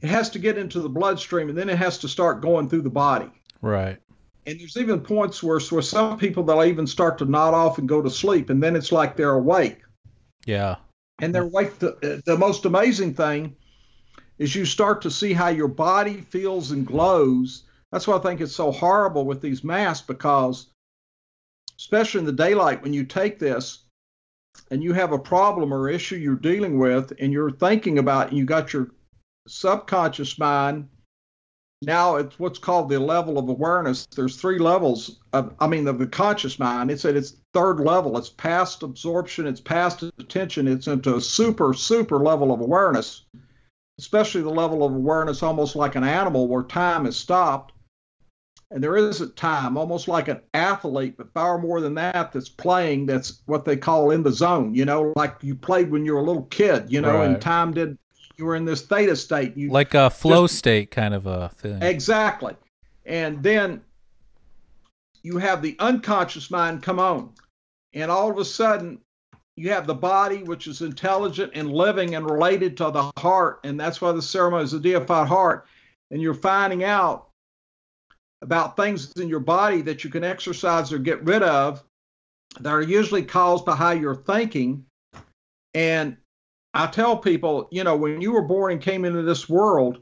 it has to get into the bloodstream and then it has to start going through the body. Right. And there's even points where, where some people they'll even start to nod off and go to sleep, and then it's like they're awake. Yeah. And they're awake. The, the most amazing thing is you start to see how your body feels and glows. That's why I think it's so horrible with these masks because, especially in the daylight, when you take this, and you have a problem or issue you're dealing with and you're thinking about and you got your subconscious mind now it's what's called the level of awareness. There's three levels of i mean of the conscious mind. It's at its third level. It's past absorption it's past attention it's into a super super level of awareness especially the level of awareness almost like an animal where time is stopped and there isn't time, almost like an athlete, but far more than that that's playing. That's what they call in the zone, you know, like you played when you were a little kid, you know, Right. and time did, you were in this theta state. You, Like a flow Just- state kind of a thing. Exactly. And then you have the unconscious mind come on. And all of a sudden, you have the body, which is intelligent and living and related to the heart, and that's why the ceremony is a deified heart. And you're finding out about things in your body that you can exercise or get rid of that are usually caused by how you're thinking. And I tell people, you know, when you were born and came into this world,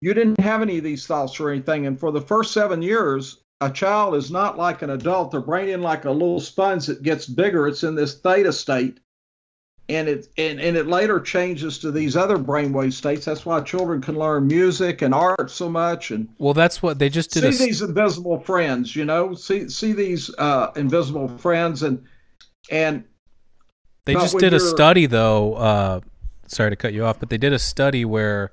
you didn't have any of these thoughts or anything. And for the first seven years, a child is not like an adult. Their brain is like a little sponge that gets bigger. It's in this theta state. And it and, and it later changes to these other brainwave states. That's why children can learn music and art so much. And well, that's what they just did. See a... these invisible friends, you know. See see these uh, invisible friends, and and they just did a study though. Uh, sorry to cut you off, but they did a study where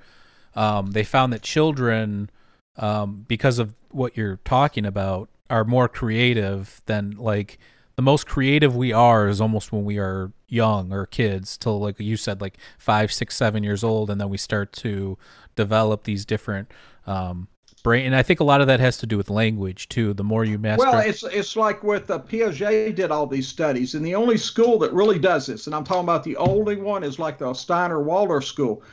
um, they found that children, um, because of what you're talking about, are more creative than like the most creative we are is almost when we are young or kids till like you said like five six seven years old and then we start to develop these different um, brain and i think a lot of that has to do with language too the more you master well it's it's like with uh, piaget did all these studies and the only school that really does this and i'm talking about the only one is like the steiner waldorf school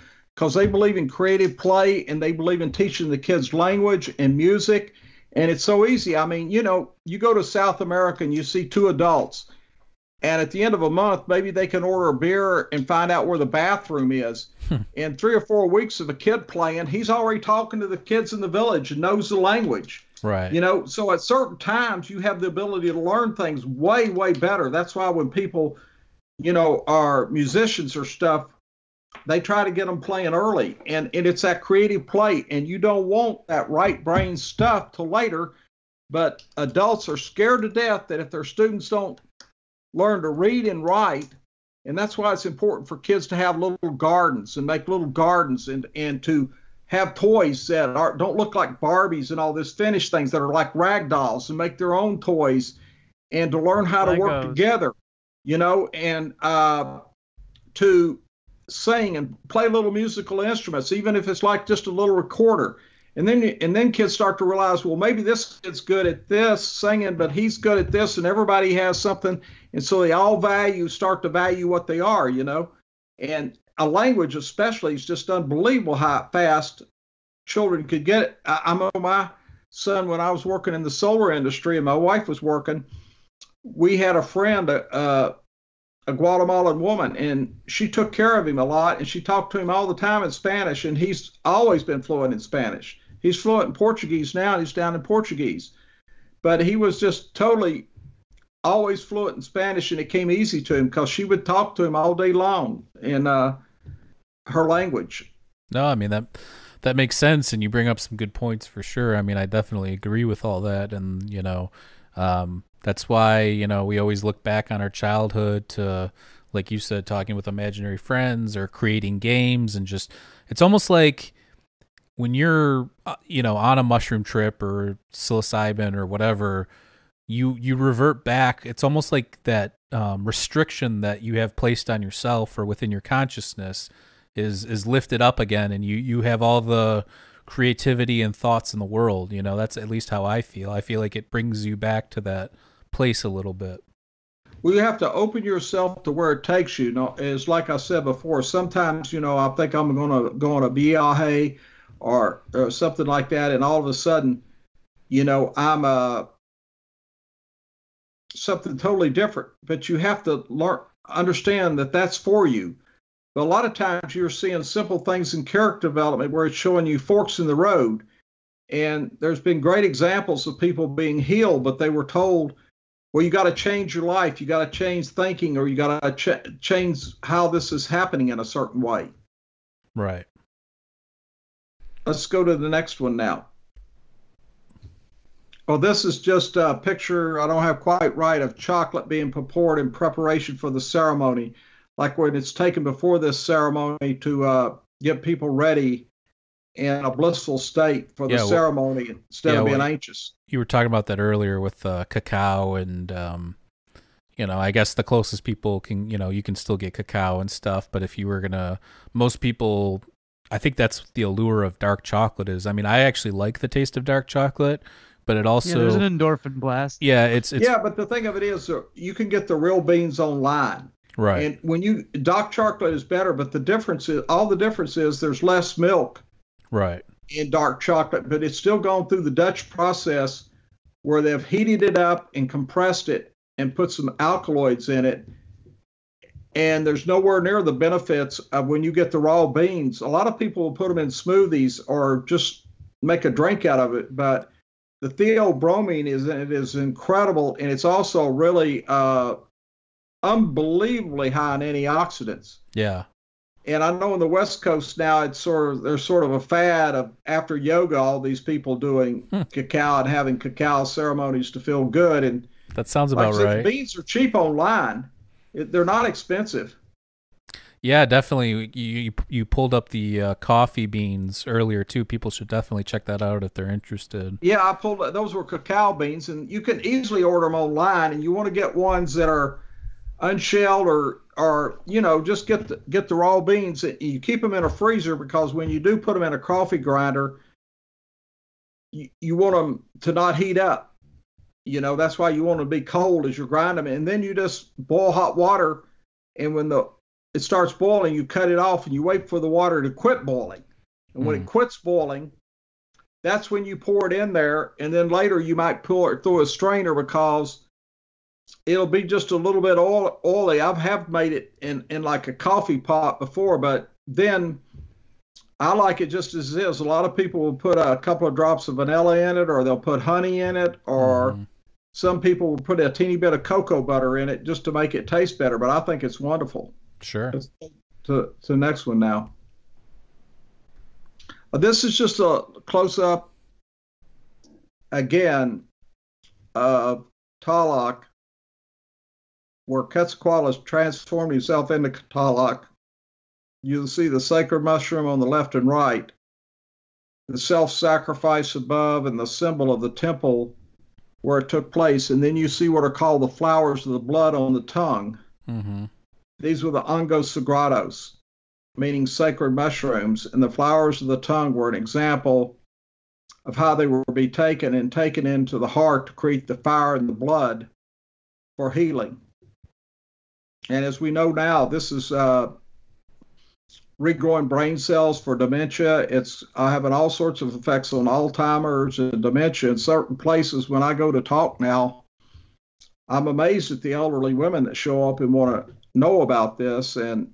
because they believe in creative play and they believe in teaching the kids language and music. And it's so easy. I mean, you know, you go to South America and you see two adults, and at the end of a month, maybe they can order a beer and find out where the bathroom is. Hmm. in three or four weeks of a kid playing, he's already talking to the kids in the village and knows the language. Right. You know, so at certain times you have the ability to learn things way, way better. That's why when people, you know, are musicians or stuff, they try to get them playing early, and, and it's that creative play, and you don't want that right brain stuff till later. But adults are scared to death that if their students don't learn to read and write, and that's why it's important for kids to have little gardens and make little gardens and and to have toys that are, don't look like Barbies and all this finished things that are like rag dolls and make their own toys and to learn how to Legos. work together, you know, and uh, to sing and play little musical instruments, even if it's like just a little recorder. And then and then kids start to realize, well, maybe this kid's good at this singing, but he's good at this, and everybody has something, and so they all value start to value what they are, you know. And a language, especially, is just unbelievable how fast children could get it. I, I know my son when I was working in the solar industry, and my wife was working. We had a friend, uh, a Guatemalan woman, and she took care of him a lot, and she talked to him all the time in Spanish, and he's always been fluent in Spanish. He's fluent in Portuguese now, and he's down in Portuguese, but he was just totally always fluent in Spanish, and it came easy to him because she would talk to him all day long in uh, her language. No, I mean that that makes sense, and you bring up some good points for sure. I mean, I definitely agree with all that, and you know, um, that's why, you know, we always look back on our childhood to, like you said, talking with imaginary friends or creating games and just, it's almost like when you're, uh, you know, on a mushroom trip or psilocybin or whatever, you, you revert back. It's almost like that um, restriction that you have placed on yourself or within your consciousness is, is lifted up again. And you, you have all the, creativity and thoughts in the world. You know, that's at least how I feel. I feel like it brings you back to that place a little bit. Well, you have to open yourself to where it takes you. know, it's like I said before. Sometimes, you know, I think I'm going to go on a viaje or, or something like that, and all of a sudden, you know, I'm a uh, something totally different. But you have to learn, understand that that's for you. But a lot of times you're seeing simple things in character development where it's showing you forks in the road. And there's been great examples of people being healed, but they were told well, you got to change your life. You got to change thinking, or you got to ch- change how this is happening in a certain way. Right. Let's go to the next one now. Well, this is just a picture I don't have quite right of chocolate being poured in preparation for the ceremony, like when it's taken before this ceremony to uh, get people ready in a blissful state for the yeah, ceremony well, instead yeah, of being well, anxious. You were talking about that earlier with uh, cacao and um, you know, I guess the closest people can, you know, you can still get cacao and stuff, but if you were gonna, most people, I think that's the allure of dark chocolate is. I mean, I actually like the taste of dark chocolate, but it also yeah, there's an endorphin blast. Yeah, it's, it's yeah, but the thing of it is, uh, you can get the real beans online Right. And when you dark chocolate is better, but the difference is all the difference is there's less milk right. in dark chocolate, but it's still gone through the Dutch process where they've heated it up and compressed it and put some alkaloids in it. And there's nowhere near the benefits of when you get the raw beans. A lot of people will put them in smoothies or just make a drink out of it, but the theobromine is it is incredible, and it's also really uh, unbelievably high in antioxidants. Yeah. And I know on the West Coast now, it's sort of there's sort of a fad of after yoga, all these people doing Hmm. cacao and having cacao ceremonies to feel good. And That sounds about said, right. beans are cheap online; it, they're not expensive. Yeah, definitely. You you, you pulled up the uh, coffee beans earlier too. People should definitely check that out if they're interested. Yeah, I pulled those were cacao beans, and you can easily order them online. And you want to get ones that are unshelled or or you know just get the, get the raw beans. You keep them in a freezer because when you do put them in a coffee grinder, you, you want them to not heat up. You know that's why you want them to be cold as you grind them, and then you just boil hot water, and when the it starts boiling, you cut it off and you wait for the water to quit boiling. And when Mm. it quits boiling, that's when you pour it in there, and then later you might pour it through a strainer because it'll be just a little bit oil, oily. I've have made it in in like a coffee pot before, but then I like it just as it is. A lot of people will put a couple of drops of vanilla in it, or they'll put honey in it, or Mhm. some people will put a teeny bit of cocoa butter in it just to make it taste better. But I think it's wonderful Sure. to, to the next one now. Uh, This is just a close up again of Tlaloc, where Quetzalcoatlus transformed himself into Tlaloc. You'll see the sacred mushroom on the left and right, the self sacrifice above, and the symbol of the temple where it took place. And then you see what are called the flowers of the blood on the tongue. Mm-hmm. These were the hongos sagrados, meaning sacred mushrooms, and the flowers of the tongue were an example of how they were to be taken and taken into the heart to create the fire and the blood for healing. And as we know now, this is uh, regrowing brain cells for dementia. It's uh, having all sorts of effects on Alzheimer's and dementia in certain places. When I go to talk now, I'm amazed at the elderly women that show up and want to know about this and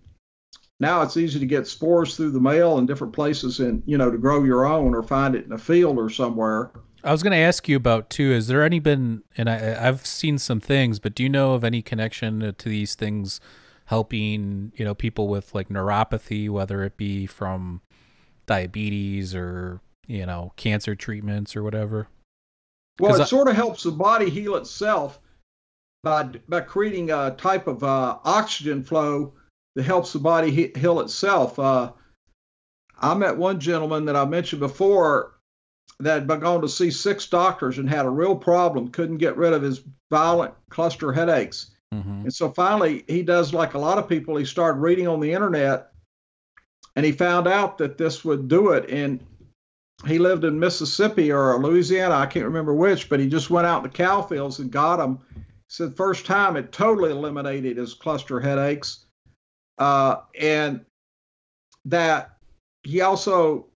now it's easy to get spores through the mail in different places and you know to grow your own or find it in a field or somewhere I was going to ask you about too. Is there any been? And I, I've seen some things, but do you know of any connection to these things helping you know people with like neuropathy, whether it be from diabetes or you know cancer treatments or whatever? Well, it I- sort of helps the body heal itself by by creating a type of uh, oxygen flow that helps the body heal itself uh, i met one gentleman that i mentioned before that had going to see six doctors and had a real problem couldn't get rid of his violent cluster headaches Mm-hmm. And so finally, he does like a lot of people. He started reading on the internet, and he found out that this would do it. And he lived in Mississippi or Louisiana, I can't remember which, but he just went out in the cow fields and got them. He said first time it totally eliminated his cluster headaches, uh, and that he also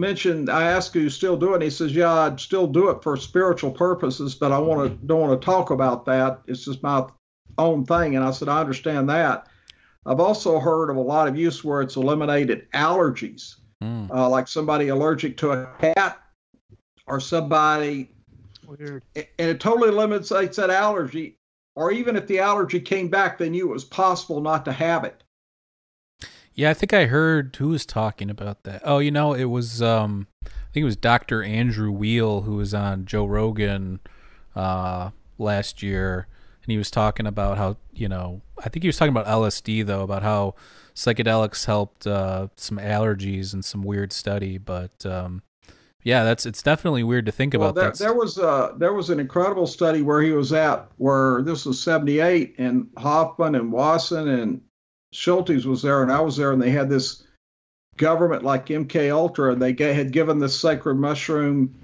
mentioned. I asked, "Do you still do it?" He says, "Yeah, I'd still do it for spiritual purposes, but I want to don't want to talk about that. It's just my own thing." And I said, "I understand that." I've also heard of a lot of use where it's eliminated allergies, Mm. uh, like somebody allergic to a cat or somebody, Weird. and it totally eliminates that allergy. Or even if the allergy came back, they knew it was possible not to have it. Yeah, I think I heard who was talking about that. Oh, you know, it was um I think it was Dr. Andrew Weil who was on Joe Rogan uh last year and he was talking about how, you know, I think he was talking about LSD though, about how psychedelics helped uh some allergies and some weird study, but um yeah, that's it's definitely weird to think Well, about there, that. there was a there was an incredible study where he was at where this was '78, and Hofmann and Wasson and Schultes was there, and I was there, and they had this government like MK Ultra, and they had given this sacred mushroom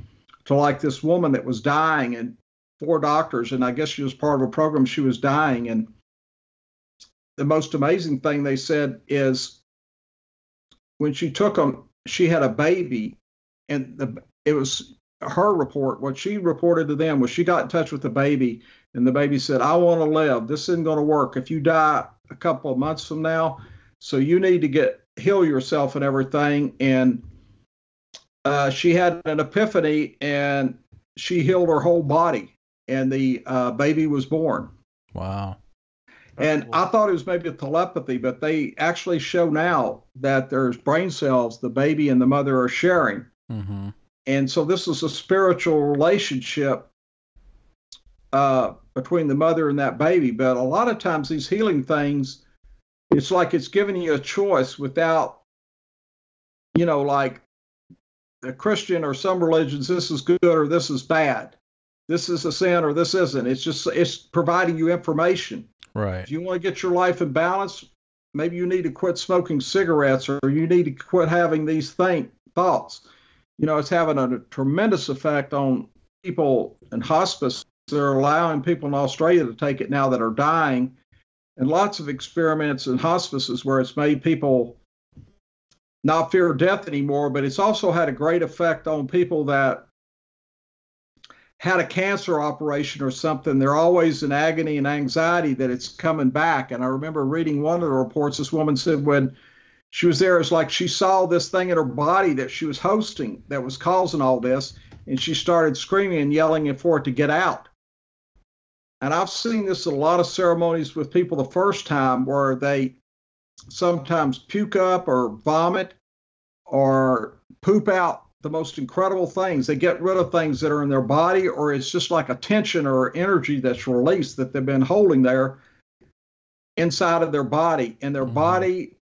to like this woman that was dying, and four doctors, and I guess she was part of a program. She was dying, and the most amazing thing they said is when she took them, she had a baby, and the it was her report. What she reported to them was she got in touch with the baby, and the baby said, "I want to live. This isn't going to work. If you die a couple of months from now, so you need to get heal yourself and everything." And uh, she had an epiphany, and she healed her whole body, and the uh, baby was born. Wow. And cool. I thought it was maybe a telepathy, but they actually show now that there's brain cells the baby and the mother are sharing. Mm-hmm. And so this is a spiritual relationship uh, between the mother and that baby. But a lot of times these healing things, it's like it's giving you a choice without, you know, like a Christian or some religions, this is good or this is bad. This is a sin or this isn't. It's just it's providing you information. Right. If you want to get your life in balance, maybe you need to quit smoking cigarettes or you need to quit having these think thoughts. You know, it's having a tremendous effect on people in hospice. They're allowing people in Australia to take it now that are dying, and lots of experiments in hospices where it's made people not fear death anymore. But it's also had a great effect on people that had a cancer operation or something, they're always in agony and anxiety that it's coming back. And I remember reading one of the reports, this woman said when she was there, it's like she saw this thing in her body that she was hosting that was causing all this, and she started screaming and yelling for it to get out. And I've seen this in a lot of ceremonies with people the first time where they sometimes puke up or vomit or poop out the most incredible things. They get rid of things that are in their body, or it's just like a tension or energy that's released that they've been holding there inside of their body. And their Mhm. body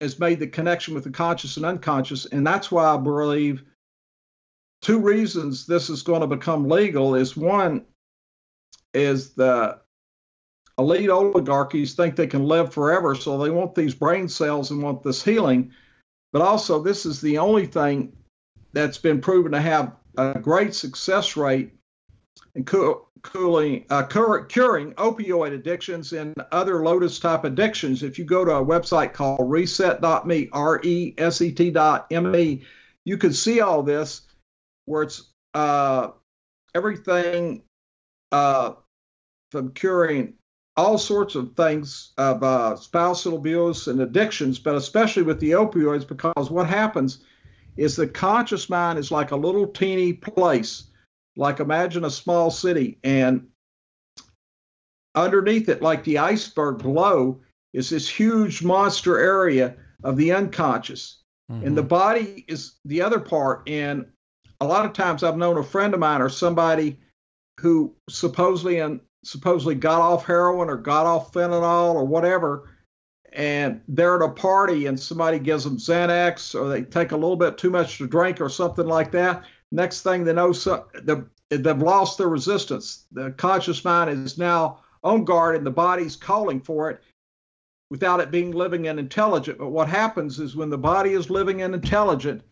has made the connection with the conscious and unconscious. And that's why I believe two reasons this is going to become legal is one is the elite oligarchies think they can live forever, so they want these brain cells and want this healing. But also, this is the only thing that's been proven to have a great success rate in cu- cooling, uh, cur- curing opioid addictions and other Lotus type addictions. If you go to a website called reset.me, R E S E T dot M E, you can see all this where it's uh, everything uh, from curing all sorts of things of uh, spousal abuse and addictions, but especially with the opioids, because what happens is the conscious mind is like a little teeny place. Like imagine a small city, and underneath it, like the iceberg below, is this huge monster area of the unconscious. And the Mhm. body is the other part. And a lot of times I've known a friend of mine or somebody who supposedly and supposedly got off heroin or got off fentanyl or whatever, and they're at a party and somebody gives them Xanax or they take a little bit too much to drink or something like that. Next thing they know, so, the, they've lost their resistance. The conscious mind is now on guard and the body's calling for it without it being living and intelligent. But what happens is when the body is living and intelligent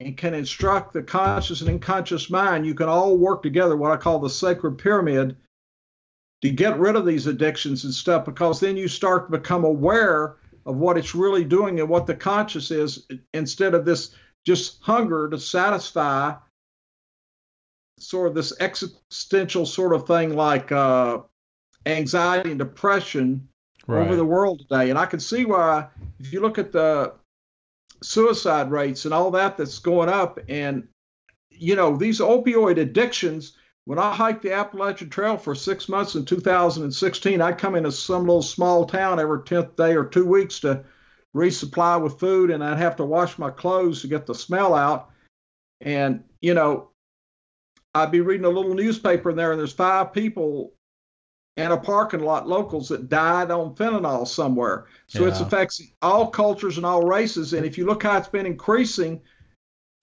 and can instruct the conscious and unconscious mind, you can all work together, what I call the sacred pyramid, to get rid of these addictions and stuff, because then you start to become aware of what it's really doing and what the conscious is instead of this just hunger to satisfy sort of this existential sort of thing like uh, anxiety and depression Right. over the world today. And I can see why, if you look at the suicide rates and all that that's going up, and you know, these opioid addictions. When I hiked the Appalachian Trail for six months in 2016, I'd come into some little small town every 10th day or two weeks to resupply with food, and I'd have to wash my clothes to get the smell out. And, you know, I'd be reading a little newspaper in there, and there's five people in a parking lot, locals that died on fentanyl somewhere. So it's Yeah. affects all cultures and all races. And if you look how it's been increasing,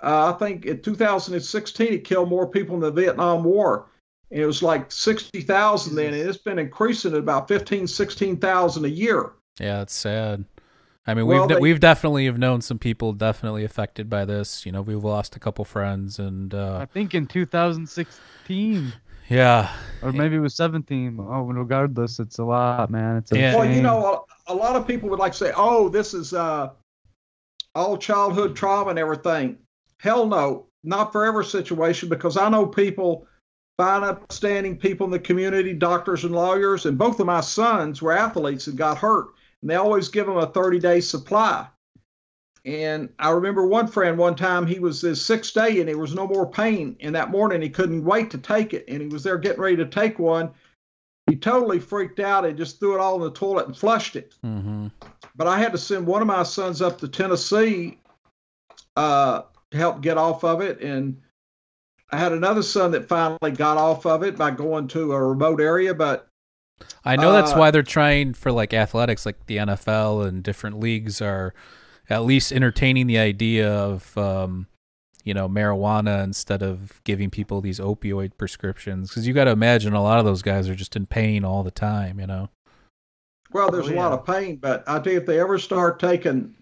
uh, I think in 2016 it killed more people in the Vietnam War. And it was like 60,000 then, and it's been increasing at about 15, 16,000 a year. Yeah, it's sad. I mean, Well, we've they- we've definitely have known some people definitely affected by this. You know, we've lost a couple friends, and I uh, think in 2016 yeah, or maybe it was 17. Oh, regardless, it's a lot, man. It's a Yeah. Well, you know, a, a lot of people would like to say, "Oh, this is uh, all childhood trauma and everything." Hell no, not for every situation because I know people, fine, upstanding people in the community, doctors and lawyers, and both of my sons were athletes and got hurt, and they always give them a 30-day supply. And I remember one friend one time he was his sixth day and there was no more pain. And that morning he couldn't wait to take it, and he was there getting ready to take one. He totally freaked out and just threw it all in the toilet and flushed it. Mm-hmm. But I had to send one of my sons up to Tennessee uh, to help get off of it, and I had another son that finally got off of it by going to a remote area. But I know that's Uh, why they're trying for like athletics, like the NFL and different leagues are at least entertaining the idea of, um, you know, marijuana instead of giving people these opioid prescriptions. Because you got to imagine a lot of those guys are just in pain all the time, you know. Well, there's Oh, a lot of pain, but I tell you, if they ever start taking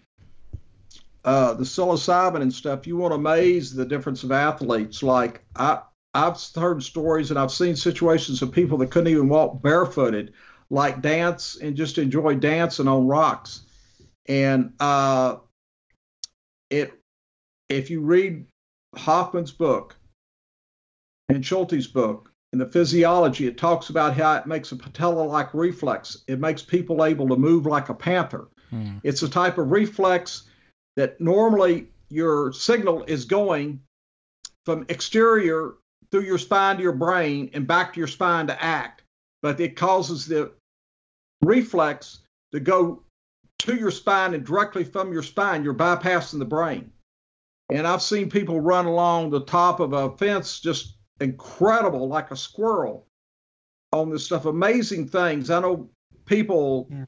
uh, the psilocybin and stuff, you won't amaze the difference of athletes. Like I, I've heard stories and I've seen situations of people that couldn't even walk barefooted, like dance and just enjoy dancing on rocks. And uh, it, if you read Hofmann's book and Schulte's book, in the physiology, it talks about how it makes a patella-like reflex. It makes people able to move like a panther. Hmm. It's a type of reflex that normally your signal is going from exterior through your spine to your brain and back to your spine to act, but it causes the reflex to go to your spine and directly from your spine. You're bypassing the brain. And I've seen people run along the top of a fence just incredible, like a squirrel on this stuff. Amazing things. I know people, Yeah.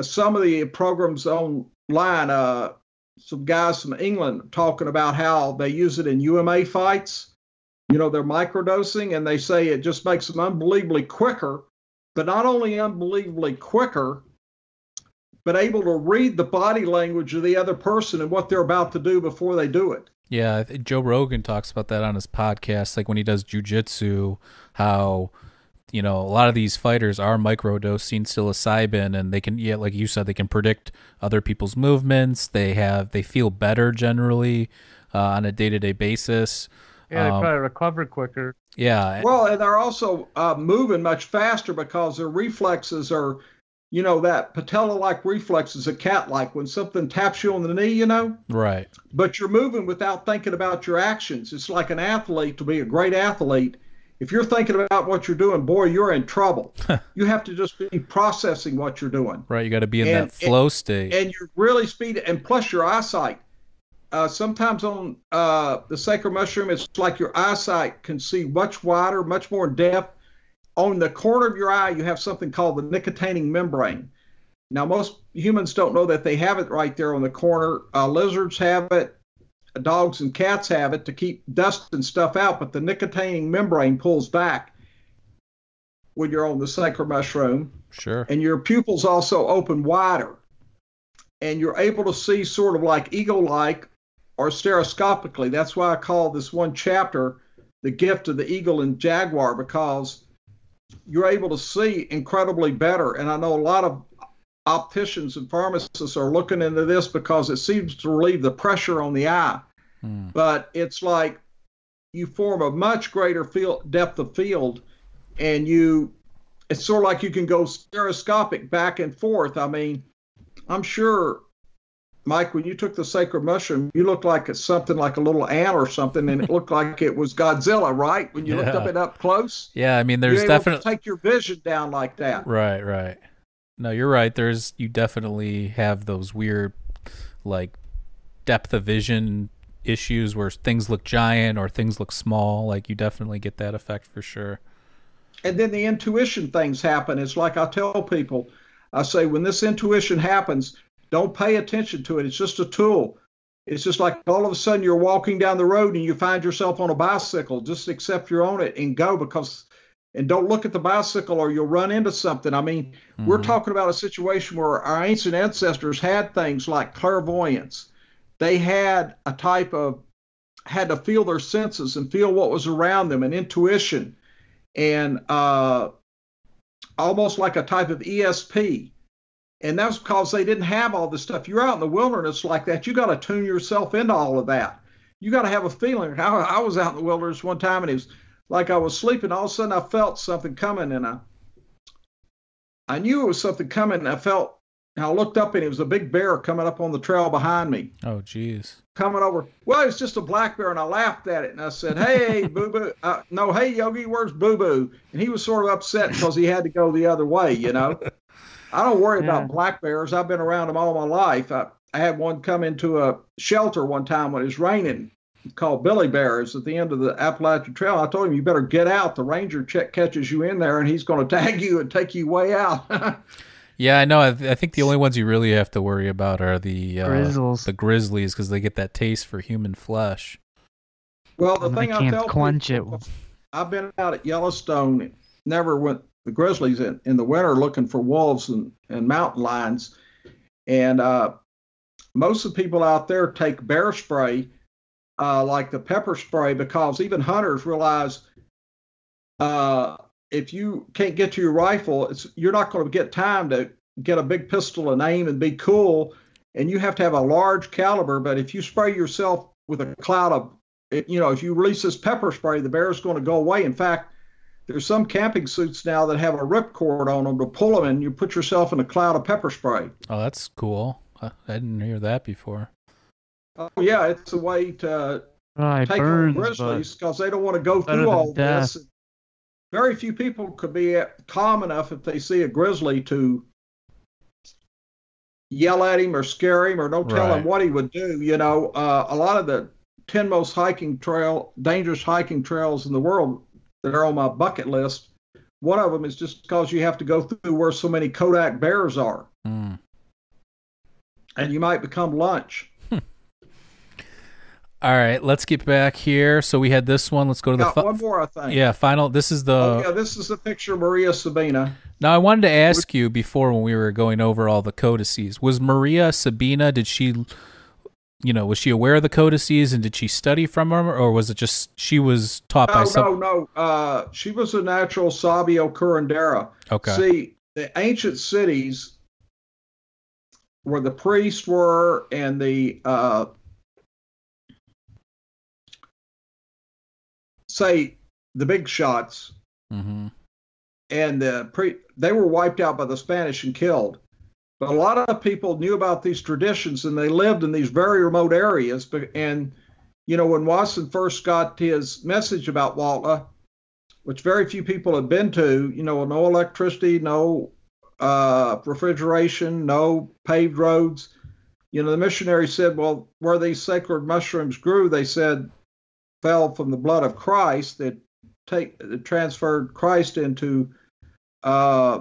some of the programs online, uh, some guys from England talking about how they use it in UMA fights. You know, they're microdosing and they say it just makes them unbelievably quicker, but not only unbelievably quicker, but able to read the body language of the other person and what they're about to do before they do it. Yeah, Joe Rogan talks about that on his podcast, like when he does jujitsu, how you know a lot of these fighters are microdosing psilocybin, and they can, yeah, like you said, they can predict other people's movements. They have, they feel better generally uh, on a day to day basis. Yeah, they Um, probably recover quicker. Yeah, Well, and they're also uh, moving much faster because their reflexes are, you know, that patella-like reflex is a cat-like. When something taps you on the knee, you know, right. but you're moving without thinking about your actions. It's like an athlete to be a great athlete. If you're thinking about what you're doing, boy, you're in trouble. you have to just be processing what you're doing, Right, you got to be in And- that flow state. and you're really speed, and plus your eyesight. Uh, sometimes on uh, the sacred mushroom, it's like your eyesight can see much wider, much more in depth. On the corner of your eye, you have something called the nictitating membrane. Now, most humans don't know that they have it right there on the corner. Uh, lizards have it, dogs and cats have it to keep dust and stuff out, but the nictitating membrane pulls back when you're on the sacred mushroom. Sure. and your pupils also open wider. And you're able to see sort of like eagle-like or stereoscopically. That's why i call this one chapter the gift of the eagle and jaguar because you're able to see incredibly better. And i know a lot of opticians and pharmacists are looking into this because it seems to relieve the pressure on the eye Hmm. but it's like you form a much greater field depth of field and you it's sort of like you can go stereoscopic back and forth i mean i'm sure mike when you took the sacred mushroom you looked like it's something like a little ant or something and it looked like it was godzilla right when you looked Yeah. up it up close Yeah, I mean, there's definitely take your vision down like that Right, right. No, you're right. There's you definitely have those weird like depth of vision issues where things look giant or things look small. Like you definitely get that effect for sure. and then the intuition things happen. It's like I tell people, I say, when this intuition happens, don't pay attention to it. It's just a tool. It's just like all of a sudden you're walking down the road and you find yourself on a bicycle. Just accept you're on it and go because, and don't look at the bicycle or you'll run into something. I mean, we're Mhm. talking about a situation where our ancient ancestors had things like clairvoyance. They had a type of, had to feel their senses and feel what was around them and intuition and uh, almost like a type of ESP. And that's because they didn't have all this stuff. You're out in the wilderness like that. You got to tune yourself into all of that. You got to have a feeling. I, I was out in the wilderness one time and it was like I was sleeping. All of a sudden, I felt something coming, and I, I knew it was something coming. And I felt, and I looked up, and it was a big bear coming up on the trail behind me, Oh, jeez. coming over. Well, it was just a black bear, and I laughed at it, and I said, "Hey, Boo Boo, uh, no, hey Yogi, where's Boo Boo?" And he was sort of upset because he had to go the other way, you know. I don't worry Yeah. about black bears. I've been around them all my life. I, I had one come into a shelter one time when it was raining called Billy Bears at the end of the Appalachian Trail. I told him, you better get out. The ranger check catches you in there and he's going to tag you and take you way out. Yeah, I know. I, th- I think the only ones you really have to worry about are the uh, Grizzles. the grizzlies because they get that taste for human flesh. well, the And thing I can't tell quench it. I've been out at Yellowstone, never went the grizzlies in, in the winter looking for wolves and, and mountain lions. And uh, most of the people out there take bear spray, uh, like the pepper spray, because even hunters realize uh, if you can't get to your rifle, you're not going to get time to get a big pistol and aim and be cool. And you have to have a large caliber. But if you spray yourself with a cloud of, you know, if you release this pepper spray, the bear is going to go away. In fact, there's some camping suits now that have a ripcord on them to pull them, and you put yourself in a cloud of pepper spray. Oh, that's cool. I didn't hear that before. Oh yeah, it's a way to it take on burns, but grizzlies because they don't want to go through all death. this. Very few people could be calm enough if they see a grizzly to yell at him or scare him or don't tell Right. him what he would do. You know, uh, a lot of the ten most hiking trail, dangerous hiking trails in the world that are on my bucket list. One of them is just because you have to go through where so many Kodiak bears are, Mm. and you might become lunch. All right, let's get back here. So we had this one. Let's go to the fi- one more, I think. yeah final. This is the Oh, yeah, this is the picture of Maria Sabina. Now I wanted to ask you before when we were going over all the codices. Was Maria Sabina did she you know, was she aware of the codices and did she study from them or was it just she was taught by No, some no, no. Uh, she was a natural Sabio Curandera. Okay. See, the ancient cities where the priests were and the uh, say the big shots Mhm. and the pre they were wiped out by the Spanish and killed. But a lot of people knew about these traditions and they lived in these very remote areas. And you know when Wasson first got his message about Huautla, which very few people had been to, you know, no electricity, no uh, refrigeration, no paved roads. You know, the missionary said, well, where these sacred mushrooms grew, they said fell from the blood of Christ that take that transferred Christ into uh,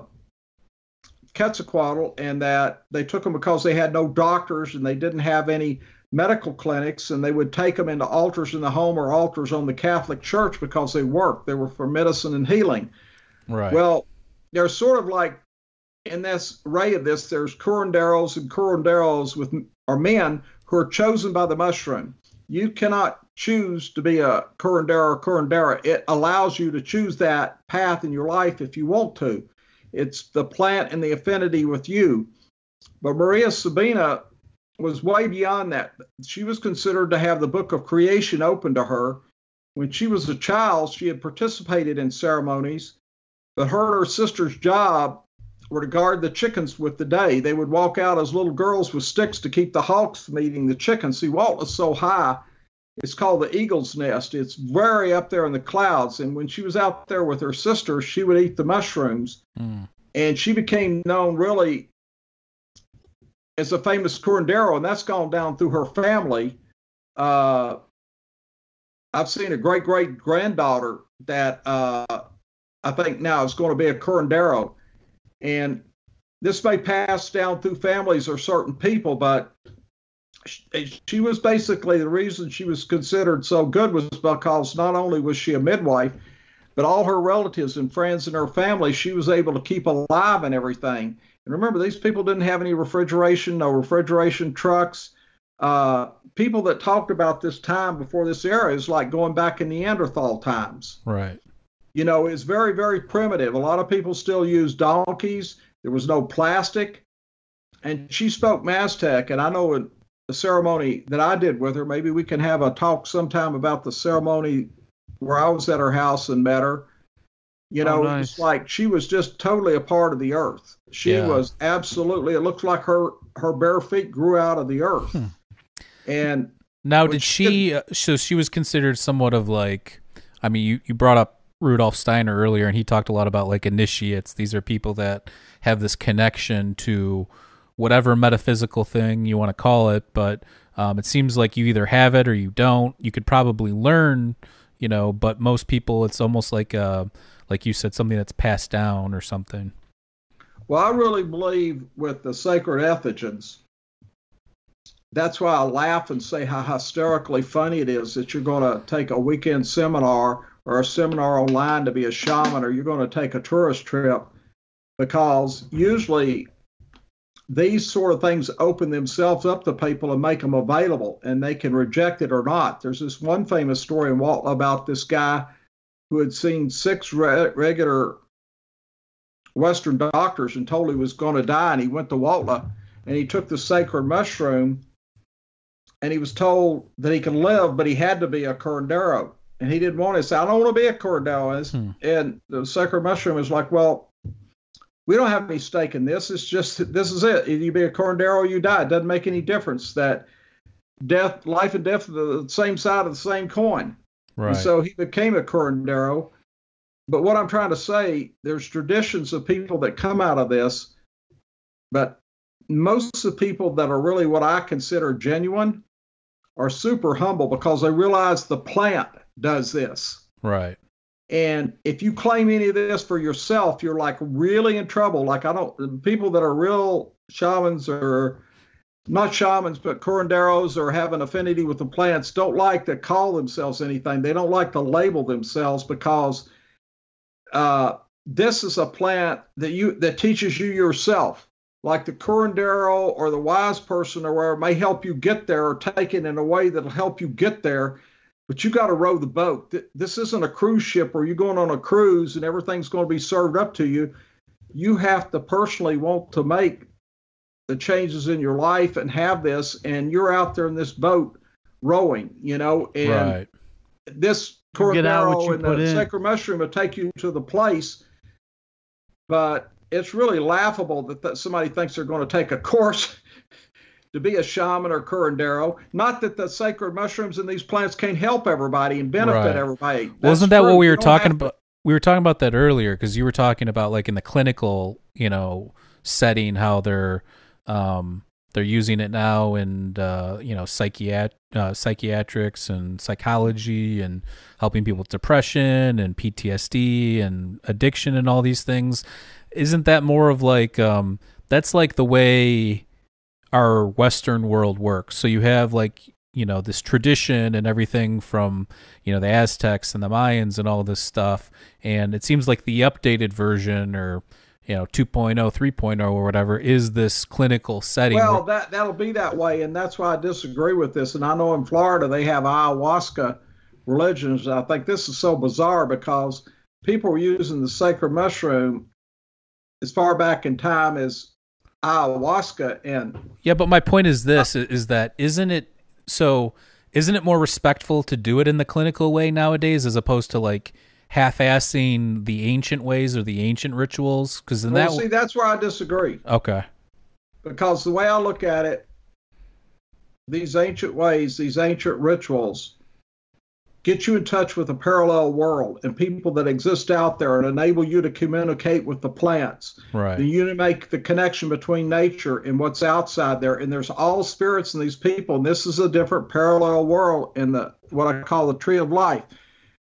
Quetzalcoatl, and that they took them because they had no doctors and they didn't have any medical clinics, and they would take them into altars in the home or altars on the Catholic Church because they worked. They were for medicine and healing. Right. Well, they're sort of like in this array of this, there's curanderos and curanderos with are men who are chosen by the mushroom. You cannot choose to be a curandera or curandera. It allows you to choose that path in your life if you want to. It's the plant and the affinity with you. But Maria Sabina was way beyond that. She was considered to have the book of creation open to her. When she was a child, she had participated in ceremonies but her and her sister's job were to guard the chickens with the day. They would walk out as little girls with sticks to keep the hawks from eating the chickens. See, Walt was so high, it's called the eagle's nest. It's very up there in the clouds. And when she was out there with her sister, she would eat the mushrooms. Mm. And she became known really as a famous curandero, and that's gone down through her family. Uh, I've seen a great great granddaughter that uh, I think now is going to be a curandero. And this may pass down through families or certain people, but she, she was basically the reason she was considered so good was because not only was she a midwife, but all her relatives and friends in her family she was able to keep alive and everything. And remember, these people didn't have any refrigeration, no refrigeration trucks. Uh, people that talked about this time before this era is like going back in Neanderthal times Right. you know, it's very, very primitive. A lot of people still use donkeys. There was no plastic. and she spoke Mazatec, and I know the ceremony that I did with her. Maybe we can have a talk sometime about the ceremony where I was at her house and met her. You Oh, know, nice. it's like she was just totally a part of the earth. She Yeah. was absolutely. It looks like her her bare feet grew out of the earth, Hmm. and Now, did she? Uh, so she was considered somewhat of like. I mean, you you brought up Rudolf Steiner earlier, and he talked a lot about like initiates. These are people that have this connection to whatever metaphysical thing you want to call it, but um, it seems like you either have it or you don't. You could probably learn, you know, but most people, it's almost like uh, like you said, something that's passed down or something. Well, I really believe with the sacred entheogens. That's why I laugh and say how hysterically funny it is that you're going to take a weekend seminar or a seminar online to be a shaman, or you're going to take a tourist trip, because usually these sort of things open themselves up to people and make them available, and they can reject it or not. There's this one famous story in Huautla about this guy who had seen six re- regular Western doctors and told he was going to die, and he went to Huautla and he took the sacred mushroom, and he was told that he could live, but he had to be a curandero, and he didn't want to say, "I don't want to be a curandero." And, Hmm. and the sacred mushroom is like, "Well, we don't have any stake in this. It's just this is it. Either you be a curandero or you die. It doesn't make any difference. That death, life, and death are the same side of the same coin." Right. And so he became a curandero. But what I'm trying to say, there's traditions of people that come out of this, but most of the people that are really what I consider genuine are super humble because they realize the plant does this. right. And if you claim any of this for yourself, you're like really in trouble. Like I don't people that are real shamans or not shamans, but curanderos or have an affinity with the plants don't like to call themselves anything. They don't like to label themselves because uh, this is a plant that you that teaches you yourself. Like the curandero or the wise person or whatever may help you get there or take it in a way that'll help you get there but you got to row the boat. This isn't a cruise ship where you're going on a cruise and everything's going to be served up to you. You have to personally want to make the changes in your life and have this, and you're out there in this boat rowing, you know, and right. this You get out what Cornero you and the in. sacred mushroom will take you to the place. But it's really laughable that, that somebody thinks they're going to take a course to be a shaman or curandero. Not that the sacred mushrooms and these plants can't help everybody and benefit Right. everybody. Wasn't That's that what we were talking have to- about? We were talking about that earlier because you were talking about like in the clinical, you know, setting how they're um, they're using it now in uh, you know psychiat uh, psychiatrics and psychology and helping people with depression and PTSD and addiction and all these things. Isn't that more of like um, that's like the way our Western world works? So you have like you know this tradition and everything from you know the Aztecs and the Mayans and all this stuff and it seems like the updated version or you know 2.0 3.0 or whatever is this clinical setting Well, that that'll be that way, and that's why I disagree with this. And I know in Florida they have ayahuasca religions. I think this is so bizarre because people were using the sacred mushroom as far back in time as ayahuasca, and yeah but my point is this is that isn't it so isn't it more respectful to do it in the clinical way nowadays as opposed to like half-assing the ancient ways or the ancient rituals? Because then well, that see, that's where I disagree. okay. Because the way I look at it, these ancient ways, these ancient rituals, get you in touch with a parallel world and people that exist out there and enable you to communicate with the plants. right And you make the connection between nature and what's outside there. And there's all spirits in these people, and this is a different parallel world in the what I call the tree of life.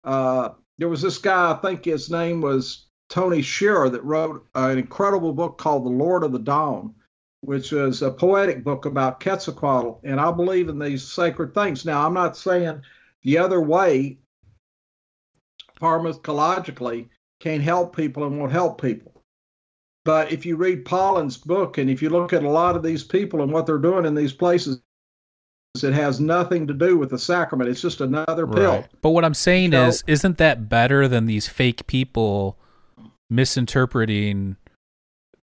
Uh, there was this guy, I think his name was Tony Shearer, that wrote an incredible book called The Lord of the Dawn, which is a poetic book about Quetzalcoatl. And I believe in these sacred things. Now, I'm not saying the other way, pharmacologically, can help people and won't help people. But if you read Pollan's book and if you look at a lot of these people and what they're doing in these places, it has nothing to do with the sacrament. It's just another pill. Right. But what I'm saying So- is, isn't that better than these fake people misinterpreting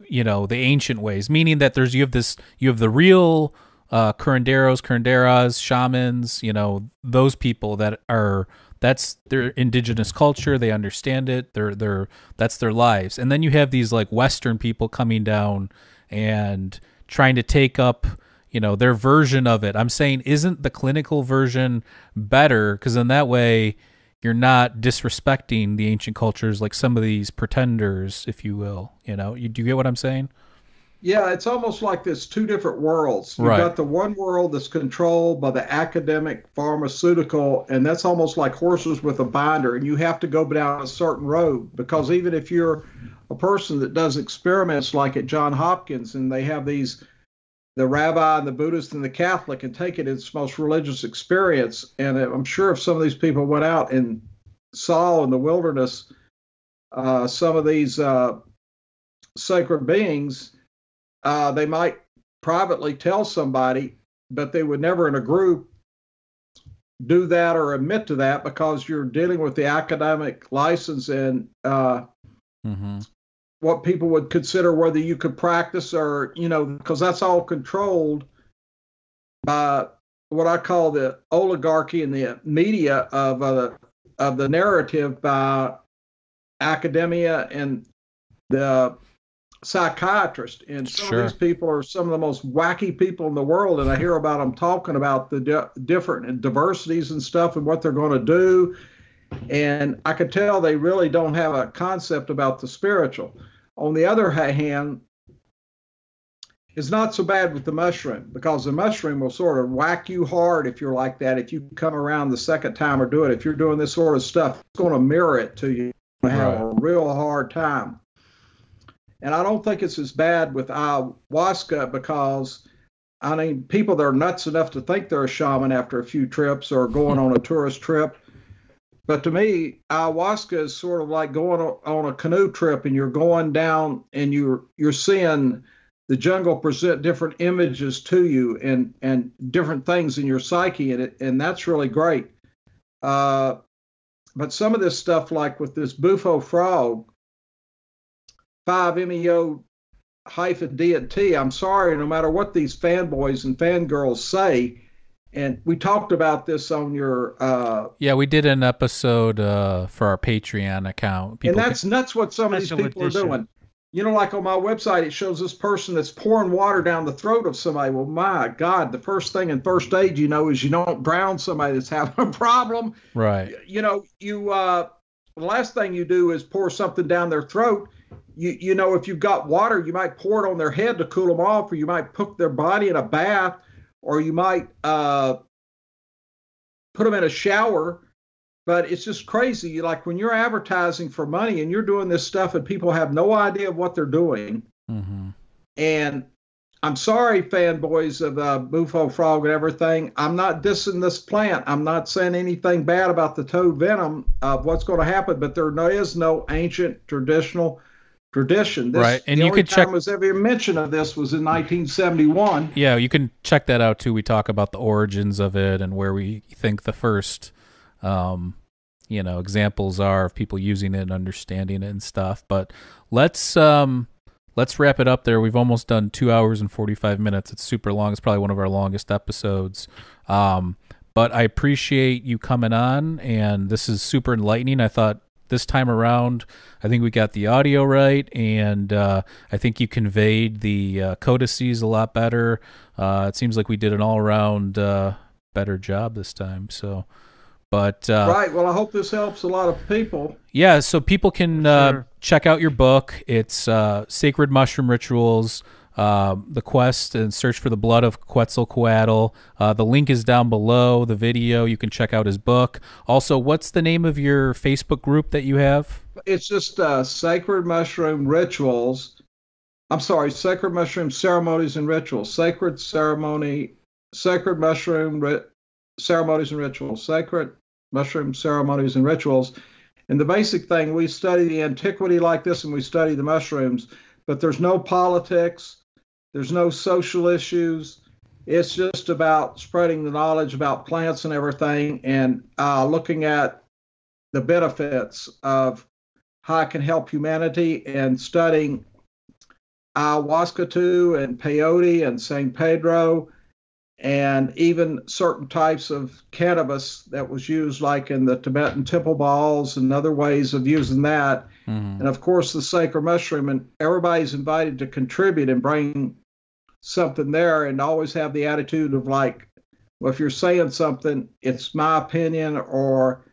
you know the ancient ways, meaning that there's you have this you have the real uh, curanderos, curanderas, shamans, you know those people that are that's their indigenous culture. They understand it. They're they're that's their lives. And then you have these like Western people coming down and trying to take up you know their version of it. I'm saying isn't the clinical version better? Because in that way you're not disrespecting the ancient cultures like some of these pretenders, if you will. You know, you, do you get what I'm saying? Yeah, it's almost like there's two different worlds. You've Right. got the one world that's controlled by the academic pharmaceutical, and that's almost like horses with a binder, and you have to go down a certain road because even if you're a person that does experiments like at John Hopkins, and they have these the rabbi and the Buddhist and the Catholic and take it as its most religious experience. And I'm sure if some of these people went out and saw in the wilderness uh, some of these uh, sacred beings, uh, they might privately tell somebody, but they would never in a group do that or admit to that because you're dealing with the academic license and uh, Mm-hmm. what people would consider whether you could practice or you know because that's all controlled by what I call the oligarchy and the media of uh, of the narrative by academia and the psychiatrist and some Sure. of these people are some of the most wacky people in the world and I hear about them talking about the di- different and diversities and stuff and what they're going to do and I could tell they really don't have a concept about the spiritual. On the other hand, it's not so bad with the mushroom because the mushroom will sort of whack you hard if you're like that. If you come around the second time or do it, if you're doing this sort of stuff, it's going to mirror it to you. You're have a real hard time. And I don't think it's as bad with ayahuasca because I mean, people that are nuts enough to think they're a shaman after a few trips or going on a tourist trip. But to me, ayahuasca is sort of like going on a canoe trip, and you're going down, and you're you're seeing the jungle present different images to you, and and different things in your psyche, and it, and that's really great. Uh, but some of this stuff, like with this bufo frog, five meo hyphen D and T. I'm sorry, no matter what these fanboys and fangirls say, and we talked about this on your uh, Yeah, we did an episode uh, for our Patreon account. People and that's nuts what some of these people edition. are doing. You know, like on my website, it shows this person that's pouring water down the throat of somebody. Well, my God, the first thing in first aid you know is you don't drown somebody that's having a problem. can, right. You know, you uh, the last thing you do is pour something down their throat. You you know, if you've got water, you might pour it on their head to cool them off, or you might put their body in a bath, or you might uh, put them in a shower but it's just crazy. Like when you're advertising for money and you're doing this stuff and people have no idea of what they're doing. Mm-hmm. And I'm sorry, fanboys of uh, Bufo Frog and everything. I'm not dissing this plant. I'm not saying anything bad about the toad venom of what's going to happen, but there no, is no ancient traditional tradition. This, Right, and you could check- was ever mention of this was in 1971. Yeah, you can check that out too. We talk about the origins of it and where we think the first, um, you know, examples are of people using it and understanding it and stuff. But let's um, let's wrap it up there. We've almost done two hours and forty five minutes. It's super long. It's probably one of our longest episodes. Um, but I appreciate you coming on, and this is super enlightening. I thought this time around, I think we got the audio right, and uh, I think you conveyed the uh, codices a lot better. Uh, it seems like we did an all around uh, better job this time. So, but uh, right. Well, I hope this helps a lot of people. yeah, so people can uh, Sure. check out your book. It's uh, Sacred Mushroom Rituals, uh, The Quest and Search for the Blood of Quetzalcoatl. Uh, the link is down below the video. You can check out his book. Also, what's the name of your Facebook group that you have? it's just uh, sacred mushroom rituals. I'm sorry, sacred mushroom ceremonies and rituals. Sacred ceremony, sacred mushroom ri- ceremonies and rituals. Sacred mushroom ceremonies and rituals. And the basic thing, we study the antiquity like this and we study the mushrooms, but there's no politics, there's no social issues. It's just about spreading the knowledge about plants and everything and uh, looking at the benefits of how it can help humanity and studying ayahuasca too, and peyote and San Pedro, and even certain types of cannabis that was used, like in the Tibetan temple balls and other ways of using that. Mhm. And of course, the sacred mushroom, and everybody's invited to contribute and bring something there, and always have the attitude of like, well, if you're saying something, it's my opinion, or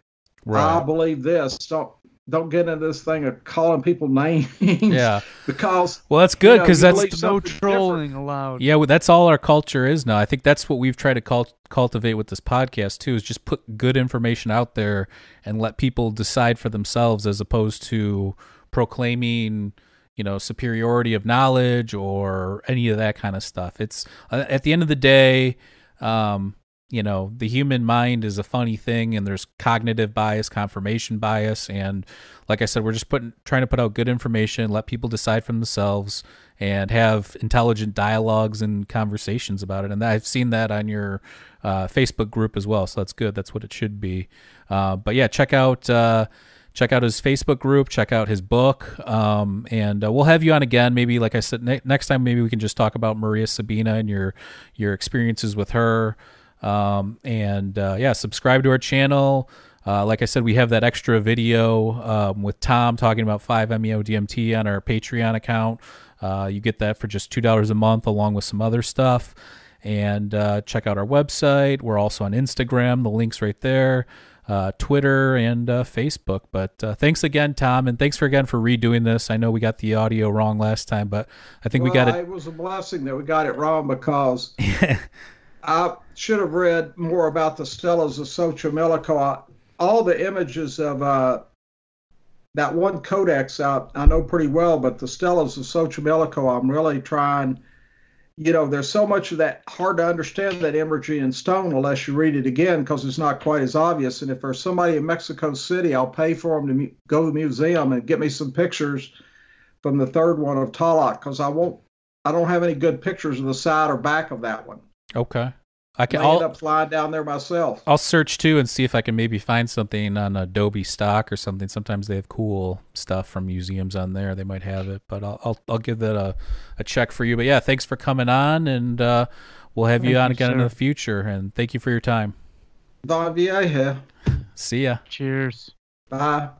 I believe this. Don't don't get into this thing of calling people names. Yeah. because Well, that's good because you that's No something different. trolling allowed. Yeah, well, that's all our culture is now. I think that's what we've tried to cult- cultivate with this podcast too. Is just put good information out there and let people decide for themselves, as opposed to proclaiming, you know, superiority of knowledge or any of that kind of stuff. It's uh, at the end of the day, um, you know, the human mind is a funny thing, and there's cognitive bias, confirmation bias, and like I said, we're just putting trying to put out good information, let people decide for themselves, and have intelligent dialogues and conversations about it. And I've seen that on your uh, Facebook group as well, so that's good. That's what it should be. Uh, but yeah, check out. Check out his Facebook group, check out his book, um, and uh, we'll have you on again. Maybe, like I said, ne- next time, maybe we can just talk about Maria Sabina and your your experiences with her. Um, and uh, yeah, subscribe to our channel. Uh, like I said, we have that extra video um, with Tom talking about 5-MeO DMT on our Patreon account. Uh, you get that for just two dollars a month, along with some other stuff. And uh, check out our website. We're also on Instagram. The link's right there uh, Twitter and uh, Facebook. But uh, thanks again, Tom, and thanks for again for redoing this. I know we got the audio wrong last time, but I think we got it. It was a blessing that we got it wrong because I should have read more about the stelas of Xochicalco. All the images of uh, that one codex out I know pretty well, but the stelas of Xochicalco, I'm really trying. You know, there's so much of that hard to understand that imagery in stone unless you read it again because it's not quite as obvious. And if there's somebody in Mexico City, I'll pay for them to go to the museum and get me some pictures from the third one of Talat because I won't. I don't have any good pictures of the side or back of that one. Okay, I can. I end up flying down there myself. I'll search too and see if I can maybe find something on Adobe stock or something. Sometimes they have cool stuff from museums on there. They might have it, but I'll I'll, I'll give that a, a check for you. But yeah, thanks for coming on, and uh, we'll have you Thank on you, again in the future. And thank you for your time. Don Vieja. See ya. Cheers. Bye.